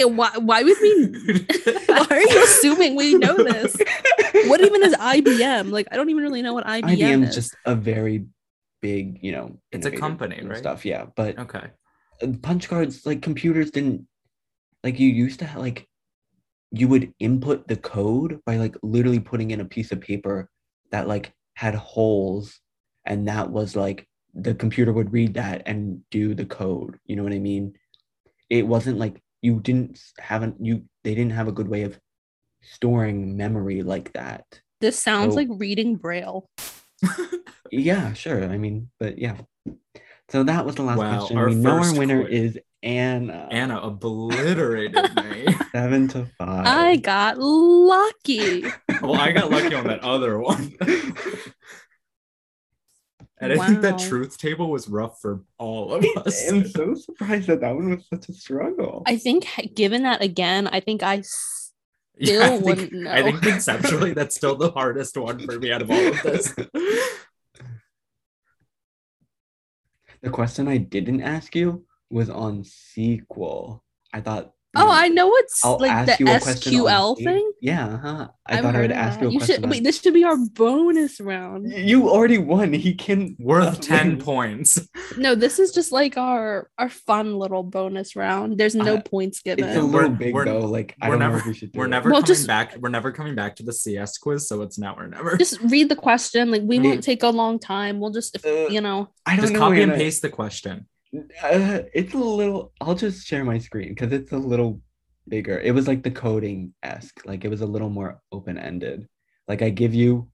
[SPEAKER 3] Yeah, Why why would we why are you assuming we know this? What even is IBM? Like I don't even really know what IBM,
[SPEAKER 1] IBM
[SPEAKER 3] is.
[SPEAKER 1] is just a very big, you know,
[SPEAKER 2] It's a company, right?
[SPEAKER 1] Stuff, yeah, but
[SPEAKER 2] okay.
[SPEAKER 1] punch cards like computers didn't like you used to have like you would input the code by like literally putting in a piece of paper that like had holes and that was like the computer would read that and do the code you know what i mean it wasn't like you didn't haven't you they didn't have a good way of storing memory like that
[SPEAKER 3] this sounds
[SPEAKER 1] Oh.
[SPEAKER 3] like reading braille.
[SPEAKER 1] yeah sure i mean but yeah so that was the last
[SPEAKER 2] Wow,
[SPEAKER 1] question
[SPEAKER 2] our
[SPEAKER 1] we know our
[SPEAKER 2] first
[SPEAKER 1] winner
[SPEAKER 2] quiz.
[SPEAKER 1] is anna
[SPEAKER 2] Anna obliterated me.
[SPEAKER 1] seven to five
[SPEAKER 3] I got lucky.
[SPEAKER 2] well, I got lucky on that other one. and I think that truth table was rough for all of us.
[SPEAKER 1] I'm so surprised that that one was such a struggle.
[SPEAKER 3] I think given that again, I think I s-
[SPEAKER 2] Yeah, I
[SPEAKER 3] still wouldn't know.
[SPEAKER 2] I think conceptually that's still the hardest one for me out of all of this.
[SPEAKER 1] the question I didn't ask you was on sequel. I thought.
[SPEAKER 3] Oh,
[SPEAKER 1] know,
[SPEAKER 3] I know it's
[SPEAKER 1] I'll
[SPEAKER 3] like the
[SPEAKER 1] you a question on
[SPEAKER 3] SQL thing.
[SPEAKER 1] Yeah, huh? I
[SPEAKER 3] I've
[SPEAKER 1] thought I would
[SPEAKER 3] heard
[SPEAKER 1] ask
[SPEAKER 3] that.
[SPEAKER 1] you a
[SPEAKER 3] You
[SPEAKER 1] question.
[SPEAKER 3] should
[SPEAKER 1] on-
[SPEAKER 3] wait. This should be our bonus round.
[SPEAKER 1] You already won. He can
[SPEAKER 2] Worth 10
[SPEAKER 1] win.
[SPEAKER 2] points.
[SPEAKER 3] No, this is just like our our fun little bonus round. There's no
[SPEAKER 1] Uh,
[SPEAKER 3] points
[SPEAKER 1] It's a
[SPEAKER 3] given.
[SPEAKER 1] little
[SPEAKER 2] We're-
[SPEAKER 1] big
[SPEAKER 2] we're-
[SPEAKER 1] though. Like I
[SPEAKER 2] we're
[SPEAKER 1] don't know
[SPEAKER 2] never-
[SPEAKER 1] if we should. Do
[SPEAKER 2] We're
[SPEAKER 1] it.
[SPEAKER 2] never
[SPEAKER 3] Well,
[SPEAKER 2] coming
[SPEAKER 3] just-
[SPEAKER 2] back. We're never coming back to the CS quiz, so it's now or never.
[SPEAKER 3] Just read the question. Like we
[SPEAKER 1] Wait.
[SPEAKER 3] won't take a long time. We'll just if,
[SPEAKER 1] Uh,
[SPEAKER 3] you know.
[SPEAKER 1] I don't
[SPEAKER 2] Just
[SPEAKER 1] know.
[SPEAKER 2] copy and paste the question.
[SPEAKER 1] Uh, it's a little. I'll just share my screen because it's a little bigger. It was like the coding esque. Like it was a little more open ended. Like I give you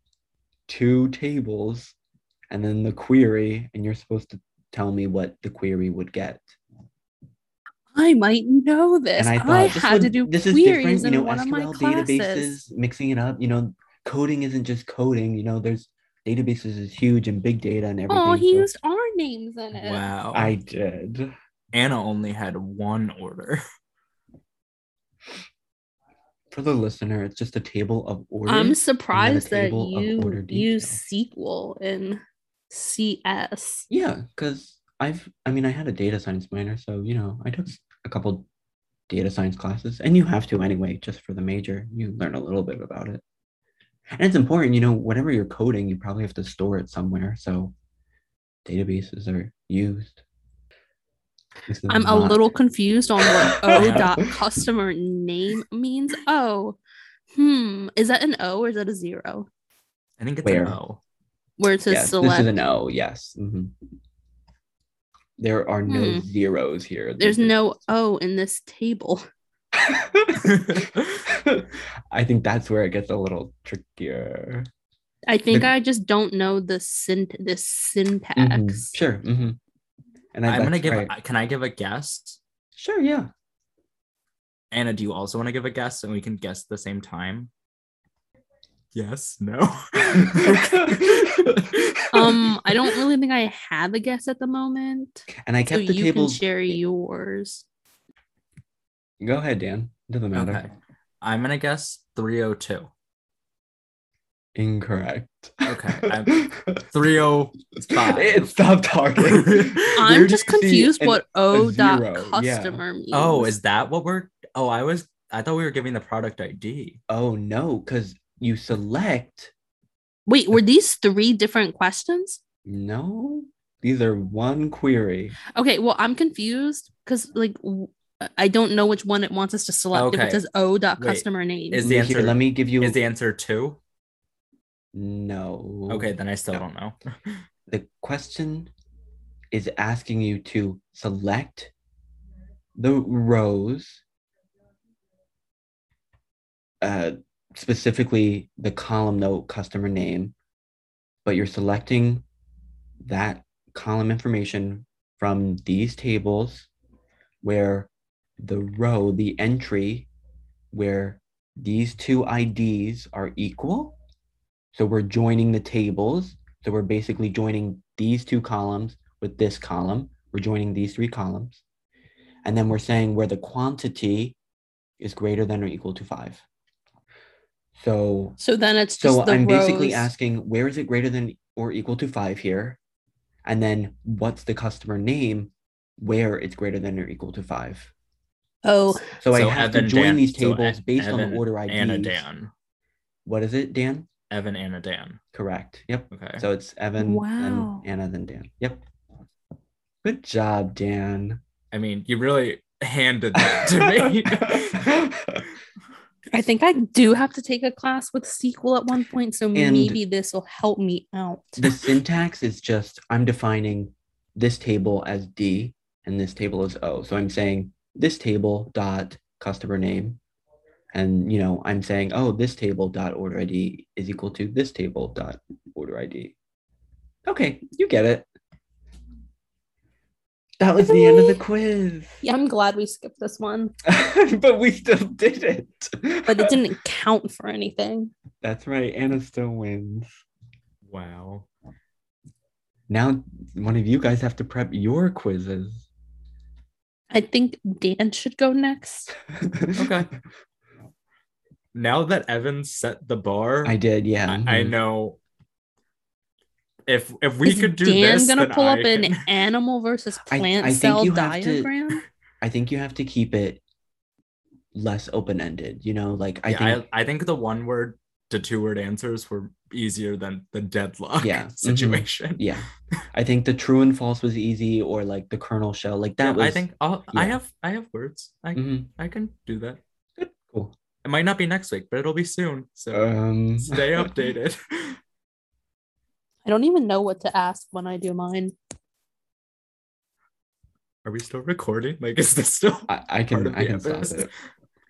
[SPEAKER 1] two tables, and then the query, and you're supposed to tell me what the query would get.
[SPEAKER 3] I might know this.
[SPEAKER 1] And I
[SPEAKER 3] I,
[SPEAKER 1] thought this,
[SPEAKER 3] had
[SPEAKER 1] would,
[SPEAKER 3] to do
[SPEAKER 1] this is different. You know,
[SPEAKER 3] one of my
[SPEAKER 1] SQL databases, mixing it up. You know, coding isn't just coding. You know, there's databases is huge and big data and everything.
[SPEAKER 3] Oh, he
[SPEAKER 1] so
[SPEAKER 3] used names in it.
[SPEAKER 2] Wow.
[SPEAKER 1] I did.
[SPEAKER 2] Anna only had one order.
[SPEAKER 1] for the listener, it's just a table of orders.
[SPEAKER 3] I'm surprised that you
[SPEAKER 1] order
[SPEAKER 3] use. SQL in CS.
[SPEAKER 1] Yeah, because I've, I mean, I had a data science minor, so you know, I took a couple data science classes, and you have to anyway, just for the major. You learn a little bit about it, and it's important. You know, whatever you're coding, you probably have to store it somewhere, so databases are used.
[SPEAKER 3] I'm a little confused on what O dot customer name means. Oh, hmm. Is that an O or is that a zero?
[SPEAKER 2] I think it's
[SPEAKER 1] Where?
[SPEAKER 2] an O.
[SPEAKER 3] Where it says
[SPEAKER 1] Yes,
[SPEAKER 3] select.
[SPEAKER 1] this is an O. Yes. mhm. There are no
[SPEAKER 3] Hmm.
[SPEAKER 1] zeros here.
[SPEAKER 3] There's
[SPEAKER 1] These
[SPEAKER 3] no O in this table.
[SPEAKER 1] I think that's where it gets a little trickier.
[SPEAKER 3] I think
[SPEAKER 1] The-
[SPEAKER 3] I just don't know the synt this
[SPEAKER 1] Mhm,
[SPEAKER 3] syntax.
[SPEAKER 1] Sure. hmm And I,
[SPEAKER 2] I'm gonna give.
[SPEAKER 1] right.
[SPEAKER 2] Can I give a guess?
[SPEAKER 1] Sure. Yeah.
[SPEAKER 2] Anna, do you also want to give a guess and we can guess at the same time? Yes. No.
[SPEAKER 3] Um, I don't really think I have a guess at the moment.
[SPEAKER 1] and I
[SPEAKER 3] So
[SPEAKER 1] kept the
[SPEAKER 3] you can
[SPEAKER 1] tables.
[SPEAKER 3] share yours.
[SPEAKER 1] Go ahead, Dan. Doesn't matter.
[SPEAKER 2] okay. I'm gonna guess 302.
[SPEAKER 1] Incorrect.
[SPEAKER 2] Okay, I'm- 305.
[SPEAKER 1] It stopped talking.
[SPEAKER 3] I'm just confused
[SPEAKER 1] an-
[SPEAKER 3] what O dot
[SPEAKER 1] zero? Yeah.
[SPEAKER 3] customer means.
[SPEAKER 2] Oh, is that what we're? Oh, I was. I thought we were giving the product ID.
[SPEAKER 1] Oh no, because you select.
[SPEAKER 3] wait, were these three different questions?
[SPEAKER 1] No, these are one query.
[SPEAKER 3] Okay, well, I'm confused because like w- I don't know which one it wants us to select. If it says O dot customer name.
[SPEAKER 2] is the
[SPEAKER 1] Here,
[SPEAKER 2] answer-
[SPEAKER 1] let me give you.
[SPEAKER 2] Is the answer two?
[SPEAKER 1] No.
[SPEAKER 2] Okay, then I still
[SPEAKER 1] No.
[SPEAKER 2] don't know.
[SPEAKER 1] the question is asking you to select the rows uh, specifically the column note customer name but you're selecting that column information from these tables where the row the entry where these two IDs are equal so we're joining the tables so we're basically joining these two columns with this column. We're joining these three columns. And then we're saying where the quantity is greater than or equal to five. So,
[SPEAKER 3] so then it's just
[SPEAKER 1] so
[SPEAKER 3] the
[SPEAKER 1] I'm basically asking where is it greater than or equal to five here? And then what's the customer name where it's greater than or equal to five?
[SPEAKER 3] Oh,
[SPEAKER 1] So, I have to join
[SPEAKER 2] Dan-
[SPEAKER 1] these tables
[SPEAKER 2] E-
[SPEAKER 1] based on the order IDs.
[SPEAKER 2] Anna Dan.
[SPEAKER 1] What is it, Dan?
[SPEAKER 2] Evan Anna Dan.
[SPEAKER 1] Correct. Yep.
[SPEAKER 2] Okay.
[SPEAKER 1] So it's Evan,
[SPEAKER 3] Wow.
[SPEAKER 1] then Anna, then Dan. Yep. Good job, Dan.
[SPEAKER 2] I mean, you really handed that to me.
[SPEAKER 3] I think I do have to take a class with SQL at one point, so
[SPEAKER 1] And-
[SPEAKER 3] maybe this will help me out.
[SPEAKER 1] the syntax is just I'm defining this table as D and this table as O. So I'm saying this table dot customer name. And you know, I'm saying, oh, this table dot order ID is equal to this table dot order ID. Okay, you get it. That was the end of the quiz.
[SPEAKER 3] Yeah, I'm glad we skipped this one,
[SPEAKER 1] but we still did it.
[SPEAKER 3] but it didn't count for anything.
[SPEAKER 1] That's right. Anna still wins.
[SPEAKER 2] wow.
[SPEAKER 1] Now one of you guys have to prep your quizzes.
[SPEAKER 3] I think Dan should go next.
[SPEAKER 2] Okay. Now that Evan set the bar,
[SPEAKER 1] I did, yeah.
[SPEAKER 2] I, I
[SPEAKER 1] mhm.
[SPEAKER 2] know. If if we
[SPEAKER 3] Is
[SPEAKER 2] could do
[SPEAKER 3] Dan
[SPEAKER 2] this,
[SPEAKER 3] gonna
[SPEAKER 2] then
[SPEAKER 3] pull
[SPEAKER 2] I
[SPEAKER 3] up an animal versus plant
[SPEAKER 1] I think
[SPEAKER 3] cell
[SPEAKER 1] you have to-
[SPEAKER 3] diagram?
[SPEAKER 1] I think you have to keep it less open ended. You know, like I
[SPEAKER 2] yeah,
[SPEAKER 1] think
[SPEAKER 2] I, I think the one word to two word answers were easier than the deadlock
[SPEAKER 1] Yeah, mhm.
[SPEAKER 2] situation.
[SPEAKER 1] yeah, I think the true and false was easy, or like the kernel shell, like that
[SPEAKER 2] Yeah,
[SPEAKER 1] was.
[SPEAKER 2] I think I'll, I have I have words. I
[SPEAKER 1] Mhm,
[SPEAKER 2] I can do that.
[SPEAKER 1] Good, cool.
[SPEAKER 2] It might not be next week, but it'll be soon. So
[SPEAKER 1] Um,
[SPEAKER 2] stay updated.
[SPEAKER 3] I don't even know what to ask when I do mine.
[SPEAKER 2] Are we still recording? Like, is this still
[SPEAKER 1] I, I can
[SPEAKER 2] of
[SPEAKER 1] I can stop
[SPEAKER 2] episode?
[SPEAKER 1] it.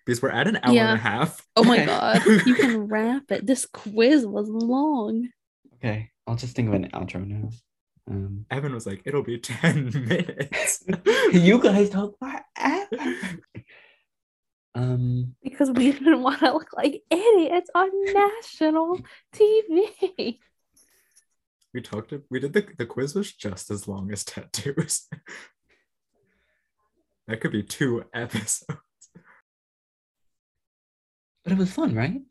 [SPEAKER 2] Because we're at an hour
[SPEAKER 3] Yeah.
[SPEAKER 2] and a half.
[SPEAKER 3] Oh my god, you can wrap it. This quiz was long.
[SPEAKER 1] Okay, I'll just think of an outro now. Um,
[SPEAKER 2] Evan was like, it'll be 10 minutes.
[SPEAKER 1] you guys talk forever. Um,
[SPEAKER 3] Because we didn't want to look like idiots on national TV.
[SPEAKER 2] we talked, we did the, the quiz was just as long as tattoos. that could be two episodes.
[SPEAKER 1] but it was fun, right?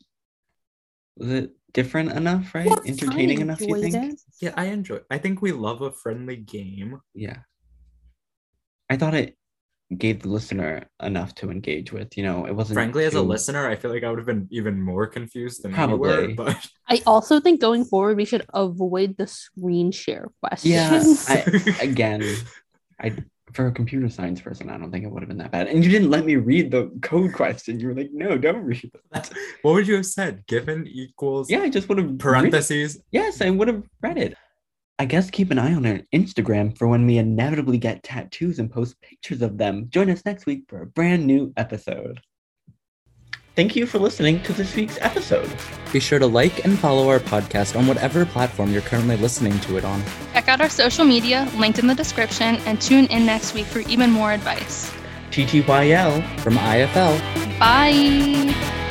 [SPEAKER 1] Was it different enough, right?
[SPEAKER 3] Yeah,
[SPEAKER 1] Entertaining enough, you think?
[SPEAKER 3] it.
[SPEAKER 5] Yeah, I enjoy. I think we love a friendly game.
[SPEAKER 1] Yeah. I thought it gave the listener enough to engage with. You know, it wasn't.
[SPEAKER 5] Frankly, as a listener, I feel like I would have been even more confused than
[SPEAKER 1] Probably.
[SPEAKER 5] we were. But
[SPEAKER 3] I also think going forward, we should avoid the screen share question.
[SPEAKER 1] Yeah, I, again, I for a computer science person, I don't think it would have been that bad. And you didn't let me read the code question. You were like, no, don't read that.
[SPEAKER 5] what would you have said? Given equals
[SPEAKER 1] Yeah, I just would have
[SPEAKER 5] parentheses.
[SPEAKER 1] Yes, I would have read it. I guess keep an eye on our Instagram for when we inevitably get tattoos and post pictures of them. Join us next week for a brand new episode. Thank you for listening to this week's episode.
[SPEAKER 2] Be sure to like and follow our podcast on whatever platform you're currently listening to it on.
[SPEAKER 6] Check out our social media linked in the description and tune in next week for even more advice.
[SPEAKER 1] TTYL.
[SPEAKER 2] From IFL,
[SPEAKER 6] Bye!